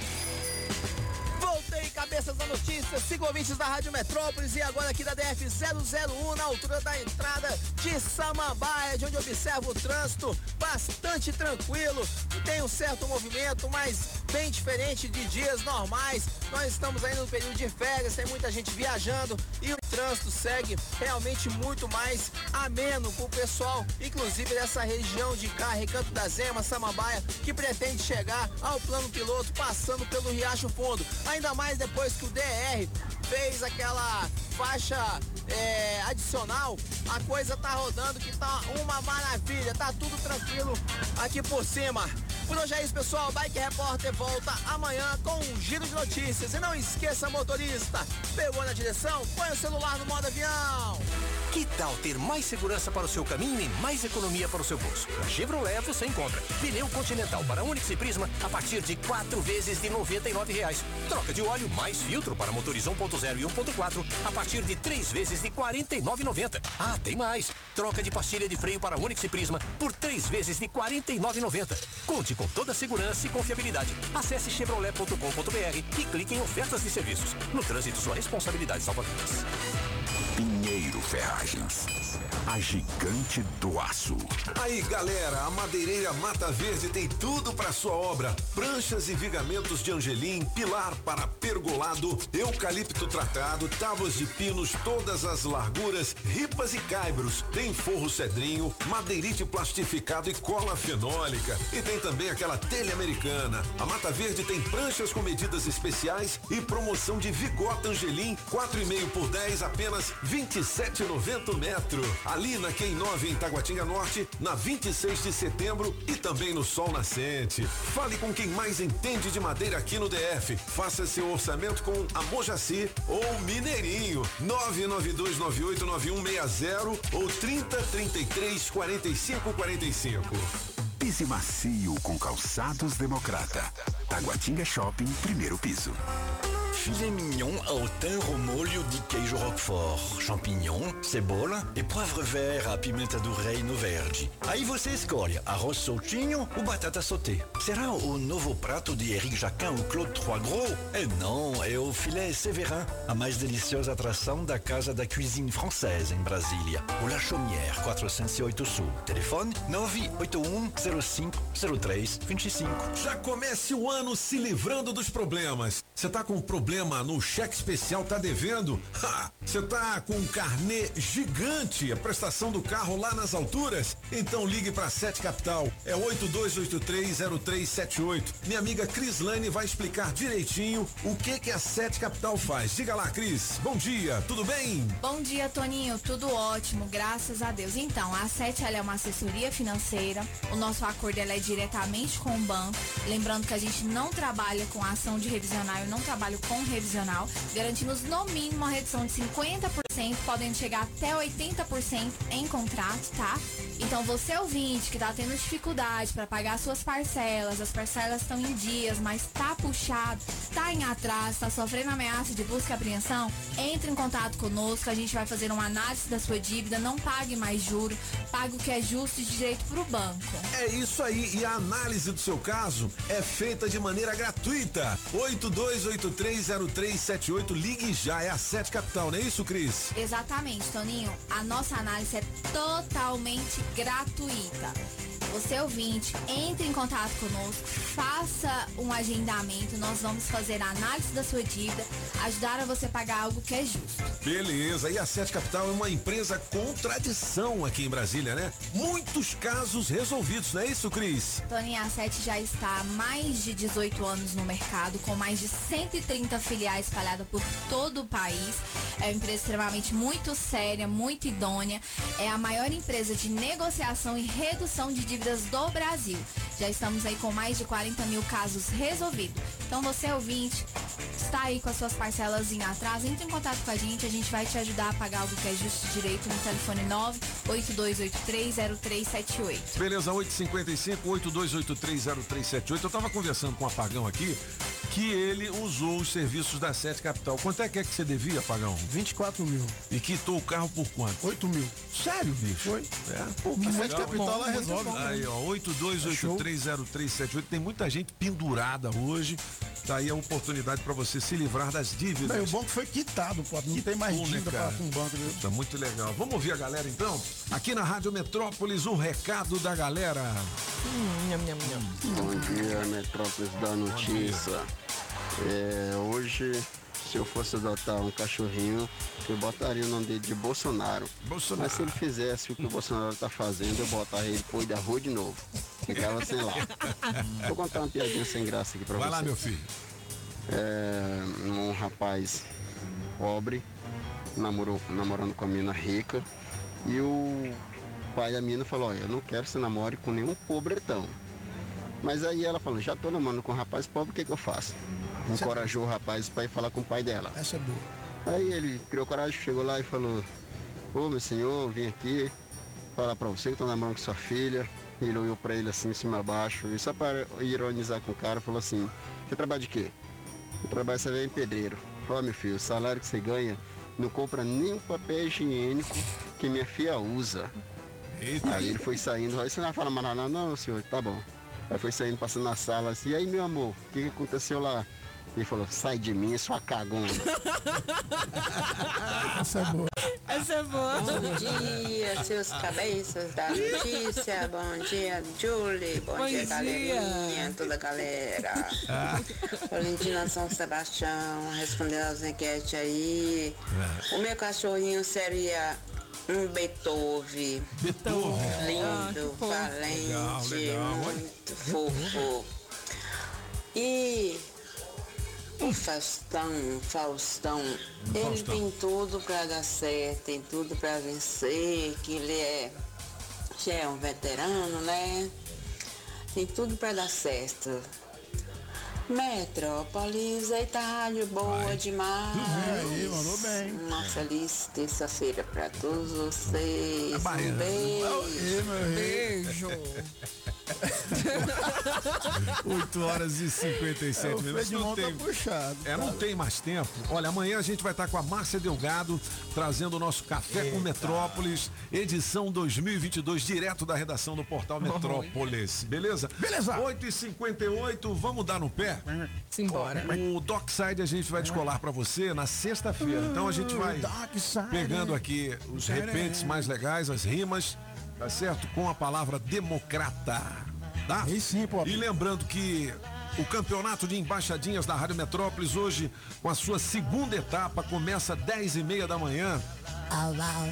Voltei, cabeças da notícia, siga ouvintes da Rádio Metrópolis e agora aqui da DF 001, na altura da entrada de Samambaia, de onde observo o trânsito bastante tranquilo. Tem um certo movimento, mas bem diferente de dias normais. Nós estamos aí no período de férias, tem muita gente viajando e trânsito segue realmente muito mais ameno com o pessoal, inclusive dessa região de cá, Recanto da Zema, Samambaia, que pretende chegar ao plano piloto passando pelo Riacho Fundo. Ainda mais depois que o DR fez aquela faixa é, adicional, a coisa tá rodando que tá uma maravilha, tá tudo tranquilo aqui por cima. Por hoje é isso, pessoal. Bike Repórter volta amanhã com um giro de notícias. E não esqueça, motorista, pegou na direção? Põe o celular no modo avião. Que tal ter mais segurança para o seu caminho e mais economia para o seu bolso? Na Chevrolet você encontra pneu Continental para Onix e Prisma a partir de quatro vezes de 99 reais. Troca de óleo mais filtro para motores 1.0 e 1.4 a partir de três vezes de R$ 49,90. Ah, tem mais! Troca de pastilha de freio para Onix e Prisma por três vezes de R$ 49,90. Conte com toda a segurança e confiabilidade. Acesse chevrolet.com.br e clique em ofertas de serviços. No trânsito, sua responsabilidade salva vidas. Pinheiro Ferragens, a gigante do aço. Aí, galera, a Madeireira Mata Verde tem tudo para sua obra: pranchas e vigamentos de angelim, pilar para pergolado, eucalipto tratado, tábuas de pinos, todas as larguras, ripas e caibros. Tem forro cedrinho, madeirite plastificado e cola fenólica. E tem também aquela telha americana. A Mata Verde tem pranchas com medidas especiais e promoção de Vigota Angelim, 4,5 por 10, apenas 27,90 o metro. Ali na Quem 9 em Taguatinga Norte, na 26 de setembro e também no Sol Nascente. Fale com quem mais entende de madeira aqui no DF. Faça seu orçamento com a Mojaci ou Mineirinho. 992989160 ou 3033 4545. Pise macio com calçados democrata. Taguatinga Shopping, primeiro piso. Filet mignon ao thym ao molho de queijo roquefort, champignon, cebola e poivre vert à pimenta do reino verde. Aí você escolhe arroz soltinho ou batata sauté. Será o novo prato de Eric Jacquin ou Claude Trois Gros? É não, é o filé Séverin, a mais deliciosa atração da Casa da Cuisine Française em Brasília. O La Chaumière, 408 Sul. Telefone 981 05 03 25. Já comece o ano se livrando dos problemas. Você tá com problema no cheque especial, tá devendo? Você tá com um carnê gigante, a prestação do carro lá nas alturas? Então ligue para Sete Capital. É 82830378. Minha amiga Cris Lane vai explicar direitinho o que que a Sete Capital faz. Diga lá, Cris. Bom dia, tudo bem? Bom dia, Toninho. Tudo ótimo, graças a Deus. Então, a SET ela é uma assessoria financeira. O nosso acordo é diretamente com o banco. Lembrando que a gente não trabalha com ação de revisional, eu não trabalho com revisional. Garantimos no mínimo uma redução de 50%, podendo chegar até 80% em contrato, tá? Então, você ouvinte que tá tendo dificuldade para pagar suas parcelas, as parcelas estão em dias, mas tá puxado, tá em atraso, tá sofrendo ameaça de busca e apreensão, entre em contato conosco, a gente vai fazer uma análise da sua dívida, não pague mais juro, pague o que é justo e direito pro banco. É isso aí, e a análise do seu caso é feita de maneira gratuita. 82830378, ligue já, é a Sete Capital, não é isso, Cris? Exatamente, Toninho. A nossa análise é totalmente gratuita. Você ouvinte, entre em contato conosco, faça um agendamento, nós vamos fazer a análise da sua dívida, ajudar a você pagar algo que é justo. Beleza, e a Sete Capital é uma empresa com tradição aqui em Brasília, né? Muitos casos resolvidos, não é isso, Cris? Tony a Sete já está há mais de 18 anos no mercado, com mais de 130 filiais espalhadas por todo o país. É uma empresa extremamente muito séria, muito idônea. É a maior empresa de negociação e redução de dívidas do Brasil. Já estamos aí com mais de 40 mil casos resolvidos. Então você ouvinte, está aí com as suas parcelas em atraso, entre em contato com a gente, a gente vai te ajudar a pagar algo que é justo e direito no telefone 982830378. Beleza, 855 82830378. Eu tava conversando com o Apagão aqui que ele usou os serviços da Sete Capital. Quanto é que é que você devia, Apagão? 24 mil. E quitou o carro por quanto? 8 mil. Sério, bicho? Foi. É, pô, que Sete legal. Capital ela Muito resolve. bom. Aí, ó, É 82830378. Tem muita gente pendurada hoje. Daí a oportunidade pra você se livrar das dívidas. Bem, o banco foi quitado, pô. Não tem mais Bom, né, dívida para com o banco. Viu? Tá muito legal. Vamos ouvir a galera então? Aqui na Rádio Metrópolis, o recado da galera. Bom dia, Metrópolis da Notícia. É, hoje, se eu fosse adotar um cachorrinho, eu botaria o nome dele de Bolsonaro. Bolsonaro. Mas se ele fizesse o que o Bolsonaro tá fazendo, eu botaria ele pro da rua de novo. Ficava sem lá. Vou contar uma piadinha sem graça aqui pra Vai você. lá, meu filho. É, um rapaz pobre namorou, namorando com a mina rica e o pai da mina falou, olha, eu não quero que você namore com nenhum pobretão. Mas aí ela falou, já tô namorando com um rapaz pobre, o que, que eu faço? Encorajou o rapaz para ir falar com o pai dela. Essa é boa. Aí ele criou coragem, chegou lá e falou, ô meu senhor, vim aqui falar pra você que tô namorando com sua filha. Ele olhou pra ele assim, em cima abaixo, e só para ironizar com o cara, falou assim, você trabalha de quê? Eu trabalho você é em pedreiro. Ó meu filho, o salário que você ganha não compra nem o papel higiênico que minha filha usa. Aí ele foi saindo, aí você não vai falar mais nada, não, senhor, tá bom. Aí foi saindo, passando na sala assim, e aí meu amor, o que, que aconteceu lá? Ele falou, sai de mim, sua cagona. Essa é boa. Essa é boa. Bom dia, seus cabeças da notícia. Bom dia, Julie. Bom, Bom dia, dia. galerinha, toda a galera. Valentina São Sebastião, respondendo as enquetes aí. O meu cachorrinho seria um Beethoven. Beethoven. Lindo, Ah, valente, Legal, legal. muito fofo. E o Faustão, Faustão, ele Faustão. tem tudo pra dar certo, tem tudo pra vencer, que ele é, já é um veterano, né? Tem tudo pra dar certo. Metrópolis, rádio boa demais. aí, mandou bem. Uma feliz terça-feira pra todos vocês. Um baiana. beijo. Beijo. 8 horas e 57 É, o minutos. Não tá tem, puxado, é, não tem mais tempo. Olha, amanhã a gente vai estar com a Márcia Delgado trazendo o nosso Café com Metrópolis, edição 2022, direto da redação do portal Metrópolis. Beleza? Beleza. 8 e 58 vamos dar no pé? Simbora. O Dockside a gente vai descolar pra você na sexta-feira. Então a gente vai Dockside. pegando aqui os repentes mais legais, as rimas, tá certo? Com a palavra democrata. Tá? Aí sim, pô. E lembrando que o campeonato de embaixadinhas da Rádio Metrópolis hoje, com a sua segunda etapa, começa às 10 e meia da manhã.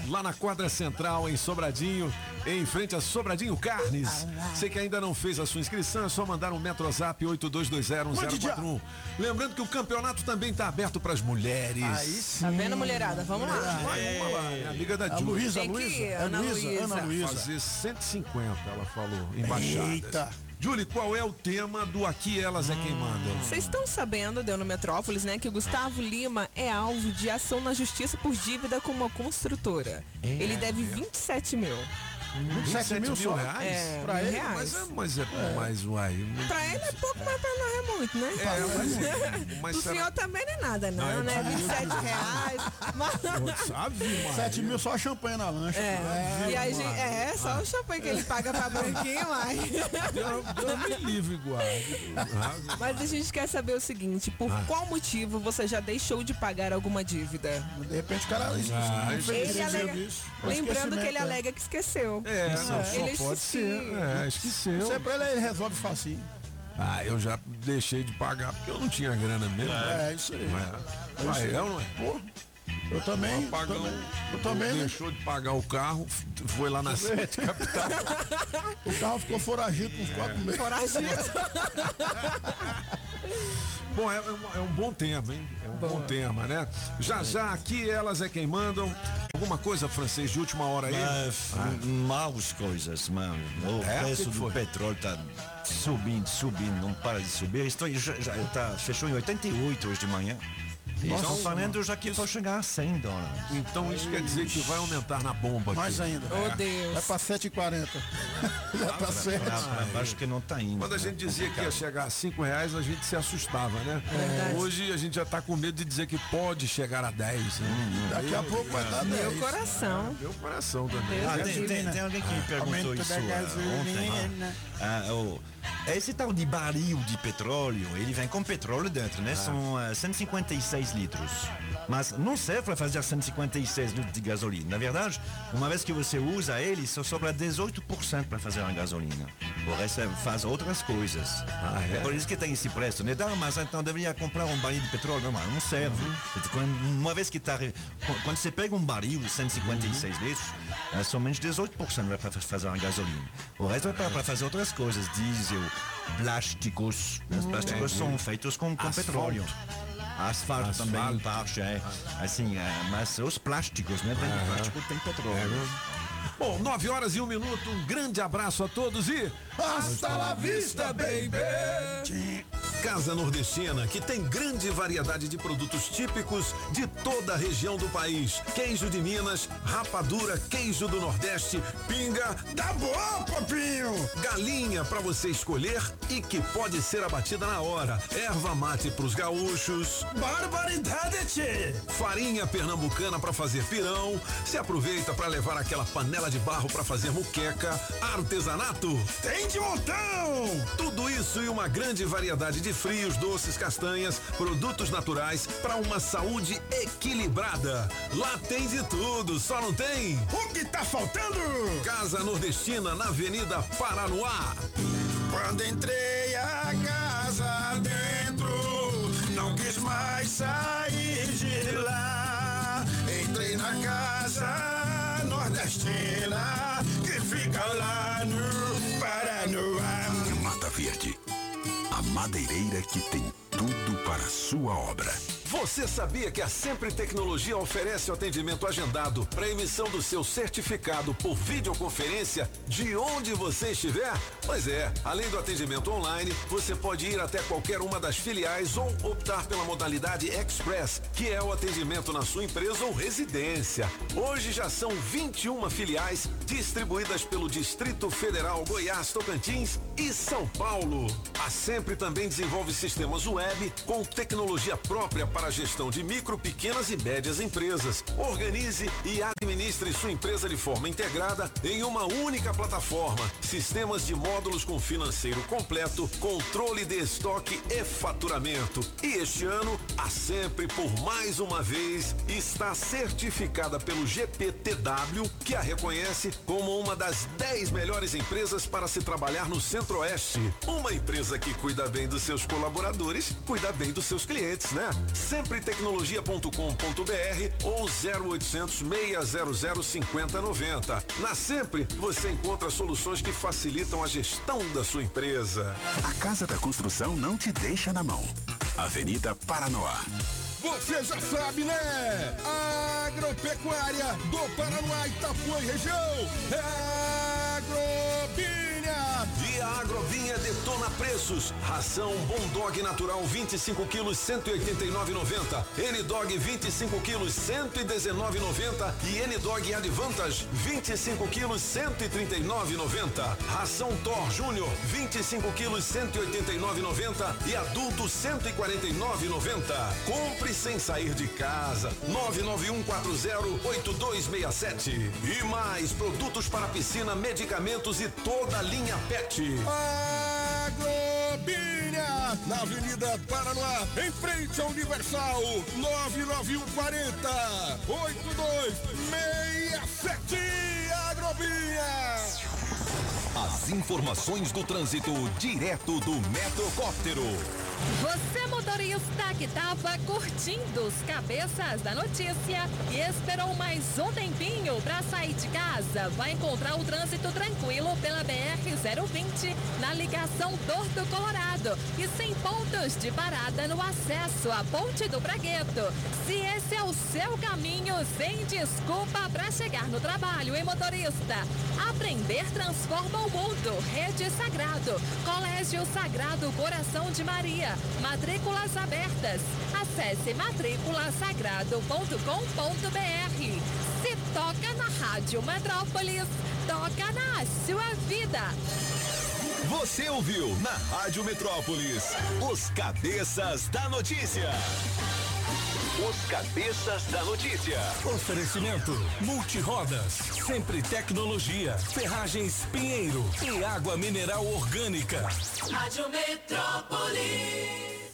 Lá na quadra central, em Sobradinho, em frente a Sobradinho Carnes. Você que ainda não fez a sua inscrição, é só mandar um Metrozap 82201041. Lembrando que o campeonato também está aberto para as mulheres. Aí sim. Tá vendo, mulherada? Vamos lá. Vamos lá. É amiga da A Ju. Luísa, Luísa. É Ana Luísa. Ana Luísa. Fazer 150, ela falou, embaixadas. Eita. Julie, qual é o tema do Aqui Elas é Quem Manda? Vocês estão sabendo, deu no Metrópolis, né, que o Gustavo Lima é alvo de ação na justiça por dívida com uma construtora. Ele deve 27 mil. 27 mil só? reais? É, pra mil ele, reais. mas é, mas é, mais uai. não- Pra ele é pouco, mas pra nós é muito, né? É, mas- mas o será- senhor também não é nada, não, Não, né? eu- 27 reais. Mas... Sabe, mano? 7 mil só champanhe na lancha. É, e a gente, é, só o champanhe que ele paga pra branquinho, mas... Deus, Deus me livre, guarde. Ah, Mas a gente quer saber o seguinte, por Ah. qual motivo você já deixou de pagar alguma dívida? De repente o cara Ah, Ele alega, isso. lembrando que ele é. alega que esqueceu. É, não, é. só Ele pode esqueceu. ser. É, esqueceu. Isso é pra ele, ele resolve facinho. Ah, eu já deixei de pagar porque eu não tinha grana mesmo. É, isso aí. Não é? É Ah, isso aí. é ou não é? Pô, eu também. Apagão, também- eu também. né? Deixou de pagar o carro, foi lá na sede capital. O carro ficou foragido por uns quatro meses. Bom, é, é um, é um bom tema, hein? É um bom tema, né? Já já aqui elas é quem mandam. Alguma coisa, francês, de última hora aí? Mas, maus coisas, mano. O É? preço do petróleo tá subindo, subindo, não para de subir. Estou, já, já tá, fechou em 88 hoje de manhã. Nossa, estão falando mano. já que vai chegar a 100 dólares. Então isso quer dizer que vai aumentar na bomba. Mais aqui. ainda. É. Deus. Vai pra 7,40. Já tá certo. Acho que não tá indo. Quando a gente dizia que ia chegar a 5 reais, a gente se assustava, né? Verdade. Hoje a gente já tá com medo de dizer que pode chegar a 10. Né? Daqui a pouco vai dar 10. Meu coração. Meu coração também. Ah, tem, tem- tem alguém que me perguntou isso da ah, gasolina. ontem. Ah, o- esse tal de barril de petróleo, ele vem com petróleo dentro, né? São ah, 156 litros. Mas não serve para fazer 156 litros de gasolina. Na verdade, uma vez que você usa ele, só sobra 18% para fazer a gasolina. O resto é- faz outras coisas. é? é? por isso que tem esse preço. Né? Não, mas então deveria comprar um barril de petróleo. Não, mas não serve. Quando- Uma vez que está. Quando você pega um barril de 156 litros, é somente 18% vai para fazer a gasolina. O resto é para fazer outras coisas. Diesel, plásticos. Os plásticos são feitos com, com Asfalto. petróleo. Asfalto, Asfalto. também, parte, é. Assim, é, mas os plásticos, né? Tem, plástico tem petróleo. Bom, 9 horas e um minuto. Um grande abraço a todos e. Hasta la vista, baby! Casa Nordestina, que tem grande variedade de produtos típicos de toda a região do país. Queijo de Minas, rapadura, queijo do Nordeste, pinga. Tá bom, papinho! Galinha para você escolher e que pode ser abatida na hora. Erva mate pros gaúchos. Barbaridade! Farinha pernambucana para fazer pirão. Se aproveita para levar aquela panela de barro para fazer muqueca. Artesanato tem de montão! Tudo isso e uma grande variedade de frios, doces, castanhas, produtos naturais para uma saúde equilibrada. Lá tem de tudo, só não tem. O que tá faltando? Casa Nordestina na Avenida Paranoá. Quando entrei a que tem tudo para a sua obra. Você sabia que a Sempre Tecnologia oferece o atendimento agendado para emissão do seu certificado por videoconferência de onde você estiver? Pois é, além do atendimento online, você pode ir até qualquer uma das filiais ou optar pela modalidade Express, que é o atendimento na sua empresa ou residência. Hoje já são 21 filiais distribuídas pelo Distrito Federal, Goiás, Tocantins e São Paulo. A Sempre também desenvolve sistemas web com tecnologia própria para a gestão de micro, pequenas e médias empresas. Organize e administre sua empresa de forma integrada em uma única plataforma. Sistemas de módulos com financeiro completo, controle de estoque e faturamento. E este ano, a Sempre, por mais uma vez, está certificada pelo GPTW, que a reconhece como uma das 10 melhores empresas para se trabalhar no Centro-Oeste. Uma empresa que cuida bem dos seus colaboradores, cuida bem dos seus clientes, né? Sempretecnologia.com.br ou 0800 600 5090. Na Sempre, você encontra soluções que facilitam a gestão da sua empresa. A Casa da Construção não te deixa na mão. Avenida Paranoá. Você já sabe, né? Agropecuária do Paranoá, Itapuã e região. É E a Agrovinha detona preços. Ração Bom Dog Natural 25 quilos 189,90. N-Dog 25 quilos 119,90 e N-Dog Advantage 25 quilos 139,90. Ração Thor Júnior 25 quilos 189,90 e adulto 149,90. Compre sem sair de casa. 991408267. E mais produtos para piscina, medicamentos e toda a linha PET. Agrobinha, na Avenida Paranoá, em frente ao Universal, 99140 8267 Agrobinha. As informações do trânsito direto do Metrocóptero. Você motorista que tava curtindo os cabeças da notícia e esperou mais um tempinho para sair de casa, vai encontrar o trânsito tranquilo pela BR-020 na ligação Torto Colorado e sem pontos de parada no acesso à Ponte do Bragueto. Se esse é o seu caminho, sem desculpa para chegar no trabalho, hein, motorista? Aprender transforma o mundo. Rede Sagrado, Colégio Sagrado Coração de Maria, matrículas abertas. Acesse matriculasagrado.com.br. Se toca na Rádio Metrópolis, toca na sua vida. Você ouviu na Rádio Metrópolis os cabeças da notícia. Os cabeças da notícia. Oferecimento Multirodas, sempre tecnologia, ferragens Pinheiro e água mineral orgânica. Rádio Metrópolis.